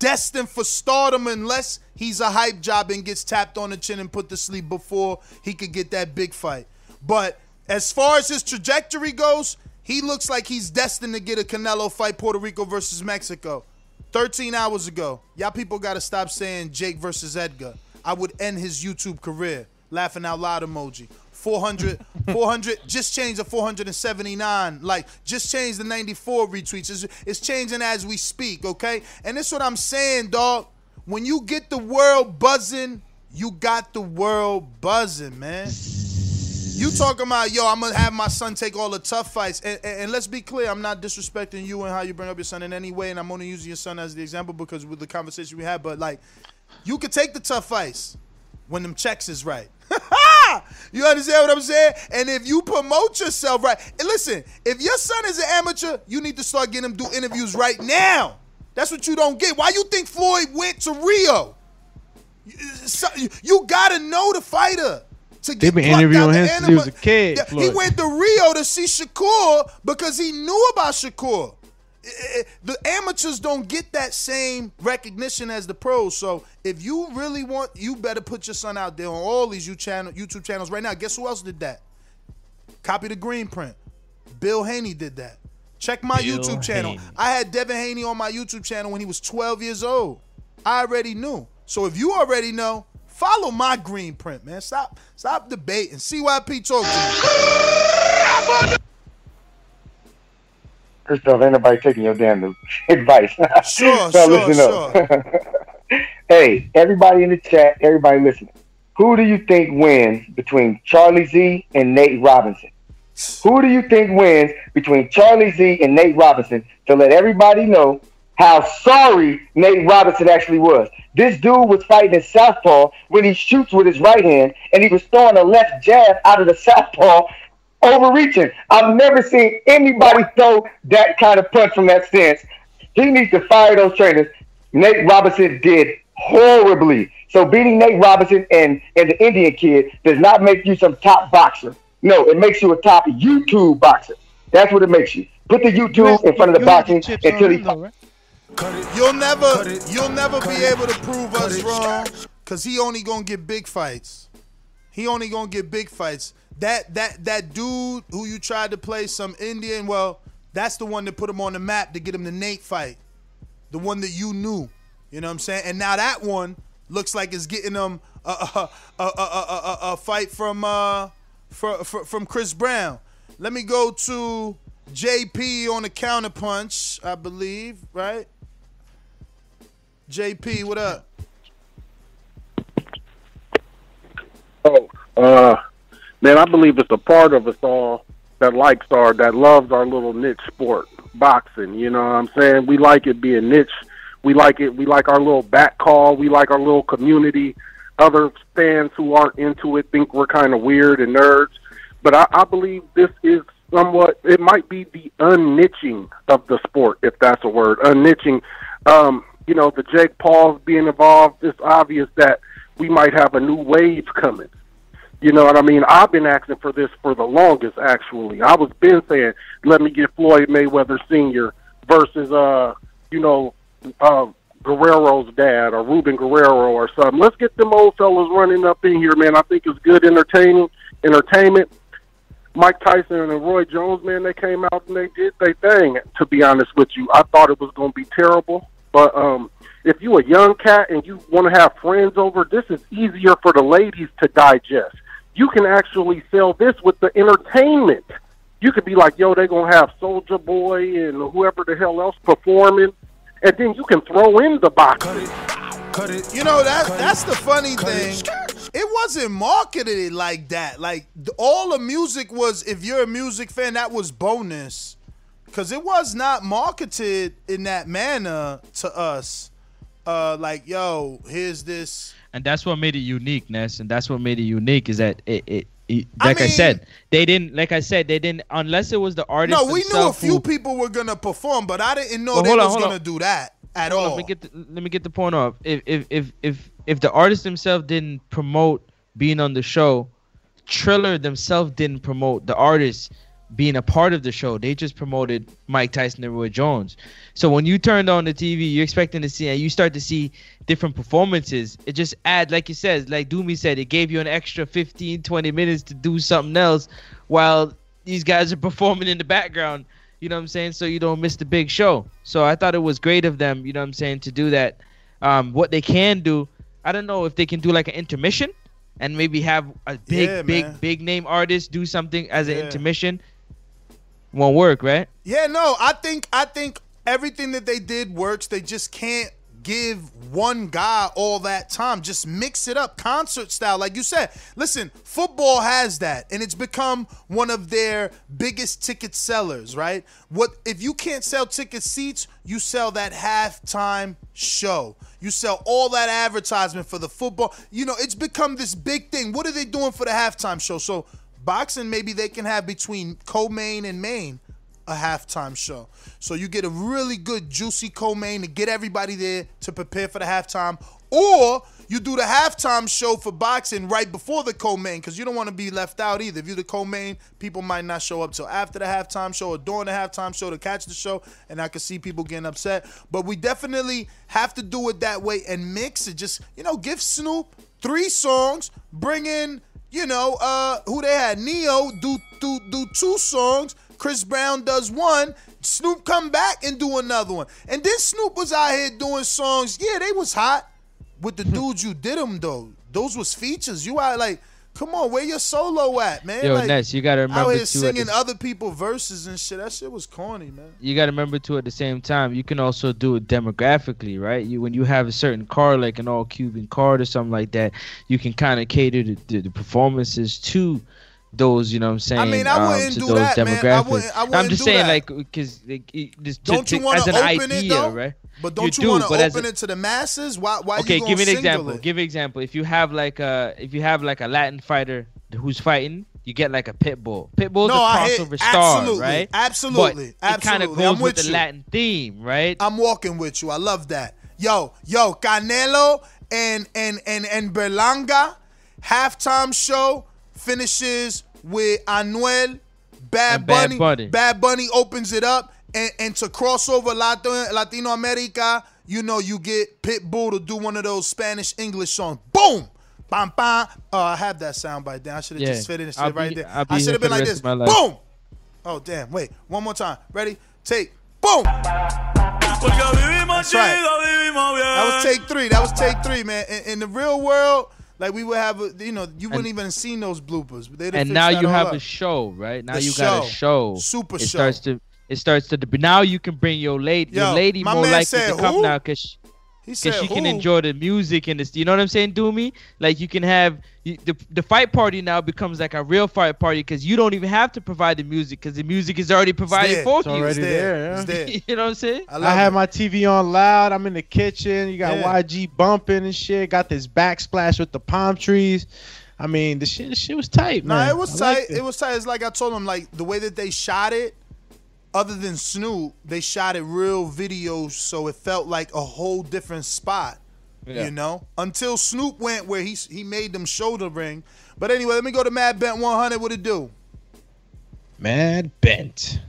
destined for stardom unless he's a hype job and gets tapped on the chin and put to sleep before he could get that big fight. But as far as his trajectory goes, he looks like he's destined to get a Canelo fight, Puerto Rico versus Mexico. 13 hours ago. Y'all people got to stop saying Jake versus Edgar. I would end his YouTube career. Laughing out loud emoji. 400, 400, just change the 479. Like, just change the 94 retweets. It's, it's changing as we speak, okay? And this what I'm saying, dog. When you get the world buzzing, you got the world buzzing, man. You talking about, yo, I'm gonna have my son take all the tough fights. And, and, and let's be clear, I'm not disrespecting you and how you bring up your son in any way, and I'm only using your son as the example because with the conversation we had, but like, you could take the tough fights when them checks is right. (laughs) you understand what I'm saying? And if you promote yourself right, and listen, if your son is an amateur, you need to start getting him do interviews right now. That's what you don't get. Why you think Floyd went to Rio? You- gotta know the fighter to get They've been interviewing him since he was a kid, Yeah, He went to Rio to see Shakur because he knew about Shakur. I- I- The amateurs don't get that same recognition as the pros. So if you really want, you better put your son out there on all these YouTube channels right now. Guess who else did that? Copy the green print. Bill Haney did that. Check my Bill YouTube channel. Haney. I had Devin Haney on my YouTube channel when he was 12 years old. I already knew. So if you already know, follow my green print, man. Stop, stop debating. CYP talk me. Christoph, ain't nobody taking your damn (laughs) advice. (laughs) Sure, (laughs) so sure, up. hey, everybody in the chat, everybody listening. Who do you think wins between Charlie Z and Nate Robinson? Who do you think wins between Charlie Z and Nate Robinson to let everybody know how sorry Nate Robinson actually was? This dude was fighting in southpaw when he shoots with his right hand, and he was throwing a left jab out of the southpaw, overreaching. I've never seen anybody throw that kind of punch from that stance. He needs to fire those trainers. Nate Robinson did horribly. So beating Nate Robinson and, and the Indian kid does not make you some top boxer. No, it makes you a top YouTube boxer. That's what it makes you. Put the YouTube in front of the boxing until he. You'll never, you'll never be able to prove us wrong, cause he only gonna get big fights. He only gonna get big fights. That that that dude who you tried to play some Indian, well, that's the one that put him on the map to get him the Nate fight, the one that you knew. You know what I'm saying? And now that one looks like it's getting him a a a, a, a, a, fight from uh for, from Chris Brown. Let me go to JP on the counterpunch, I believe, right? JP, what up? Oh, uh, man, I believe it's a part of us all that likes our, that loves our little niche sport, boxing. You know what I'm saying? We like it being niche. We like it. We like our little back call. We like our little community. Other fans who aren't into it think we're kind of weird and nerds. But I, I believe this is somewhat. It might be the unniching of the sport, if that's a word. Unniching. Um, you know, the Jake Pauls being involved. It's obvious that we might have a new wave coming. You know what I mean? I've been asking for this for the longest. Actually, I was been saying, let me get Floyd Mayweather Senior versus, uh, you know, uh, Guerrero's dad or Ruben Guerrero or something. Let's get them old fellas running up in here, man. I think it's good entertaining entertainment. Mike Tyson and Roy Jones, man, they came out and they did their thing. To be honest with you, I thought it was going to be terrible, but um, if you a young cat and you want to have friends over, this is easier for the ladies to digest. You can actually sell this with the entertainment. You could be like, yo, they're gonna have Soulja Boy and whoever the hell else performing, and then you can throw in the boxing. You know that that's the funny thing. It wasn't marketed like that. Like all the music was. If you're a music fan, that was bonus, because it was not marketed in that manner to us. Uh, like yo, here's this. and that's what made it unique, Ness. And that's what made it unique is that it, it, it like I, said, they didn't. Like I said, they didn't unless it was the artist. No, we knew a few who- people were gonna perform, but I didn't know Well, they on, was gonna on. do that at Hold on, all. Let me get the, let me get the point off. If if if if if the artist himself didn't promote being on the show, Triller themselves didn't promote the artist being a part of the show. They just promoted Mike Tyson and Roy Jones. So when you turned on the TV, you're expecting to see and you start to see different performances. It just add like you said, like Doomy said, it gave you an extra 15, 20 minutes to do something else while these guys are (laughs) performing in the background. You know what I'm saying? So you don't miss the big show. So I thought it was great of them, you know what I'm saying, to do that. Um, what they can do, I don't know if they can do like an intermission and maybe have a big, Yeah, big, big name artist do something as an Yeah. intermission. Won't work, right? Yeah, no, I think I think everything that they did works. They just can't give one guy all that time. Just mix it up, concert style, like you said. Listen, football has that, and it's become one of their biggest ticket sellers. Right? What if you can't sell ticket seats? You sell that halftime show. You sell all that advertisement for the football. You know, it's become this big thing. What are they doing for the halftime show? So boxing, maybe they can have between co-main and main a halftime show. So you get a really good juicy co-main to get everybody there to prepare for the halftime, or you do the halftime show for boxing right before the co-main because you don't want to be left out either. If you're the co-main, people might not show up till after the halftime show or during the halftime show to catch the show, and I can see people getting upset. But we definitely have to do it that way and mix it. Just you know, give Snoop three songs, bring in you know, uh, who they had? Ne-Yo do do do two songs. Chris Brown does one. Snoop come back and do another one. And then Snoop was out here doing songs. Yeah, they was hot with the dudes you did them though. Those was features. You out like, come on, where your solo at, man? Yo, like, Ness, you gotta remember out here singing the- other people verses and shit. That shit was corny, man. you got to remember too at the same time you can also do it demographically right you when you have a certain car like an all cuban card or something like that you can kind of cater the, the, the performances to those you know what i'm saying I mean, I um, wouldn't to do those that, man. I wouldn't- I i'm just saying that. like because like, just to- Don't you want as to an open idea it though? right But don't you, do, want to open a- it to the masses? Why? Why okay you give me an example it? give an example if you have like a if you have like a latin fighter who's fighting you get like a Pitbull. Pit bull's No, a crossover star, absolutely, right? absolutely, But it kind of goes I'm with, with the you. Latin theme, right? I'm walking with you. I love that. Yo, yo, Canelo and and and and Berlanga halftime show finishes with Anuel, Bad And Bad Bunny. Bunny. Bad Bunny opens it up, and and to crossover Latin Latino America, you know, you get Pitbull to do one of those Spanish English songs. Boom. Bam, bam. Oh, I have that sound by then. I should have Yeah. just fit in and I'll right be- there. I'll be I should have been like this. of my life. Boom. Oh damn! Wait, one more time. Ready? Take. Boom. That's right. That was take three. That was take three, man. In, in the real world, like we would have, a, you know, you wouldn't even have seen those bloopers. They'd have and now you have up. a show, right? Now The you got a show. show. Super it show. starts to it starts to but now you can bring your lady Yo, your lady more likely said to come who? now because He because said she can who? enjoy the music and this. You know what I'm saying? Do me like you can have you, the the fight party now becomes like a real fight party because you don't even have to provide the music because the music is already provided there. for It's you. already there, yeah. It's there. (laughs) you know what I'm saying? I, have my TV on loud. I'm in the kitchen. You got Yeah. YG bumping and shit. Got this backsplash with the palm trees. I mean, the shit, the shit was tight, Nah, it was I tight. liked It. was tight. It's like I told him, like the way that they shot it. Other than Snoop, they shot it real videos, so it felt like a whole different spot. Yeah. You know, until Snoop went where he he made them shoulder ring. But anyway, let me go to Mad Bent 100. What it do? Mad Bent.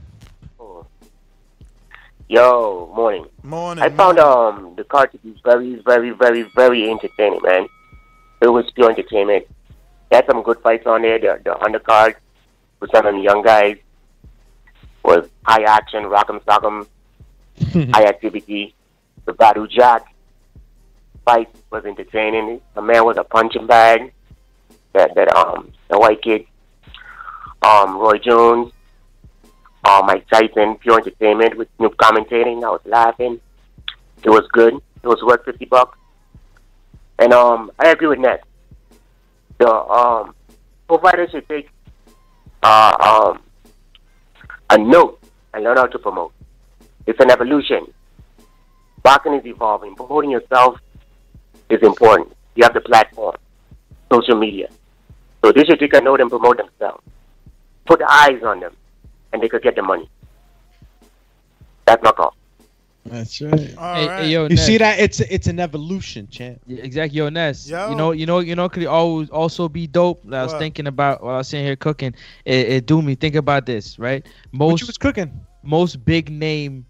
Yo, morning. Morning. I found um the card to be very, very, very, very entertaining, man. It was pure entertainment. They had some good fights on there. The the undercard with some of the young guys was high action, rock'em sock'em, (laughs) high activity. The Badou Jack fight was entertaining. The man was a punching bag. That that um the white kid, um Roy Jones, uh, Mike Tyson, pure entertainment with Snoop commentating. I was laughing. It was good. It was worth fifty bucks. And um, I agree with Ness. The um, provider should take uh, um, a note and learn how to promote. It's an evolution. Boxing is evolving. Promoting yourself is important. You have the platform, social media. So they should take a note and promote themselves. Put eyes on them, and they could get the money. That's my call. That's right. Hey, hey, yo, you Ness. see that? It's it's an evolution, champ. Yeah, exactly. Yo, Ness. Yo. You know, you know, you know, could always also be dope. I was What? thinking about while I was sitting here cooking. It, it do me think about this, right? Most was cooking. Most big name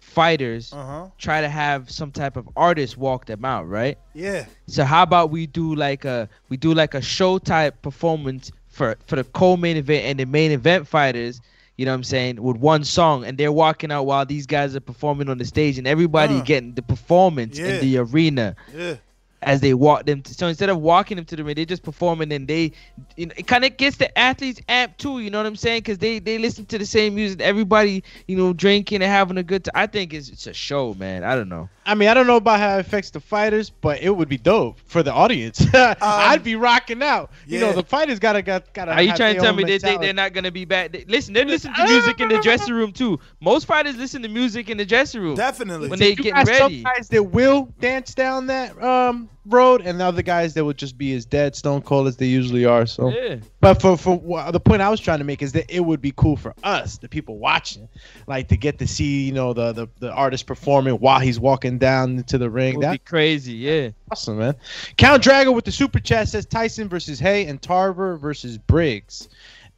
fighters Uh-huh. try to have some type of artist walk them out, right? Yeah. So how about we do like a we do like a show type performance for for the co-main event and the main event fighters. You know what I'm saying? With one song, and they're walking out while these guys are performing on the stage, and everybody Uh. getting the performance Yeah. in the arena Yeah. as they walk them. so instead of walking them to the ring, they're just performing, and they, you know, it kind of gets the athletes amped too. You know what I'm saying? Because they they listen to the same music. Everybody, you know, drinking and having a good time. I think it's it's a show, man. I don't know. I mean, I don't know about how it affects the fighters, but it would be dope for the audience. (laughs) I'd be rocking out. You know, the fighters gotta got gotta. Are you have trying to tell me they, they mentality. they're not gonna be back? They, listen, they listen to music in the (laughs) dressing room too. Most fighters listen to music in the dressing room. Definitely. when they get ready. Some guys that will dance down that um road, and the other guys that would just be as dead stone cold as they usually are. So, Yeah. but for for the point I was trying to make is that it would be cool for us, the people watching, like to get to see you know the the, the artist performing while he's walking down into the ring. That would be crazy, yeah. awesome, man. Count Drago with the super chat says Tyson versus Haye and Tarver versus Briggs,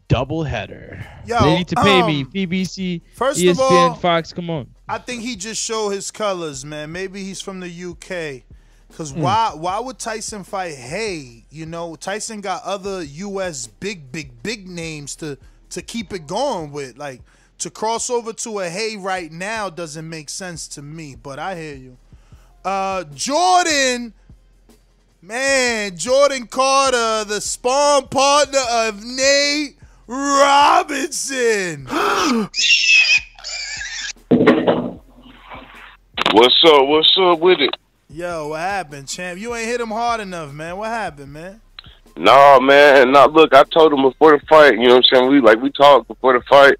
double header. Yo, they need to pay me. um, BBC, first ESPN, of all- Fox. Come on. I think he just showed his colors, man. Maybe he's from the UK. Cause Hmm. why why would Tyson fight Haye? You know, Tyson got other US big, big, big names to to keep it going with. Like to cross over to a Haye right now doesn't make sense to me, but I hear you. Uh Jordan, man, Jordan Carter, the spawn partner of Nate Robinson. What's up? What's up with it? Yo, what happened, champ? You ain't hit him hard enough, man. What happened, man? Nah, man. Nah, look, I told him before the fight. You know what I'm saying? We like we talked before the fight.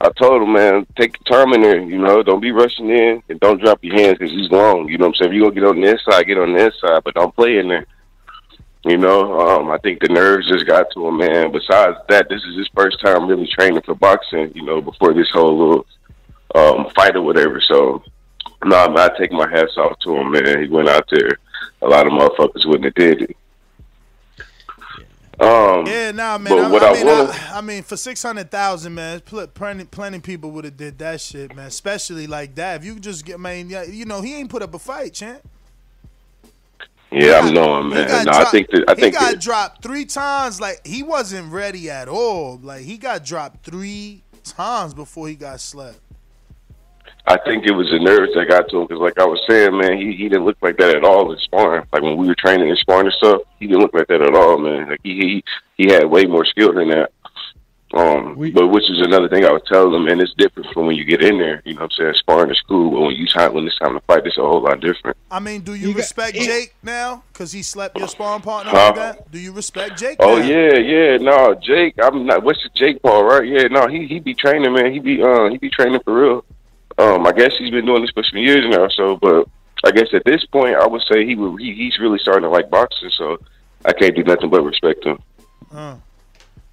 I told him, man, take your time in there. You know, don't be rushing in and don't drop your hands because he's long. You know what I'm saying? If you gonna get on the inside, get on the inside, but don't play in there. You know, um, I think the nerves just got to him, man. Besides that, this is his first time really training for boxing. You know, before this whole little um, fight or whatever. So, nah, man, I take my hats off to him, man. He went out there. A lot of motherfuckers wouldn't have did it. Um, Yeah, nah, man. but I, what I I mean, wanna- I, mean, for six hundred thousand, man, pl- plenty, plenty people would have did that shit, man. Especially like that. If you just get, man, yeah, you know, he ain't put up a fight, champ. Yeah, I'm knowing, man. No, I think that I he got that, dropped three times. Like he wasn't ready at all. Like he got dropped three times before he got slapped. I think it was the nerves that got to him because, like I was saying, man, he he didn't look like that at all in sparring. Like when we were training and sparring and stuff, he didn't look like that at all, man. Like he he he had way more skill than that. Um, but which is another thing I was telling him, man. It's different from when you get in there. You know what I'm saying? Sparring is cool, but when you time when it's time to fight, it's a whole lot different. I mean, do you, respect Jake now? Cause he slept your sparring partner Huh? like that. Do you respect Jake? Oh now? yeah, yeah. No, Jake. I'm not. What's the Jake Paul, right? Yeah. No, he he be training, man. He be uh he be training for real. Um, I guess he's been doing this for some years now. So, but I guess at this point, I would say he would he, he's really starting to like boxing. So I can't do nothing but respect him. Uh.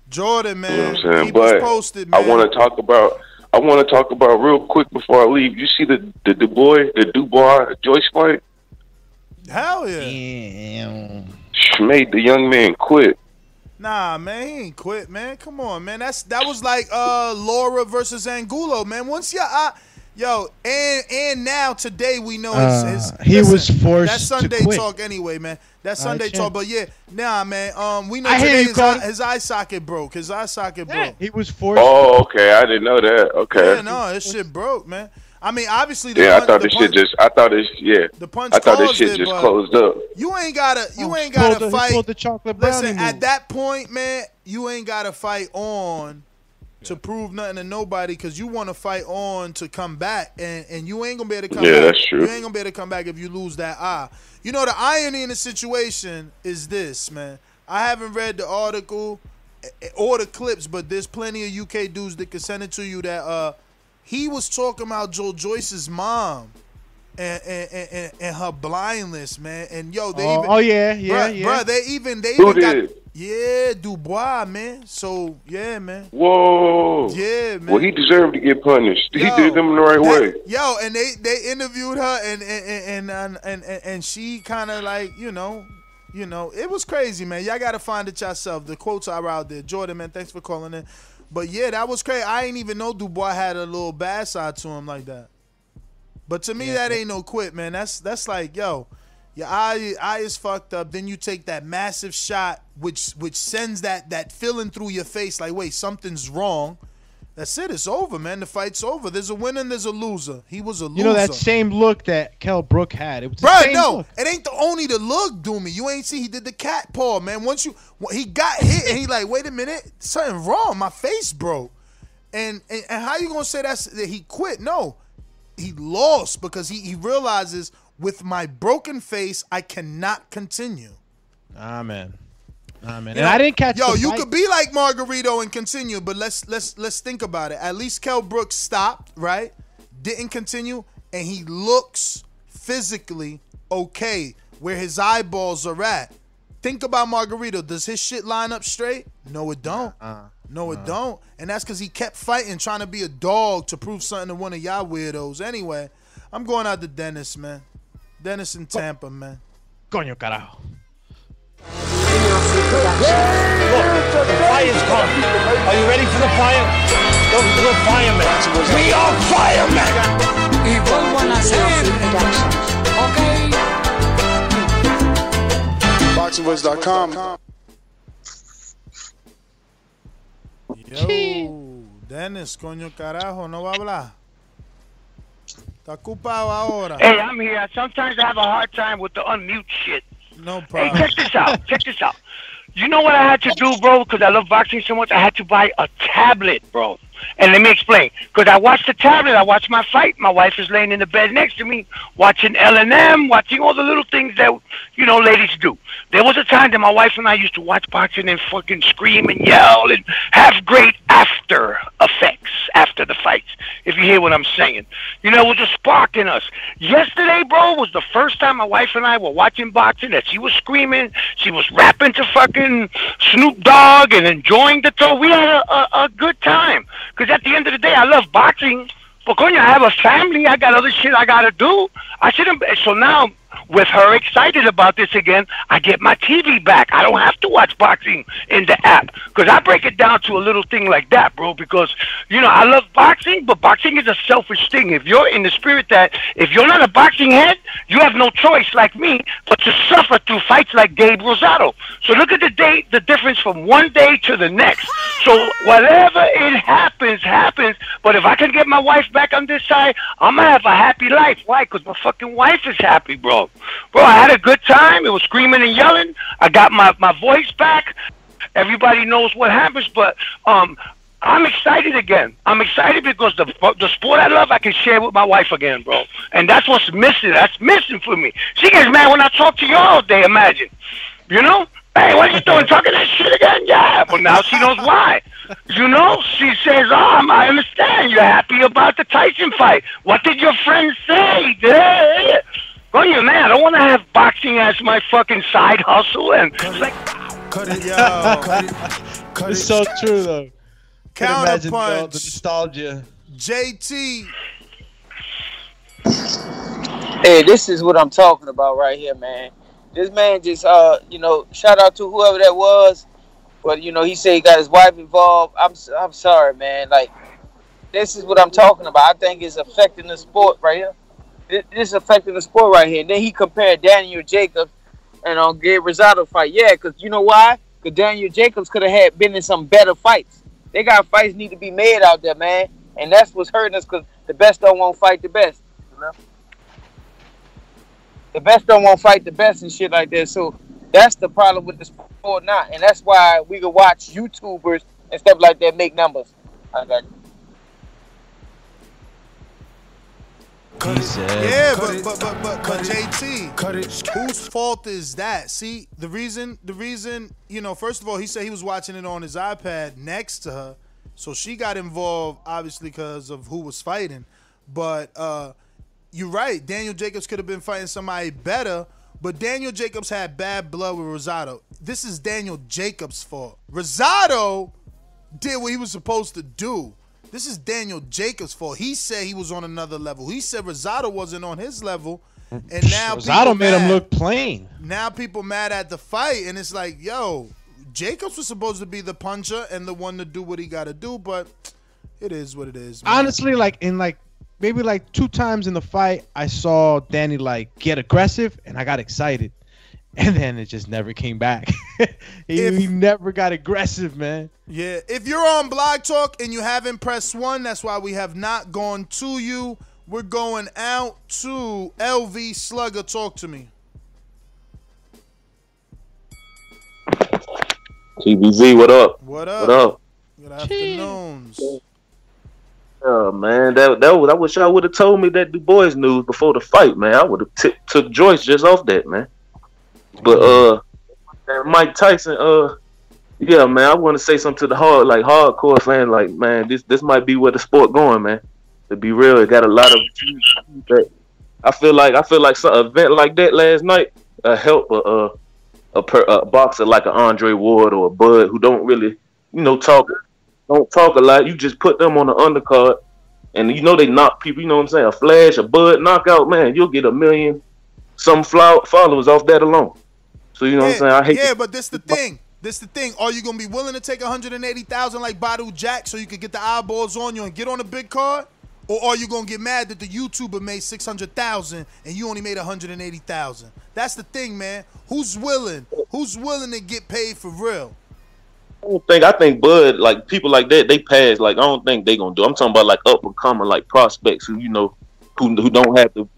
Jordan, You know man, what I'm saying? But posted, I want to talk about. I want to talk about real quick before I leave. You see the the Dubois, the Dubois Joyce fight? Hell yeah. Made the young man quit. Nah, man, he ain't quit, man. Come on, man. That's that was like uh Lara versus Angulo, man. Once you uh, yo, and and now today we know his, Uh, his he was forced That's to Sunday quit. talk anyway, man. That Sunday talk, but yeah, nah, man. Um, we know I today his eye, his eye socket broke. His eye socket broke. He was forced. Oh, okay. I didn't know that. Okay. Yeah, no, this shit broke, man. I mean, obviously, the Yeah, I thought the this punch- shit just. I thought this. Yeah. The punch I thought this shit it, just but- closed up. You ain't gotta. You Oh, ain't gotta pulled the- fight. pulled the chocolate Listen, at that point, man, you ain't gotta fight on to prove nothing to nobody because you want to fight on to come back, and and you ain't gonna be able to come back. Yeah, back. that's true. You ain't gonna be able to come back if you lose that eye. You know the irony in the situation is this, man. I haven't read the article eh, or the clips, but there's plenty of UK dudes that can send it to you that uh he was talking about Joe Joyce's mom and and, and, and, and her blindness, man. And yo, they Oh, even oh, yeah, yeah, bruh, yeah. bruh, they even they Who even got did? Yeah Dubois, man. So yeah, man. Whoa. Yeah, man. Well, he deserved to get punished. he did them the right way. Yo, and they they interviewed her and and and and and, and, and she kind of like you know. You know, it was crazy, man. Y'all gotta find it yourself. The quotes are out there. Jordan, man, thanks for calling in. But yeah, that was crazy. I ain't even know Dubois had a little bad side to him like that. But to me, that ain't no quit, man. That's that's like, yo, your eye eye is fucked up. Then you take that massive shot, which which sends that that feeling through your face, like, wait, something's wrong. That's it. It's over, man. The fight's over. There's a winner and there's a loser. He was a loser. You know that same look that Kell Brook had. It was Bruh, no, look. it ain't the only the look, Doomy. You ain't see he did the cat paw, man. Once you he got hit and he like, wait a minute, something wrong. My face broke. And and, and how you gonna say that's that he quit? No, he lost because he he realizes with my broken face I cannot continue. Amen. You And know, I didn't catch. Yo, you could be like Margarito and continue, but let's let's let's think about it. At least Kell Brooks stopped, right? Didn't continue, and he looks physically okay where his eyeballs are at. Think about Margarito. Does his shit line up straight? No, it don't. Uh, no, it don't. And that's because he kept fighting, trying to be a dog to prove something to one of y'all weirdos. Anyway, I'm going out to Dennis, man. Dennis in Tampa, man. Coño carajo. Look, the fire's coming. Are you ready for the fire? Look, we're firemen. We are firemen. Y vuelvo a nacer. BoxingWiz.com. Yo, Dennis, coño carajo, no va a hablar. Está ocupado ahora. Hey, I'm here. Sometimes I have a hard time with the unmute shit. No problem. Hey, check this out. check this out. You know what I had to do, bro? Because I love boxing so much. I had to buy a tablet, bro. And let me explain. Because I watched the tablet. I watched my fight. My wife is laying in the bed next to me, watching L and M, watching all the little things that you know ladies do. There was a time that my wife and I used to watch boxing and fucking scream and yell and have great after effects after the fights. If you hear what I'm saying, you know, it was a spark in us. Yesterday, bro, was the first time my wife and I were watching boxing that she was screaming, she was rapping to fucking Snoop Dogg and enjoying the throw. We had a, a, a good time. Because at the end of the day, I love boxing. But coño, I have a family. I got other shit I gotta do. I shouldn't. So now, with her excited about this again, I get my TV back. I don't have to watch boxing in the app because I break it down to a little thing like that, bro. Because you know I love boxing, but boxing is a selfish thing. If you're in the spirit that if you're not a boxing head, you have no choice, like me, but to suffer through fights like Gabe Rosado. So look at the day, the difference from one day to the next. So whatever it happens, happens. But if I can get my wife back on this side, I'm gonna have a happy life. Why? Because my fucking wife is happy, bro. Bro, I had a good time. It was screaming and yelling. I got my, my voice back. Everybody knows what happens, but um, I'm excited again. I'm excited because the the sport I love, I can share with my wife again, bro. And that's what's missing. That's missing for me. She gets mad when I talk to you all day. Imagine, you know. Hey, what are you doing? Talking that shit again? Yeah, but now she knows why. You know, she says, "Oh, I understand. You're happy about the Tyson fight. What did your friends say?" Yeah. Well, you man, I don't want to have boxing as my fucking side hustle, and it's like, cut it, yo. (laughs) it's so true though. Can imagine, yo, Counterpunch. the nostalgia. JT. Hey, this is what I'm talking about right here, man. This man just, uh, you know, shout out to whoever that was. But you know, he said he got his wife involved. I'm, s- I'm sorry, man. Like, this is what I'm talking about. I think it's affecting the sport right here. This, this is affecting the sport right here. And then he compared Daniel Jacobs and on Gabe Rosado fight. Yeah, because you know why? Because Daniel Jacobs could have had been in some better fights. They got fights need to be made out there, man. And that's what's hurting us because the best don't want to fight the best. The best don't want to fight the best and shit like that. So that's the problem with the sport now. And that's why we can watch YouTubers and stuff like that make numbers. I got you. He said, Yeah, but but but but but JT, whose fault is that? See, the reason the reason you know, first of all, he said he was watching it on his iPad next to her, so she got involved obviously because of who was fighting. But uh, you're right, Daniel Jacobs could have been fighting somebody better. But Daniel Jacobs had bad blood with Rosado. This is Daniel Jacobs' fault. Rosado did what he was supposed to do. This is Daniel Jacobs' fault. He said he was on another level. He said Rosado wasn't on his level, and now Rosado made him look plain. Now people mad at the fight, and it's like, yo, Jacobs was supposed to be the puncher and the one to do what he got to do, but it is what it is. man. Honestly, like in like maybe like two times in the fight, I saw Danny like get aggressive, and I got excited, (laughs) and then it just never came back. (laughs) he, he never got aggressive, man. Yeah, if you're on Blog Talk and you haven't pressed one, that's why we have not gone to you. We're going out to LV Slugger. Talk to me. TBZ, what up? What up? What up? Good afternoons. Oh man, that that was, I wish I would have told me that Dubois news before the fight, man. I would have t- took Joyce just off that, man. But uh, Mike Tyson, uh, yeah, man, I want to say something to the hard, like hardcore fan, like man, this this might be where the sport going, man. To be real, it got a lot of. But I feel like I feel like some event like that last night uh, help a a, a, per, a boxer like an Andre Ward or a Bud who don't really, you know, talk don't talk a lot. You just put them on the undercard, and you know they knock people. You know what I'm saying? A flash, a Bud knockout, man, you'll get a million some followers off that alone. So you know what I'm saying? I hate. Yeah, but this the thing. This the thing. Are you gonna be willing to take 180,000 like Badou Jack so you could get the eyeballs on you and get on a big card? Or are you gonna get mad that the YouTuber made 600,000 and you only made 180,000? That's the thing, man. Who's willing? Who's willing to get paid for real? I don't think I think Bud like people like that they pass like I don't think they gonna do. I'm talking about like up and coming like prospects who you know who who don't have to, to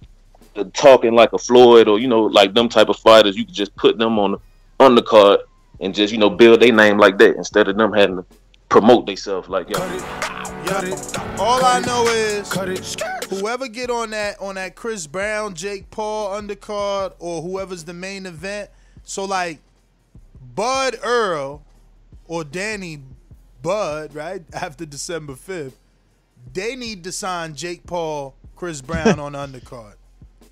talking like a Floyd or you know like them type of fighters. You can just put them on the undercard and just you know build their name like that instead of them having to promote themselves like yo. All I know is whoever get on that on that Chris Brown, Jake Paul undercard, or whoever's the main event. So like Bud Errol or Danny Bud, right (laughs) after December fifth, they need to sign Jake Paul, Chris Brown (laughs) on undercard.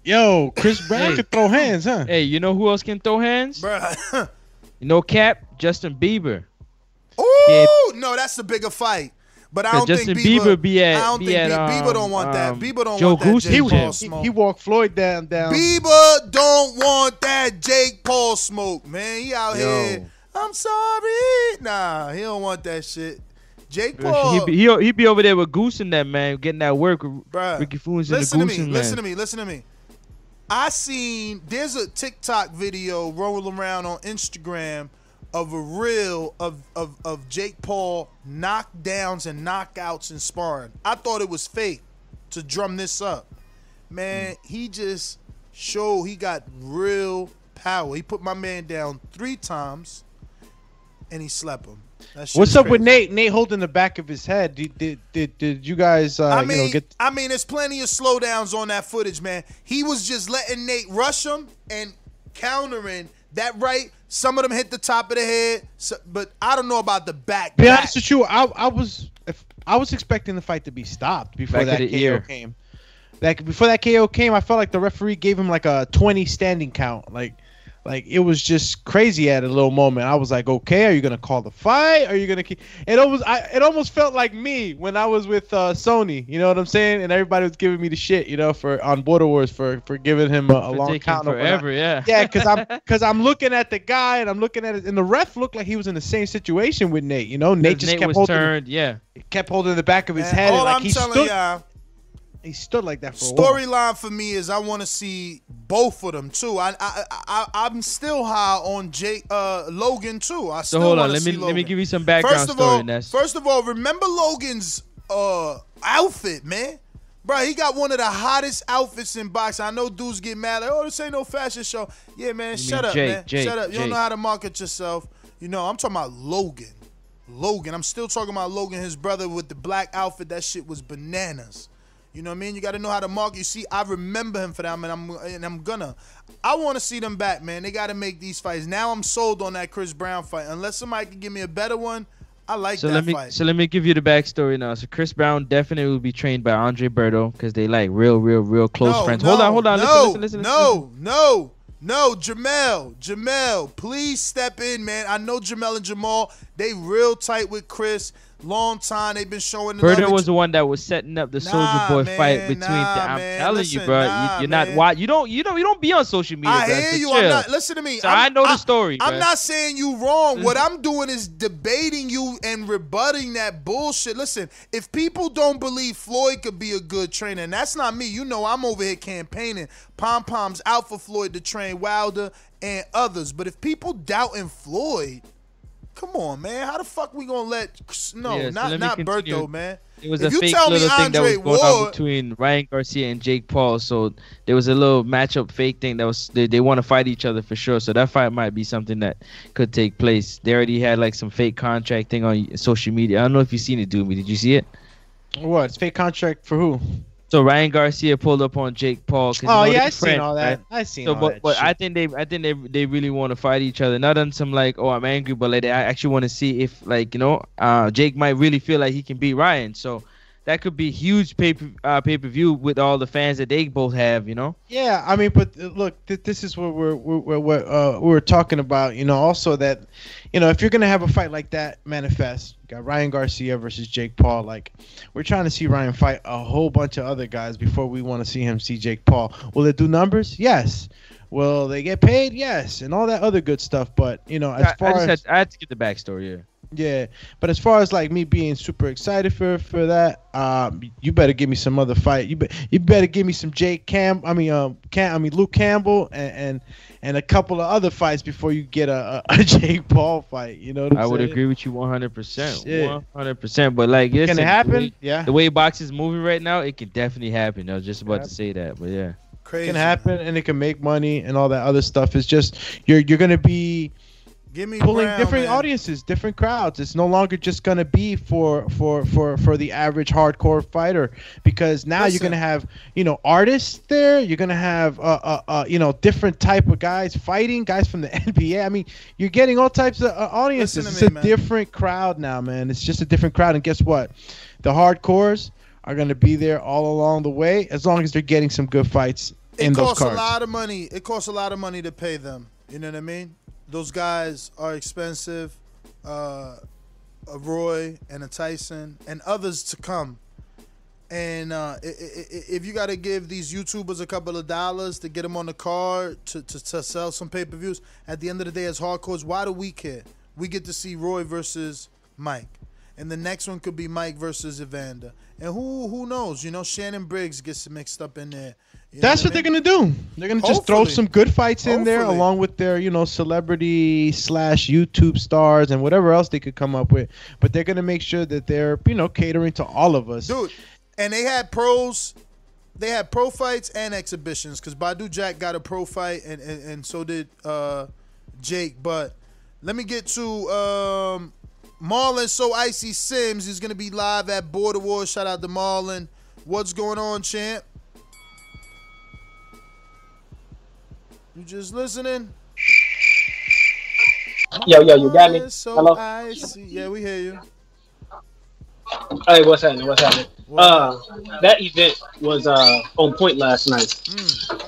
Yo, Chris Brown Hey. could throw hands, huh? Hey, you know who else can throw hands? Bruh. (laughs) You know, Cap Justin Bieber. Ooh, no, that's a bigger fight. But I 'Cause don't Justin think Bieber, Bieber be at- I don't be think at, Bie- Bieber don't um, want that. um, Bieber don't Joe want that Jake and Paul smoke. He walked Floyd down down. Bieber don't want that Jake Paul smoke, man. He out Yo. here. I'm sorry. Nah, he don't want that shit. Jake Paul. He be, he, he be over there with Goose and that man, getting that work. with Bruh, Ricky Foons and the listen to me. and Listen man. to me. Listen to me. I seen there's a TikTok video rolling around on Instagram of a reel of, of, of Jake Paul knockdowns and knockouts and sparring. I thought it was fake to drum this up. Man, mm. he just showed he got real power. He put my man down three times and he slept him. That shit What's is up with. Nate? Nate holding the back of his head. Did did did, did you guys uh, I you mean, know get I mean, there's plenty of slowdowns on that footage, man. He was just letting Nate rush him and countering that right. Some of them hit the top of the head, so, but I don't know about the back. be back. honest with you? I I was if I was expecting the fight to be stopped before Back that the KO ear. came. Like before that KO came, I felt like the referee gave him like a 20 standing count. Like, like it was just crazy at a little moment. I was like, okay, are you gonna call the fight? Are you gonna keep? It almost, I, it almost felt like me when I was with uh, Sony. You know what I'm saying? And everybody was giving me the shit, you know, for on Border Wars for for giving him a, a For long taking count. forever, that. yeah. Yeah, because I'm (laughs) because I'm looking at the guy and I'm looking at it, and the ref looked like he was in the same situation with Nate. You know, Nate just Nate kept was holding, turned, yeah. kept holding the back of his Man, head. and all like I'm he telling stood, y'all, he stood like that for a storyline for me is I want to see both of them too. I I, I I'm still high on Jake uh Logan too. I So hold on, let me see let me give you some background First of story. all, and that's first of all, remember Logan's uh outfit, man. Bro, he got one of the hottest outfits in boxing. I know dudes get mad like, oh, this ain't no fashion show. Yeah, man, You shut up, Jake, man. Jake, shut up. You don't know how to market yourself. You know, I'm talking about Logan. Logan. I'm still talking about Logan, his brother with the black outfit. That shit was bananas. You know what I mean? You got to know how to market. You see, I remember him for that, and I'm and I'm gonna. I want to see them back, man. They got to make these fights. Now I'm sold on that Chris Brown fight. Unless somebody can give me a better one, I like so that let me fight. so let me give you the backstory now. So Chris Brown definitely will be trained by Andre Berto because they like real, real, real close no, friends. No, hold on, hold on. No, listen, listen, listen. no, no, no, Jamel, Jamel, please step in, man. I know Jamel and Jamal, they real tight with Chris. Long time they've been showing. Another- was the one that was setting up the Soulja Boy man, fight between. nah, the, I'm man. telling Listen, you, bro. nah, you, you're not. Why you don't you don't you don't be on social media. I bro, hear so you. chill. I'm not. Listen to me. So I know the story. I'm bro. not saying you wrong. What I'm doing is debating you and rebutting that bullshit. Listen, if people don't believe Floyd could be a good trainer, and that's not me. You know, I'm over here campaigning. Pom Pom's out for Floyd to train Wilder and others. But if people doubting Floyd, come on, man. How the fuck we gonna let? No, Yeah, so not let me not continue. Berto, man. It was if a you fake tell little thing that Andre was going on between Ryan Garcia and Jake Paul. So there was a little matchup fake thing that was they, they want to fight each other for sure. So that fight might be something that could take place. They already had like some fake contract thing on social media. I don't know if you seen it, Doomy. Did you see it? What? It's fake contract for who? So Ryan Garcia pulled up on Jake Paul. Oh yeah, I seen all that. right? I seen So, all but, that. but shit. I think they, I think they, they really want to fight each other. Not on some like, oh, I'm angry, but like, they actually want to see if, like, you know, uh, Jake might really feel like he can beat Ryan. So that could be huge pay per uh, pay per view with all the fans that they both have. You know. Yeah, I mean, but uh, look, th- this is what we're we're, we're, uh, we were talking about. You know, also that, you know, if you're gonna have a fight like that manifest, you got Ryan Garcia versus Jake Paul. Like, we're trying to see Ryan fight a whole bunch of other guys before we want to see him see Jake Paul. Will it do numbers? Yes. Will they get paid? Yes, and all that other good stuff. But you know, as I, far I just as had, I had to get the backstory. Yeah. Yeah, but as far as like me being super excited for for that, um, you better give me some other fight. You be, you better give me some Jake Cam. I mean, um, Cam. I mean Luke Campbell and and, and a couple of other fights before you get a, a, a (laughs) Jake Paul fight. You know what I'm I would agree with you 100. percent 100. percent But like, listen, it the happen? way- Yeah. The way boxing's moving right now, it can definitely happen. I was just about to say that, but yeah. Crazy. It can happen and it can make money and all that other stuff. It's just you're you're gonna be Give me pulling Brown, different man. audiences, different crowds. It's no longer just gonna be for for for for the average hardcore fighter because now you're gonna have you know artists there. You're gonna have uh, uh, uh you know different type of guys fighting, guys from the (laughs) NBA. I mean, you're getting all types of uh, audiences. It's to a man. different crowd now, man. It's just a different crowd. And guess what? The hardcores are gonna be there all along the way as long as they're getting some good fights in it those costs cards. a lot of money. It costs a lot of money to pay them. You know what I mean? Those guys are expensive. Uh, a Roy and a Tyson and others to come. And uh, if you got to give these YouTubers a couple of dollars to get them on the card to, to, to sell some pay per views, at the end of the day, as hardcores, why do we care? We get to see Roy versus Mike. And the next one could be Mike versus Evander. And who who knows? You know, Shannon Briggs gets mixed up in there. You That's what I they're gonna do. They're gonna just throw some good fights in there, along with their, you know, celebrity slash YouTube stars and whatever else they could come up with. But they're gonna make sure that they're, you know, catering to all of us. dude. And they had pros, they had pro fights and exhibitions because Badou Jack got a pro fight and and, and so did uh, Jake. But let me get to um, Marlon. So icy Sims is gonna be live at Border Wars. Shout out to Marlon. What's going on, champ? You just listening? Yo, yo, you got me? So Hello? Yeah, we hear you. Hey, what's happening? What's happening? Uh, that event was uh on point last night. Hmm.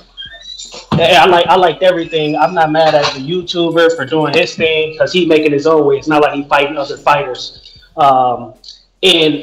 Yeah, I like I liked everything. I'm not mad at the YouTuber for doing his thing because he making his own way. It's not like he fighting other fighters. Um, and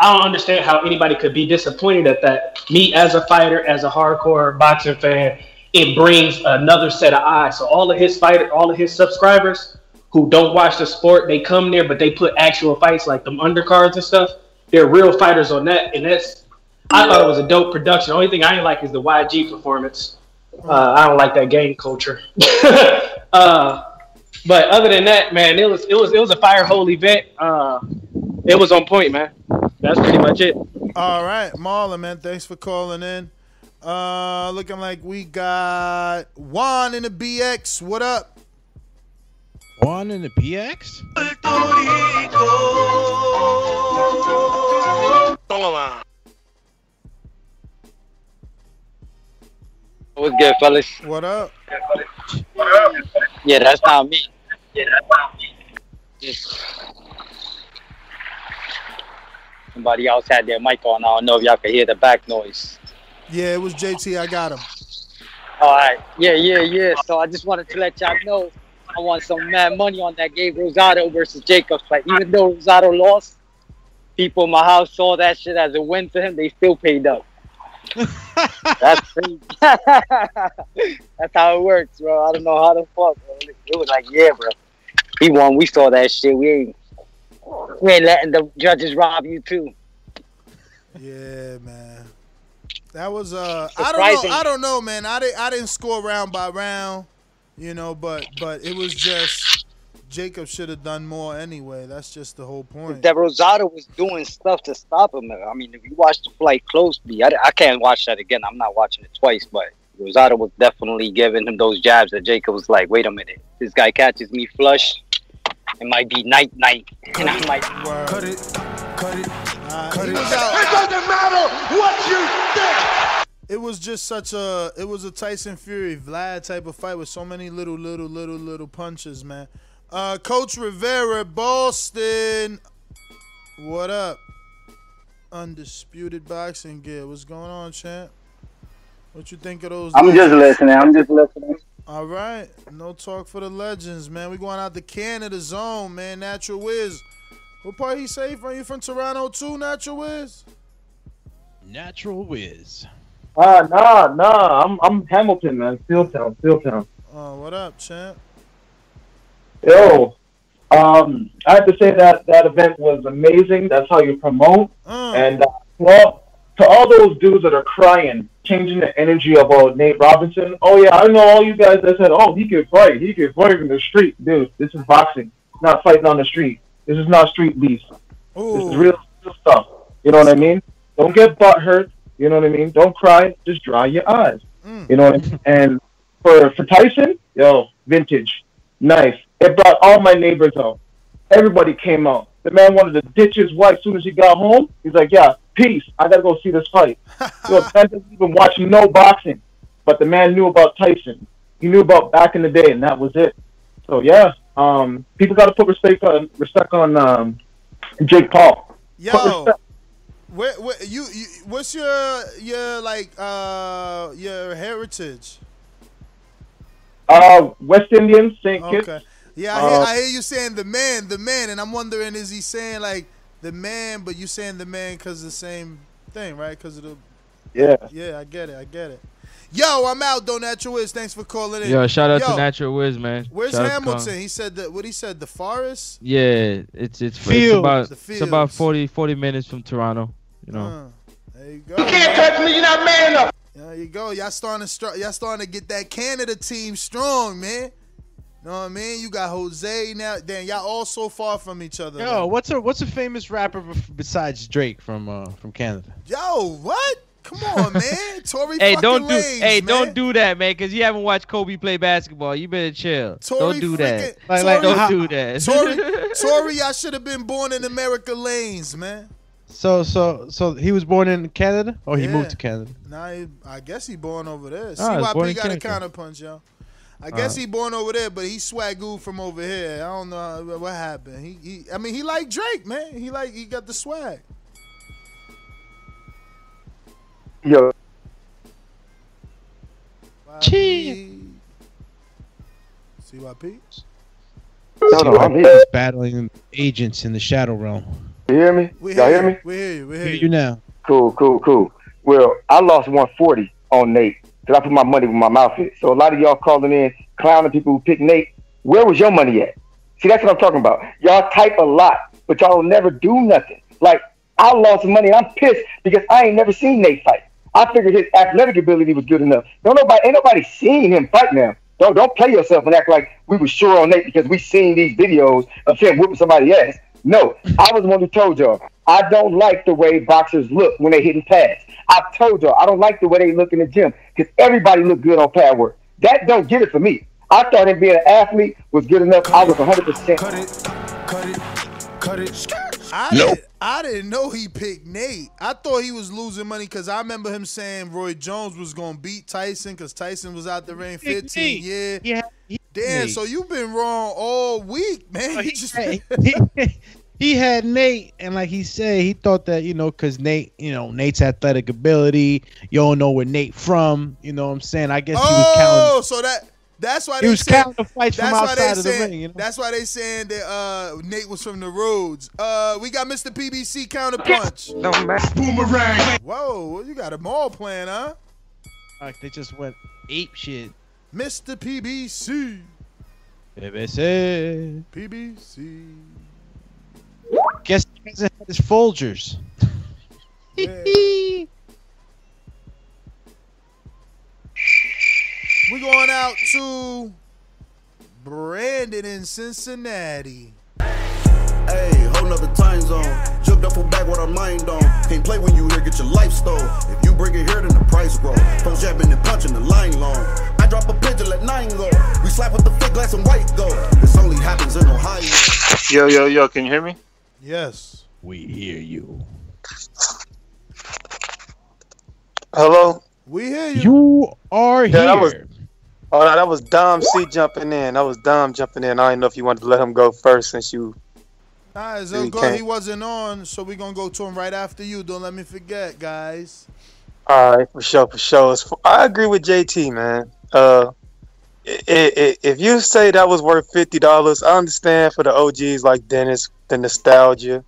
I don't understand how anybody could be disappointed at that. Me as a fighter, as a hardcore boxing fan, it brings another set of eyes. So all of his fighter, all of his subscribers who don't watch the sport, they come there, but they put actual fights like them undercards and stuff. They're real fighters on that, and that's. I thought it was a dope production. The only thing I didn't like is the YG performance. Uh, I don't like that game culture. (laughs) uh, but other than that, man, it was it was it was a fire hole event. Uh, it was on point, man. That's pretty much it. All right, Marlon, man, thanks for calling in. Uh, looking like we got Juan in the BX. What up? Juan in the BX? What's good, fellas? What up? Yeah, that's not me. Yeah, that's not me. Just somebody else had their mic on. I don't know if y'all can hear the back noise. Yeah, it was JT. I got him. All right. Yeah, yeah, yeah. So I just wanted to let y'all know I want some mad money on that Gabe Rosado versus Jacobs fight. Even though Rosado lost, people in my house saw that shit as a win for him. They still paid up. (laughs) That's crazy. (laughs) That's how it works, bro. I don't know how the fuck. Bro. It was like, yeah, bro. He won. We saw that shit. We ain't, we ain't letting the judges rob you too. Yeah, man. That was uh I don't know I don't know man. I didn't I didn't score round by round, you know, but but it was just Jacob should have done more anyway. That's just the whole point. That Rosado was doing stuff to stop him. I mean, if you watch the fight closely, I, I can't watch that again. I'm not watching it twice, but Rosado was definitely giving him those jabs that Jacob was like, wait a minute, this guy catches me flush. It might be night night, and I might cut it, cut it, cut it. It doesn't matter what you think. It was just such a it was a Tyson Fury Vlad type of fight with so many little little little little punches, man. Uh Coach Rivera, Boston. What up? Undisputed boxing gear. What's going on, champ? What you think of those? I'm just listening. I'm just listening. All right, no talk for the legends, man. We going out to Canada zone, man. Natural Wiz. What part he say from? You from Toronto too, Natural Wiz? Natural Wiz. Uh, nah, nah. I'm I'm Hamilton, man. Steeltown, Steeltown. Oh, what up, champ? Yo, um, I have to say that that event was amazing. That's how you promote. Uh. And uh, well, to all those dudes that are crying, changing the energy about uh, Nate Robinson. Oh yeah, I know all you guys that said, "Oh, he can fight. He can fight in the street." Dude, this is boxing, not fighting on the street. This is not street beef. This is real, real stuff. You know what I mean? Don't get butt hurt. You know what I mean? Don't cry. Just dry your eyes. Mm. You know what I mean? And for for Tyson, yo, vintage, nice. It brought all my neighbors out. Everybody came out. The man wanted to ditch his wife as soon as he got home. He's like, "Yeah, peace. I gotta go see this fight." the man doesn't even watch no boxing, but the man knew about Tyson. He knew about back in the day, and that was it. So yeah, um, people got to put respect on respect on um, Jake Paul. Yo, where, where you, you? What's your your like uh your heritage? Uh, West Indians, St. Kitts. Okay. Yeah, I hear, Uh, I hear you saying the man, the man, and I'm wondering is he saying like the man, but you saying the man because the same thing, right? Because of the Yeah. yeah, I get it, I get it. Yo, I'm out though. Natural Wiz, thanks for calling in. Yo, shout out Yo, to Natural Wiz, man. Where's Shout Hamilton? He said that. What he said? The forest. Yeah, it's it's, it's about The it's about 40, 40 minutes from Toronto. You know. Uh, there you go. You can't touch me. You're not man enough. There you go. Y'all starting to str- y'all starting to get that Canada team strong, man. Know what I mean? You got Jose now. Damn, y'all all so far from each other. Yo, what's a what's a famous rapper besides Drake from uh from Canada? Yo, what? Come on, (laughs) man. Tory Hey, fucking don't do Lanez, hey, man. don't do that, man, because you haven't watched Kobe play basketball. You better chill. Tory don't do that. freaking- Like- like don't how- do that. Tory, (laughs) Tory, y'all should have been born in America lanes, man. So so so he was born in Canada or he Yeah. moved to Canada? Nah, he, I guess he born over there. Ah, he's born CYP in got a Canada. counter punch, yo. I guess Ah. he born over there, but he swagoo from over here. I don't know what happened. He, he I mean, he like Drake, man. He like he got the swag. Yo, Chill. CYP. No, no, I'm He's here. battling agents in the shadow realm. You hear me? We Y'all hear you. me? We hear you. We hear Hear you. you now. Cool, cool, cool. Well, I lost 140 on Nate because I put my money with my mouth in. So a lot of y'all calling in, clowning people who pick Nate. Where was your money at? See, that's what I'm talking about. Y'all type a lot, but y'all will never do nothing. Like I lost money, and I'm pissed because I ain't never seen Nate fight. I figured his athletic ability was good enough. Don't nobody, ain't nobody seen him fight now. Don't don't play yourself and act like we were sure on Nate because we seen these videos of him whooping somebody ass. No, I was the one who told y'all. I don't like the way boxers look when they hitting pads. I told y'all I don't like the way they look in the gym because everybody look good on pad work. That don't get it for me. I thought him being an athlete was good enough. I was 100. percent Cut it, cut it, cut it. I didn't, I didn't know he picked Nate. I thought he was losing money because I remember him saying Roy Jones was gonna beat Tyson because Tyson was out the ring 15. Yeah. Yeah. Damn. Nate. So you've been wrong all week, man. You he, just- (laughs) he, he had Nate, and like he said, he thought that you know, cause Nate, you know, Nate's athletic ability. You don't know where Nate from. You know what I'm saying? I guess he was counting. Oh, so that that's why He they was saying, counting the fights from that's why they outside of the saying- ring, you know? That's why they saying that uh, Nate was from the roads. Uh, we got Mr. PBC counterpunch. No man. Boomerang. Whoa, you got them all playing, huh? Like they just went ape shit. Mr. PBC. BBC. PBC. Guess he hasn't had his Folgers. (laughs) We're going out to Brandon in Cincinnati. Hey, whole nother time zone. Jumped up for back with our mind on. Can't play when you here, get your life stole. If you bring it here, then the price grow. Folks jabbing and punching the line long. I drop a pigeon, let nine go. We slap with the fake glass and white go. This only happens in Ohio. Yo, yo, yo, can you hear me? Yes. We hear you. Hello. We hear you. You are Yeah, that was. here. Oh no, that was Dom C jumping in. That was Dom jumping in. I didn't know if you wanted to let him go first since you. Nah, it's He good. He wasn't on, so we're gonna go to him right after you. Don't let me forget, guys. All right, for sure, for sure. I agree with JT, man. Uh, if you say that was worth fifty dollars, I understand for the OGs like Dennis, the nostalgia.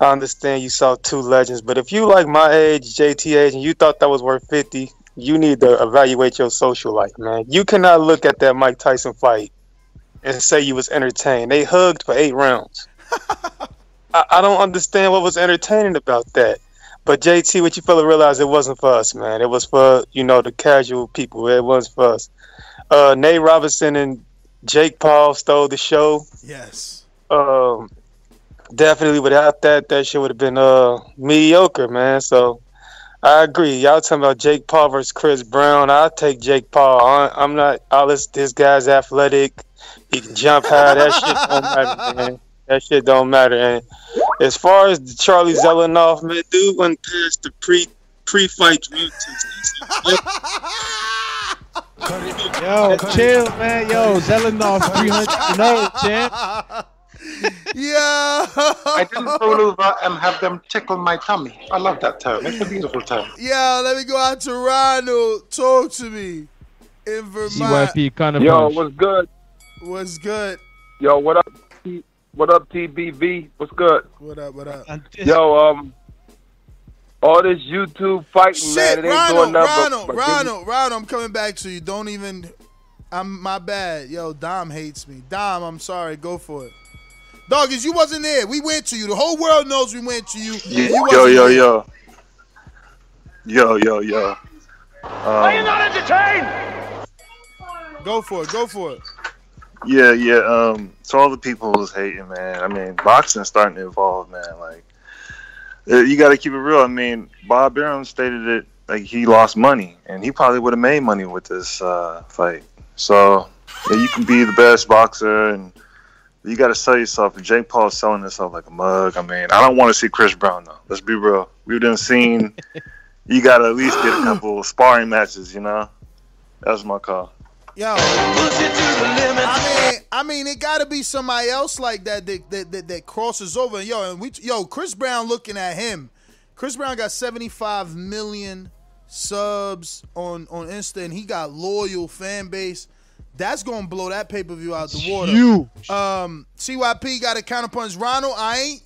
I understand you saw two legends, but if you like my age, JT age, and you thought that was worth fifty, you need to evaluate your social life, man. You cannot look at that Mike Tyson fight and say you was entertained. They hugged for eight rounds. (laughs) I, I don't understand what was entertaining about that. But JT, what you fella realized it wasn't for us, man. It was for you know the casual people. It wasn't for us. Uh, Nate Robinson and Jake Paul stole the show. Yes. Um, definitely without that, that shit would have been uh mediocre, man. So I agree. Y'all talking about Jake Paul versus Chris Brown? I'll take Jake Paul. I, I'm not. I'll listen. This guy's athletic. He can jump high. That shit don't matter, man. That shit don't matter. And as far as the Charlie Zelenoff, man, dude went past the pre pre fight drug (laughs) Yo, chill, man. Yo, Zelenoff (laughs) 300 and 0, champ. Yeah. I didn't roll over and have them tickle my tummy. I love that term. It's a beautiful term. Yeah, let me go out to Ronald. Talk to me. In Vermont. CYP counter Yo, what's good? What's good? Yo, what up? T- What up, TBV? What's good? What up? What up? Yo, um, all this YouTube fighting, man, it ain't Ronald, doing nothing. Ronald, but, but give me- Ronald, Ronald, I'm coming back to you. Don't even. I'm my bad. Yo, Dom hates me. Dom, I'm sorry. Go for it. Doggies, you wasn't there. We went to you. The whole world knows we went to you. and you Yo, wasn't yo, yo. Yo, yo, yo. Are you Um, not entertained? Go for it. Go for it. Yeah, yeah. Um, so all the people was hating, man. I mean, boxing's starting to evolve, man. Like, uh, you got to keep it real. I mean, Bob Arum stated it like he lost money, and he probably would have made money with this uh, fight. So yeah, you can be the best boxer, and you got to sell yourself. And Jake Paul's selling himself like a mug. I mean, I don't want to see Chris Brown though. Let's be real. We've done seen. (laughs) you got to at least get a couple sparring matches. You know, that's my call. Yo, I mean, I mean, it got to be somebody else like that that, that that that crosses over. Yo, and we, yo, Chris Brown looking at him. Chris Brown got 75 million subs on on Insta, and he got loyal fan base. That's gonna blow that pay per view out the water. You, Um, CYP got a counterpunch. Ronald, I ain't.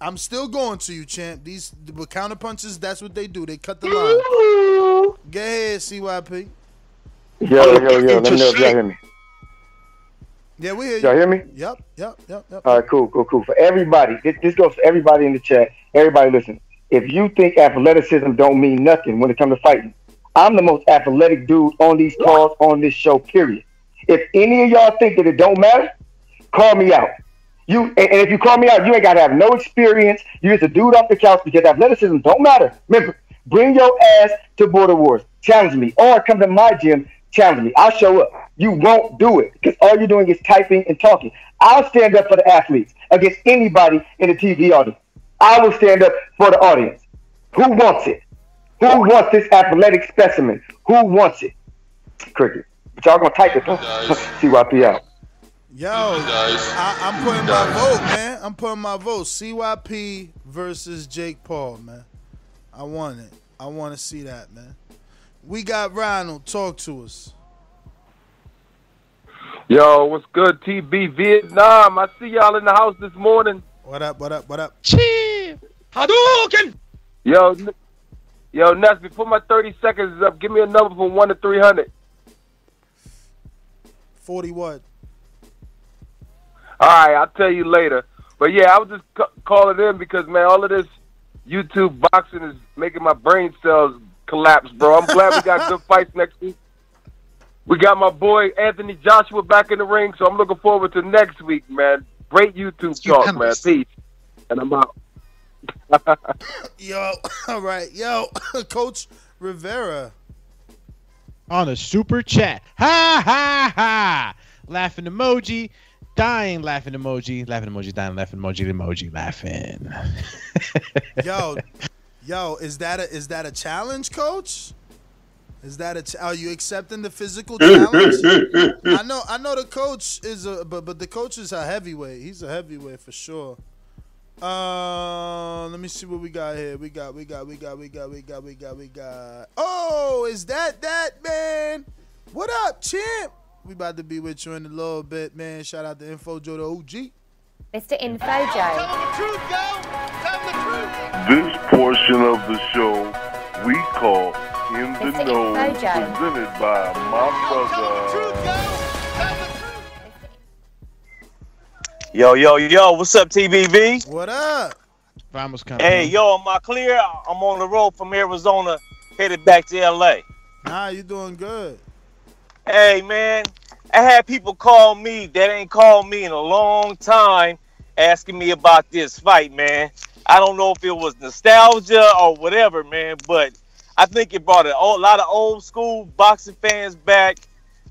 I'm still going to you, champ. These with counterpunches, that's what they do. They cut the line. Go ahead, CYP. Yo, yo, yo. Let me know if y'all hear me. Yeah, we hear you. Y'all hear me? Yep, yep, yep, yep. All right, cool, cool, cool. For everybody, this, goes for everybody in the chat. Everybody listen. If you think athleticism don't mean nothing when it comes to fighting, I'm the most athletic dude on these calls on this show, period. If any of y'all think that it don't matter, call me out. You and, and if you call me out, you ain't gotta have no experience. You just a dude off the couch because athleticism don't matter. Remember, bring your ass to Border Wars. Challenge me. Or come to my gym, challenge me. I'll show up. You won't do it because all you're doing is typing and talking. I'll stand up for the athletes against anybody in the TV audience. I will stand up for the audience. Who wants it? Who wants this athletic specimen? Who wants it? Cricket. But y'all gonna type it. Though. (laughs) CYP out. Yo, I, I'm putting my vote, man. I'm putting my vote. CYP versus Jake Paul, man. I want it. I want to see that, man. We got Ronald. Talk to us. Yo, what's good, TB Vietnam? I see y'all in the house this morning. What up? What up? What up? Cheer! Hadouken! Yo, yo, Ness, before my 30 seconds is up, give me a number from 1 to 300. 40 what? All right, I'll tell you later. But yeah, I was just ca- calling in because, man, all of this YouTube boxing is making my brain cells collapse, bro. I'm glad we got good (laughs) fights next week. We got my boy Anthony Joshua back in the ring, so I'm looking forward to next week, man. Great YouTube talk, man. Peace. And I'm out. (laughs) Yo, all right. Yo, (laughs) Coach Rivera. on a super chat. Ha ha ha! Laughing emoji, dying laughing emoji, laughing emoji, dying laughing emoji, emoji laughing. Yo, yo, is that a is that a challenge, Coach? Is that a ch- are you accepting the physical challenge? I know I know the coach is a but but the coach is a heavyweight. He's a heavyweight for sure. Uh, let me see what we got here. We got we got we got we got we got we got we got. Oh, is that that man? What up, champ? We about to be with you in a little bit, man. Shout out to Info Joe the OG. Mr. Info Infojo. This portion of the show we call In the Mr. Know, Infojo. presented by my brother. Yo, yo, yo, what's up, TBV? What up? Vamos, coming. Hey, yo, am I clear? I'm on the road from Arizona, headed back to LA. Nah, you doing good. Hey, man, I had people call me that ain't called me in a long time asking me about this fight, man. I don't know if it was nostalgia or whatever, man, but I think it brought a lot of old school boxing fans back,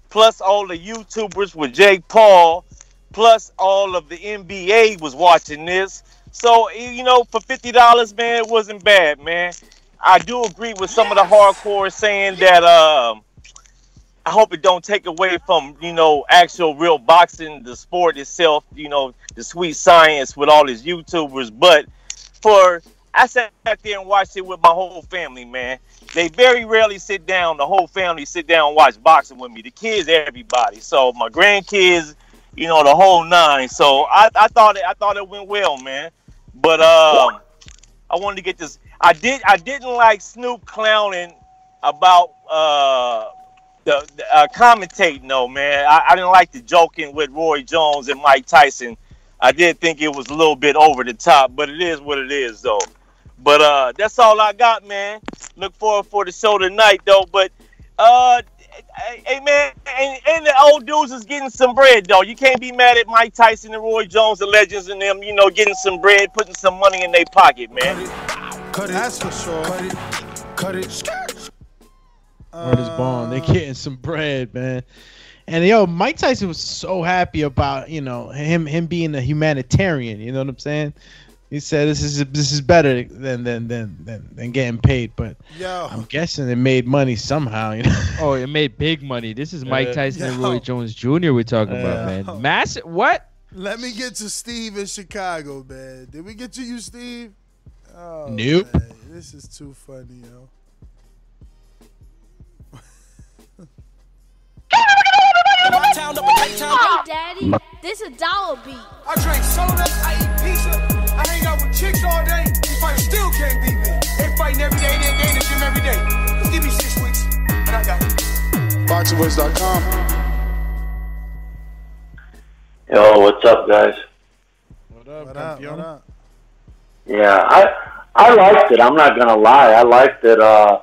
plus all the YouTubers with Jake Paul, plus all of the NBA was watching this. So, you know, for $50, man, it wasn't bad, man. I do agree with some of the hardcore saying that um I hope it don't take away from you know actual real boxing, the sport itself. You know the sweet science with all these YouTubers. But for I sat back there and watched it with my whole family, man. They very rarely sit down. The whole family sit down and watch boxing with me. The kids, everybody. So my grandkids, you know, the whole nine. So I, I thought it, I thought it went well, man. But um, I wanted to get this. I did. I didn't like Snoop clowning about uh the, the uh, commentating though, man. I, I didn't like the joking with Roy Jones and Mike Tyson. I did think it was a little bit over the top, but it is what it is though. But uh that's all I got, man. Look forward for the show tonight though. But uh hey hey, man, and, and the old dudes is getting some bread though. You can't be mad at Mike Tyson and Roy Jones, the legends and them, you know, getting some bread, putting some money in their pocket, man. Cut it. That's for sure. Cut it. Cut it. Word is born. They getting some bread, man. And yo, Mike Tyson was so happy about you know him him being a humanitarian. You know what I'm saying? He said this is this is better than than than than, than getting paid. But Yo. I'm guessing it made money somehow. You know? (laughs) Oh, it made big money. This is Mike Yeah. Tyson and Roy Jones Jr. We're talking Yeah. about, man. Massive. What? Let me get to Steve in Chicago, man. Did we get to you, Steve? Oh, Nope. man, This is too funny, yo. Town up in Baytown. Hey, daddy, this a dollar beat. I drink soda, I eat pizza, I hang out with chicks all day. These fighters still can't beat me. They fighting every day, they in the gym every day. Just give me six weeks, and I got it. BoxingWords.com. Yo, what's up, guys? What up, What up? What up? Yeah, I I liked it. I'm not gonna lie. I liked it. Uh,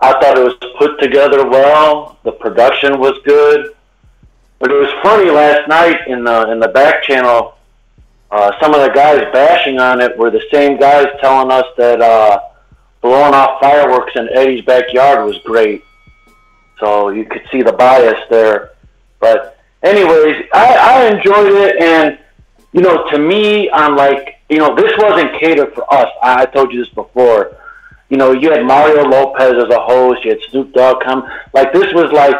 I thought it was put together well. The production was good, but it was funny last night in the in the back channel. Uh, some of the guys bashing on it were the same guys telling us that uh, blowing off fireworks in Eddie's backyard was great. So you could see the bias there. But anyways, I, I enjoyed it, and you know, to me, I'm like, you know, this wasn't catered for us. I, I told you this before. You know, you had Mario Lopez as a host, you had Snoop Dogg come. Like this was like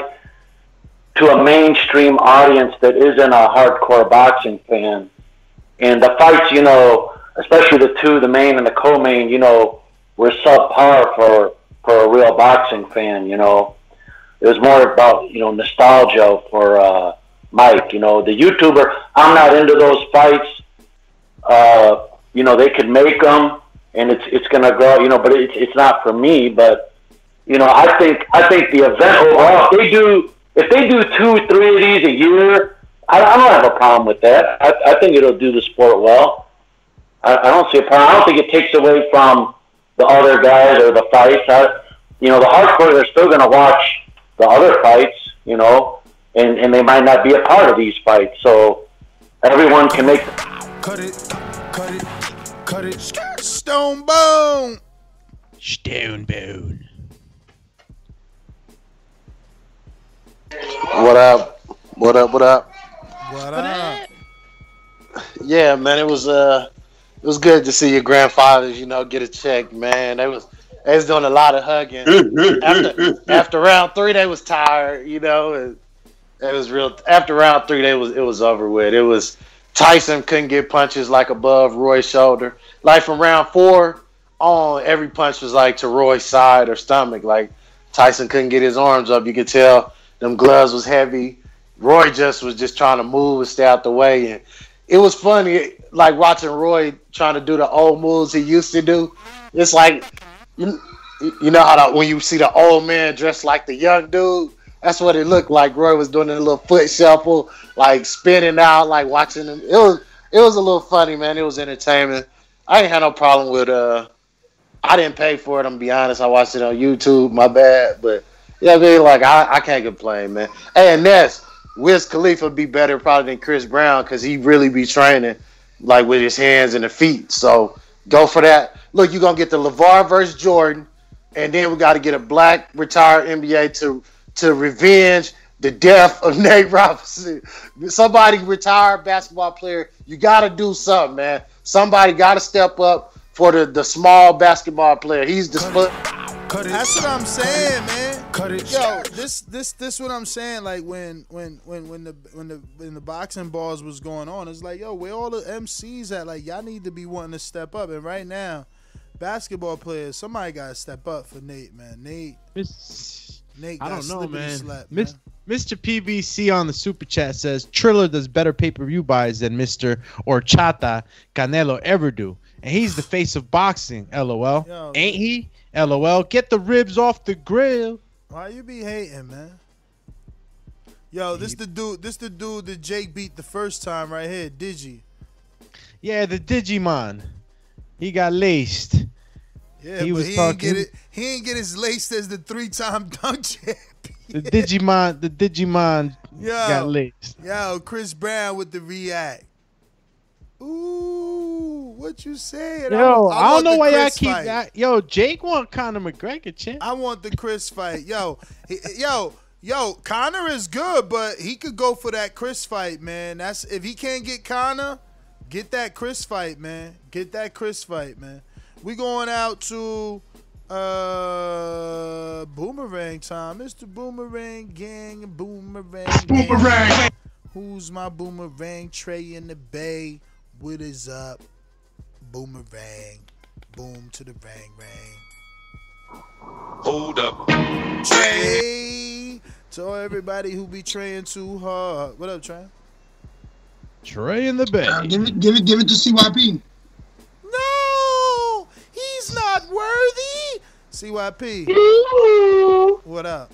to a mainstream audience that isn't a hardcore boxing fan. And the fights, you know, especially the two, the main and the co-main, you know, were subpar for for a real boxing fan. You know, it was more about you know nostalgia for uh, Mike. You know, the YouTuber. I'm not into those fights. Uh, you know, they could make them, and it's it's gonna go. You know, but it's it's not for me. But you know, I think I think the event overall, if they do if they do two, three of these a year, I, I don't have a problem with that. I, I think it'll do the sport well. I, I don't see a problem. I don't think it takes away from the other guys or the fights. I, you know, the hardcore they're still going to watch the other fights. You know, and and they might not be a part of these fights. So everyone can make. Cut it, cut it, cut it. Stone Bone. Stone Bone. What up? What up? What up? What up? Yeah, man, it was uh, it was good to see your grandfathers. You know, get a check, man. They was they was doing a lot of hugging. (laughs) after after round three, they was tired. You know, and it was real. After round three, they was it was over with. It was Tyson couldn't get punches like above Roy's shoulder. Like from round four on, every punch was like to Roy's side or stomach. Like Tyson couldn't get his arms up. You could tell them gloves was heavy. Roy just was just trying to move and stay out the way, and it was funny, like watching Roy trying to do the old moves he used to do. It's like you, you know how the, when you see the old man dressed like the young dude. That's what it looked like. Roy was doing a little foot shuffle, like spinning out, like watching him. It was it was a little funny, man. It was entertainment. I ain't had no problem with uh. I didn't pay for it. I'm gonna be honest. I watched it on YouTube. My bad, but yeah, I mean, like I, I can't complain, man. Hey, and Ness, Wiz Khalifa be better probably than Chris Brown because he really be training like with his hands and the feet. So go for that. Look, you're gonna get the LeVar versus Jordan, and then we got to get a black retired NBA to to revenge the death of (laughs) Nate Robinson. Somebody retired basketball player. You got to do something, man. Somebody got to step up for the the small basketball player. He's the. That's what I'm saying, man. Yo, this this this what I'm saying. Like when when when when the when the when the boxing balls was going on, it's like yo, where all the MCs at? Like y'all need to be wanting to step up. And right now, basketball players, somebody got to step up for Nate, man. Nate, Nate, I don't know, slippity man. Slap, Mis- Mr. PBC on the super chat says Triller does better pay per view buys than Mr. Orchata Canelo ever do, and he's the face of boxing. LOL. Yo, Ain't he? LOL. Get the ribs off the grill. Why you be hating, man? Yo, this the dude. This the dude that Jake beat the first time right here. Digi. Yeah, the Digimon. He got laced. Yeah, He was he ain't talking- get it. He ain't get as laced as the three-time (laughs) dunk champ. The Digimon. The Digimon Yo, got laced. yo, Chris Brown with the react. Ooh, what you saying? Yo, I, don't know the why y'all keep fight. that. Yo, Jake want Conor McGregor, champ. I want the Chris fight. Yo, he- yo, yo, Conor is good, but he could go for that Chris fight, man. That's if he can't get Conor, get that Chris fight, man. Get that Chris fight, man. We going out to uh boomerang time. Mr. Boomerang Gang, boomerang. Boomerang. Who's my boomerang? Trey in the bay. What is up? Boomerang. Boom to the bang bang. Hold up. Trey, To everybody who be trying too hard. What up, Trey? Trey in the bay. Uh, give it, give it, give it to CYP. No, he's not worthy. CYP. What up?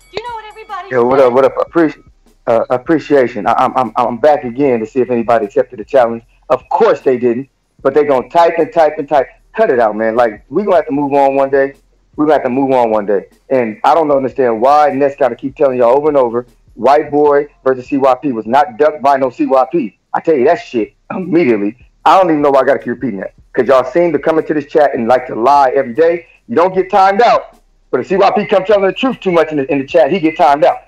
Do you know what everybody Yo, what up? What up? I Appreciate uh, appreciation. I, I'm I'm I'm back again to see if anybody accepted the challenge. Of course they didn't, but they're gonna type and type and type. Cut it out, man. Like we're gonna have to move on one day. We're gonna have to move on one day. And I don't understand why Ness gotta keep telling y'all over and over. White boy versus CYP was not ducked by no CYP. I tell you that shit immediately. I don't even know why I gotta keep repeating that. Cause y'all seem to come into this chat and like to lie every day. You don't get timed out. But if CYP come telling the truth too much in the, in the chat, he get timed out.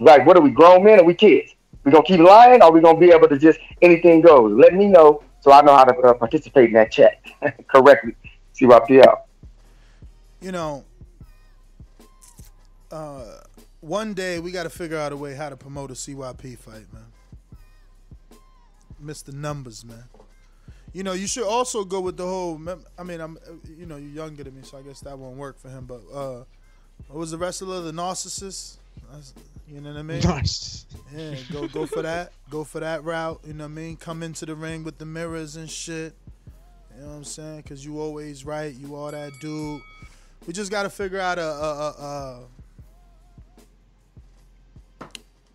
Like, what are we, grown men or we kids? We gonna keep lying, or we gonna be able to just anything goes? Let me know so I know how to uh, participate in that chat (laughs) correctly. CYP out. You know, uh, one day we got to figure out a way how to promote a CYP fight, man. Miss the numbers, man. You know, you should also go with the whole. I mean, I'm, you know, you're younger than me, so I guess that won't work for him. But uh, what was the wrestler? The narcissist. That's- You know what I mean? Narcissist. Yeah, go go for that. Go for that route. You know what I mean? Come into the ring with the mirrors and shit. You know what I'm saying? Cause you always right. You all that dude. We just gotta figure out a, a, a, a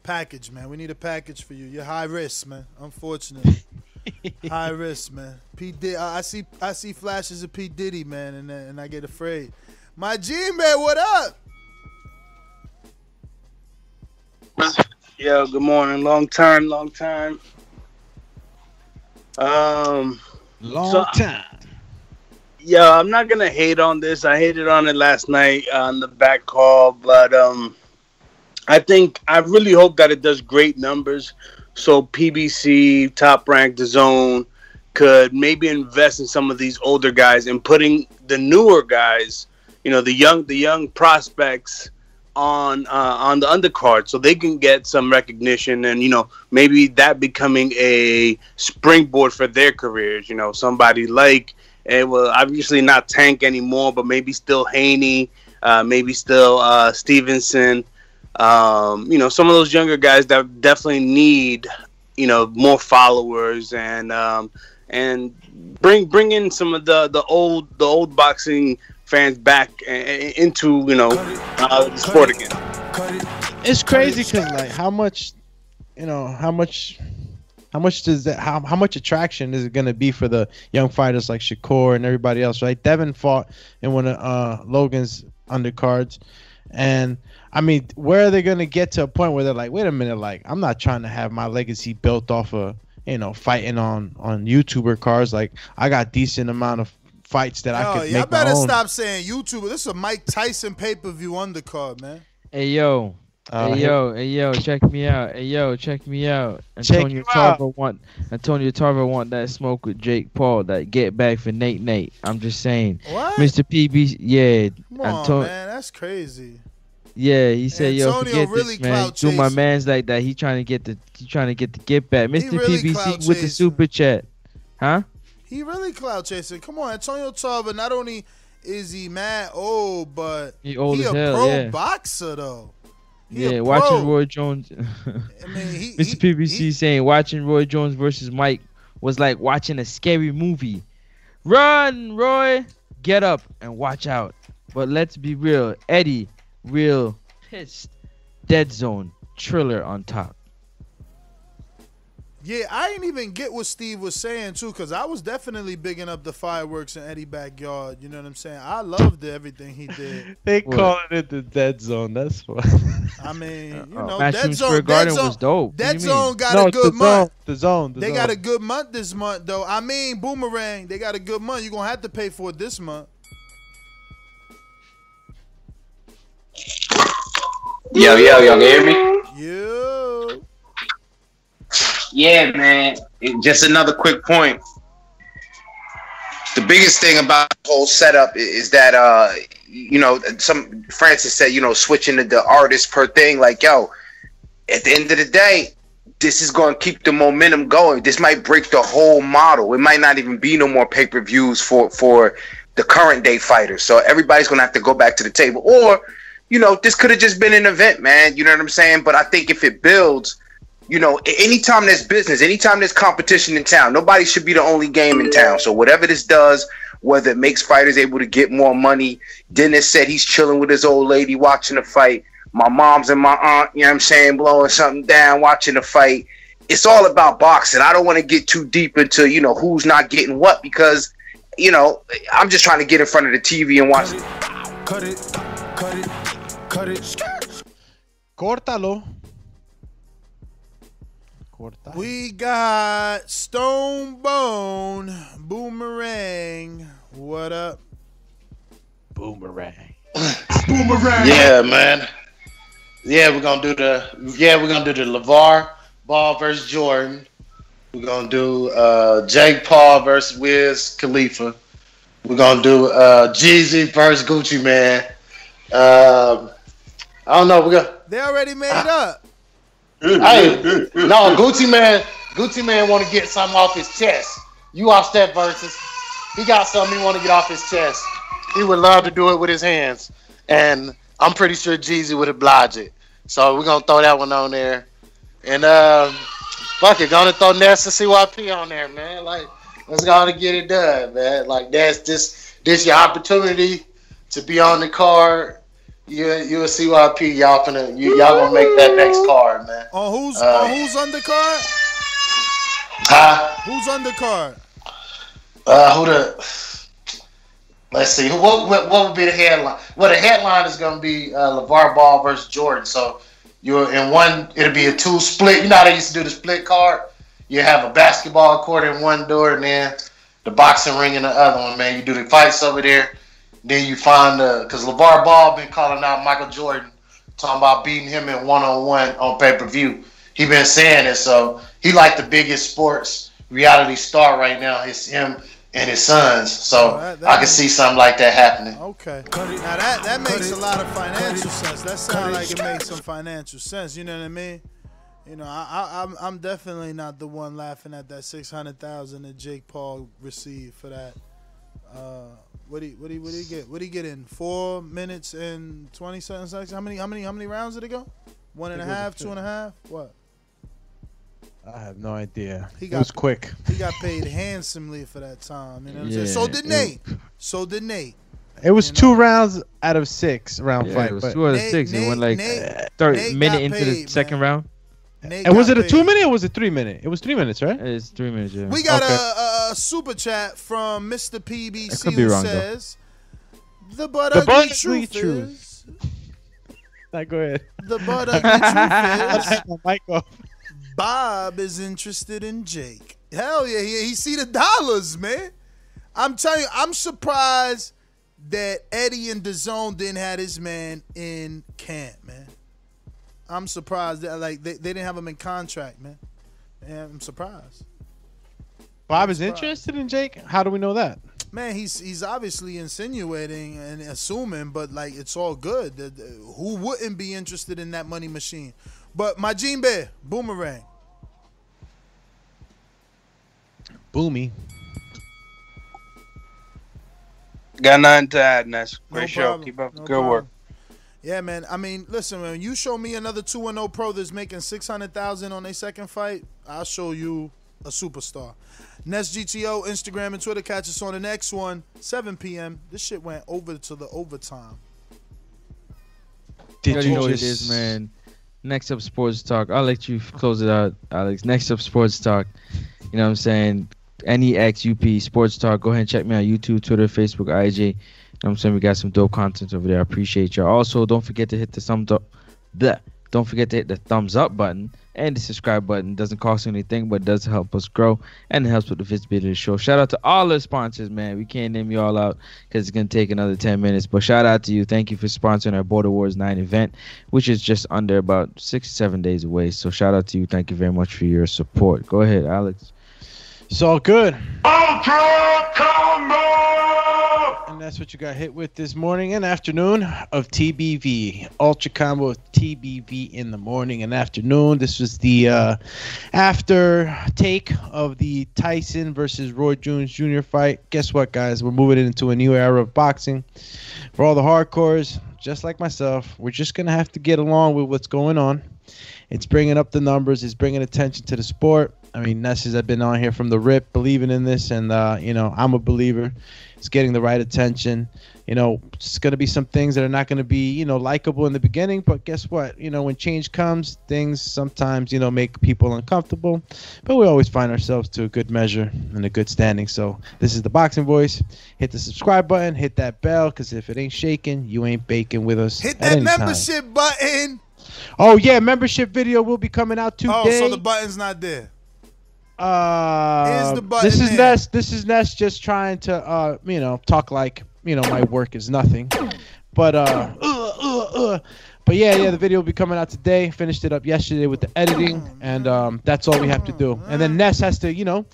package, man. We need a package for you. You're high risk, man. Unfortunately, (laughs) high risk, man. P Diddy, I I see I see flashes of P Diddy, man, and and I get afraid. My G man, what up? Yo, good morning. Long time, long time. Um, Long so- time. Yo, I'm not gonna hate on this. I hated on it last night on the back call, but um, I think I really hope that it does great numbers. So PBC, Top Rank, DAZN could maybe invest in some of these older guys and putting the newer guys, you know, the young the young prospects on uh, on the undercard so they can get some recognition and you know maybe that becoming a springboard for their careers. You know, somebody like it will obviously not Tank anymore, but maybe still Haney, uh, maybe still uh, Stevenson. Um, you know, some of those younger guys that definitely need you know more followers and um, and bring bring in some of the the old the old boxing fans back into you know uh, the sport again. It's crazy because like how much, you know, how much, how much does that? How how much attraction is it gonna be for the young fighters like Shakur and everybody else? Right? Devin fought in one of uh, Logan's undercards, and I mean, where are they gonna get to a point where they're like, wait a minute, like I'm not trying to have my legacy built off of you know fighting on on YouTuber cars. Like I got decent amount of fights that I Yo, could y'all make my better stop saying YouTuber. This is a Mike Tyson pay per view undercard, man. Hey yo. Uh, hey hey- yo, hey yo, check me out. Hey yo, check me out. Antonio you out. Tarver want Antonio Tarver want that smoke with Jake Paul, that get back for Nate Nate. I'm just saying. What? Mr. PB yeah. Come on, Anto- man. That's crazy. Yeah, he said, "Yo, Antonio forget really this, man. Do my man's like that. He trying to get the he trying to get the get back. Mr. really PBC with the super chat, huh? He really cloud chasing. Come on, Antonio Tarver. Not only is he mad old, but He old he a hell, pro yeah. boxer though. He yeah, watching. Roy Jones. (laughs) I he- Mr. PBC saying watching Roy Jones versus Mike was like watching a scary movie. Run, Roy, get up and watch out. But let's be real, Eddie, real pissed. Dead zone, Triller on top. Yeah, I didn't even get what Steve was saying too, because I was definitely bigging up the fireworks in Eddie backyard. You know what I'm saying? I loved everything he did. (laughs) They What? calling it the dead zone. That's what. I mean, (laughs) you Uh, know, Matchroom Dead Zone, Square Dead Garden Zone, was dope. What Dead do you mean? Zone got No, a it's the good month. zone, the zone, the they zone. got a good month this month, though. I mean, Boomerang, they got a good month. You're gonna have to pay for it this month. Yo, yo, y'all can hear me? Yo. Yeah, man. It- just another quick point. The biggest thing about the whole setup is that uh you know some Francis said you know switching to the artist per thing like yo at the end of the day this is going to keep the momentum going this might break the whole model it might not even be no more pay-per-views for for the current day fighters so everybody's going to have to go back to the table or you know, this could have just been an event, man. You know what I'm saying? But I think if it builds, you know, anytime there's business, anytime there's competition in town, nobody should be the only game in town. So whatever this does, whether it makes fighters able to get more money, Dennis said he's chilling with his old lady watching the fight. My mom's and my aunt, you know what I'm saying, blowing something down, watching the fight. It's all about boxing. I don't want to get too deep into, you know, who's not getting what because, you know, I'm just trying to get in front of the TV and watch. Cut it, cut it, cut it. Córtalo. We got Stone Bone Boomerang. What up? Boomerang. Boomerang. Yeah, man. Yeah, we're gonna do the yeah, we're gonna do the LaVar Ball versus Jordan. We're gonna do uh Jake Paul versus Wiz Khalifa. We're gonna do uh Jeezy versus Gucci Mane. Um I don't know, we're gonna They already made up. Hey, no, (laughs) Gucci Mane, Gucci Mane want to get something off his chest. You watch that versus. He got something he want to get off his chest. He would love to do it with his hands, and I'm pretty sure Jeezy would oblige it. So we're gonna throw that one on there, and um, fuck it, gonna throw Ness and CYP on there, man. Like, let's go to get it done, man. Like that's this this your opportunity to be on the card. You you a CYP, y'all finna you y'all gonna make that next card, man. On who's Uh, on who's undercard? Huh? Who's undercard? Uh, who the? Let's see. What, what what would be the headline? Well, the headline is going to be uh, LaVar Ball versus Jordan. So you're in one. It'll be a two split. You know how they used to do the split card. You have a basketball court in one door, and then the boxing ring in the other one. Man, you do the fights over there. Then you find the because LaVar Ball been calling out Michael Jordan, talking about beating him in one on one on pay per view. He been saying it, so he like the biggest sports reality star right now. It's him and his sons. So I can see something like that happening. Okay. Now that that makes a lot of financial sense. That sounds like it makes some financial sense. You know what I mean? You know, I, I I'm I'm definitely not the one laughing at that six hundred thousand that Jake Paul received for that. Uh, what he what he what he get? What he get in four minutes and twenty something seconds? How many how many how many rounds did it go? One and a think it was a half, two and a half. What? I have no idea. He it got- was quick. He got paid handsomely for that time. You know what I'm saying? Yeah, So did it- Nate. So did Nate. It was two rounds out of six round Yeah, fight. it was but- two out of six. It went like Nate- third Nate minute got into the paid, second round. Nate and was it a two minute or was it three minute? It was three minutes, right? It's three minutes. Yeah. We got Okay. a, a, a super chat from Mr. I PBC could be who wrong, though. says, "The butt The ugly butt ugly truth truth. is (laughs) Nah, go ahead. the butt (laughs) ugly truth is mic off. Bob is interested in Jake. Hell yeah, he, he see the dollars, man. I'm telling you, I'm surprised that Eddie and DAZN didn't have his man in camp, man. I'm surprised that like they, they didn't have him in contract, man. And I'm surprised. Bob is interested in Jake. How do we know that? Man, he's he's obviously insinuating and assuming, but like it's all good. The- the- Who wouldn't be interested in that money machine? But my Gene Bear, boomerang. Boomy. Got nothing to add, Ness. Great No show. problem. Keep up the No good work. problem. Yeah, man. I mean, listen, when you show me another two and zero pro that's making six hundred thousand on their second fight, I'll show you a superstar. Nest GTO, Instagram and Twitter. Catch us on the next one, 7 p.m. This shit went over to the overtime. Did already you know what it just- is, man. Next up, sports talk. I'll let you close it out, Alex. Next up, sports talk. You know what I'm saying? NEX UP Sports Talk. Go ahead and check me out YouTube, Twitter, Facebook, IG. You know what I'm saying? We got some dope content over there. I appreciate y'all. Also, don't forget to hit the thumbs up. Bleh. Don't forget to hit the thumbs up button and the subscribe button. Doesn't cost anything, but does help us grow and it helps with the visibility of the show. Shout out to all the sponsors, man. We can't name you all out because it's gonna take another 10 minutes. But shout out to you. Thank you for sponsoring our Border Wars 9 event, which is just under about six, seven days away. So shout out to you. Thank you very much for your support. Go ahead, Alex. It's all good. And that's what you got hit with this morning and afternoon of TBV. Ultra combo TBV in the morning and afternoon. This was the uh, after take of the Tyson versus Roy Jones Jr. fight. Guess what, guys? We're moving into a new era of boxing. For all the hardcores, just like myself, we're just gonna have to get along with what's going on. It's bringing up the numbers. It's bringing attention to the sport. I mean, Ness has been on here from the rip, believing in this, and uh, you know, I'm a believer. It's getting the right attention. You know, it's going to be some things that are not going to be, you know, likable in the beginning, but guess what? You know, when change comes, things sometimes, you know, make people uncomfortable, but we always find ourselves to a good measure and a good standing. So this is the boxing voice. Hit the subscribe button, hit that bell, because if it ain't shaking, you ain't baking with us. Hit that any time. membership button. Oh yeah, membership video will be coming out today. Oh, so the button's not there. Uh, this is there? Ness. This is Ness just trying to, uh, you know, talk like you know my work is nothing. But uh, (clears throat) uh, uh, uh. but yeah, yeah, the video will be coming out today. Finished it up yesterday with the editing, and um, that's all we have to do. And then Ness has to, you know,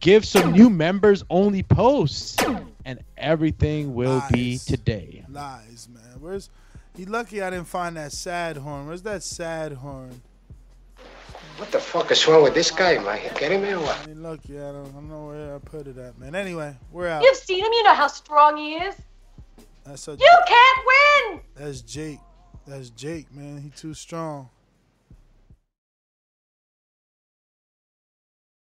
give some new members only posts, and everything will be today. Lies, man. Where's he? Lucky I didn't find that sad horn. Where's that sad horn? What the fuck is wrong with this guy, man? You kidding me or what? I mean, lucky I don't, I don't know where I put it at, man. Anyway, we're out. You've seen him. You know how strong he is. That's a, You can't win. That's Jake. That's Jake, man. He too strong.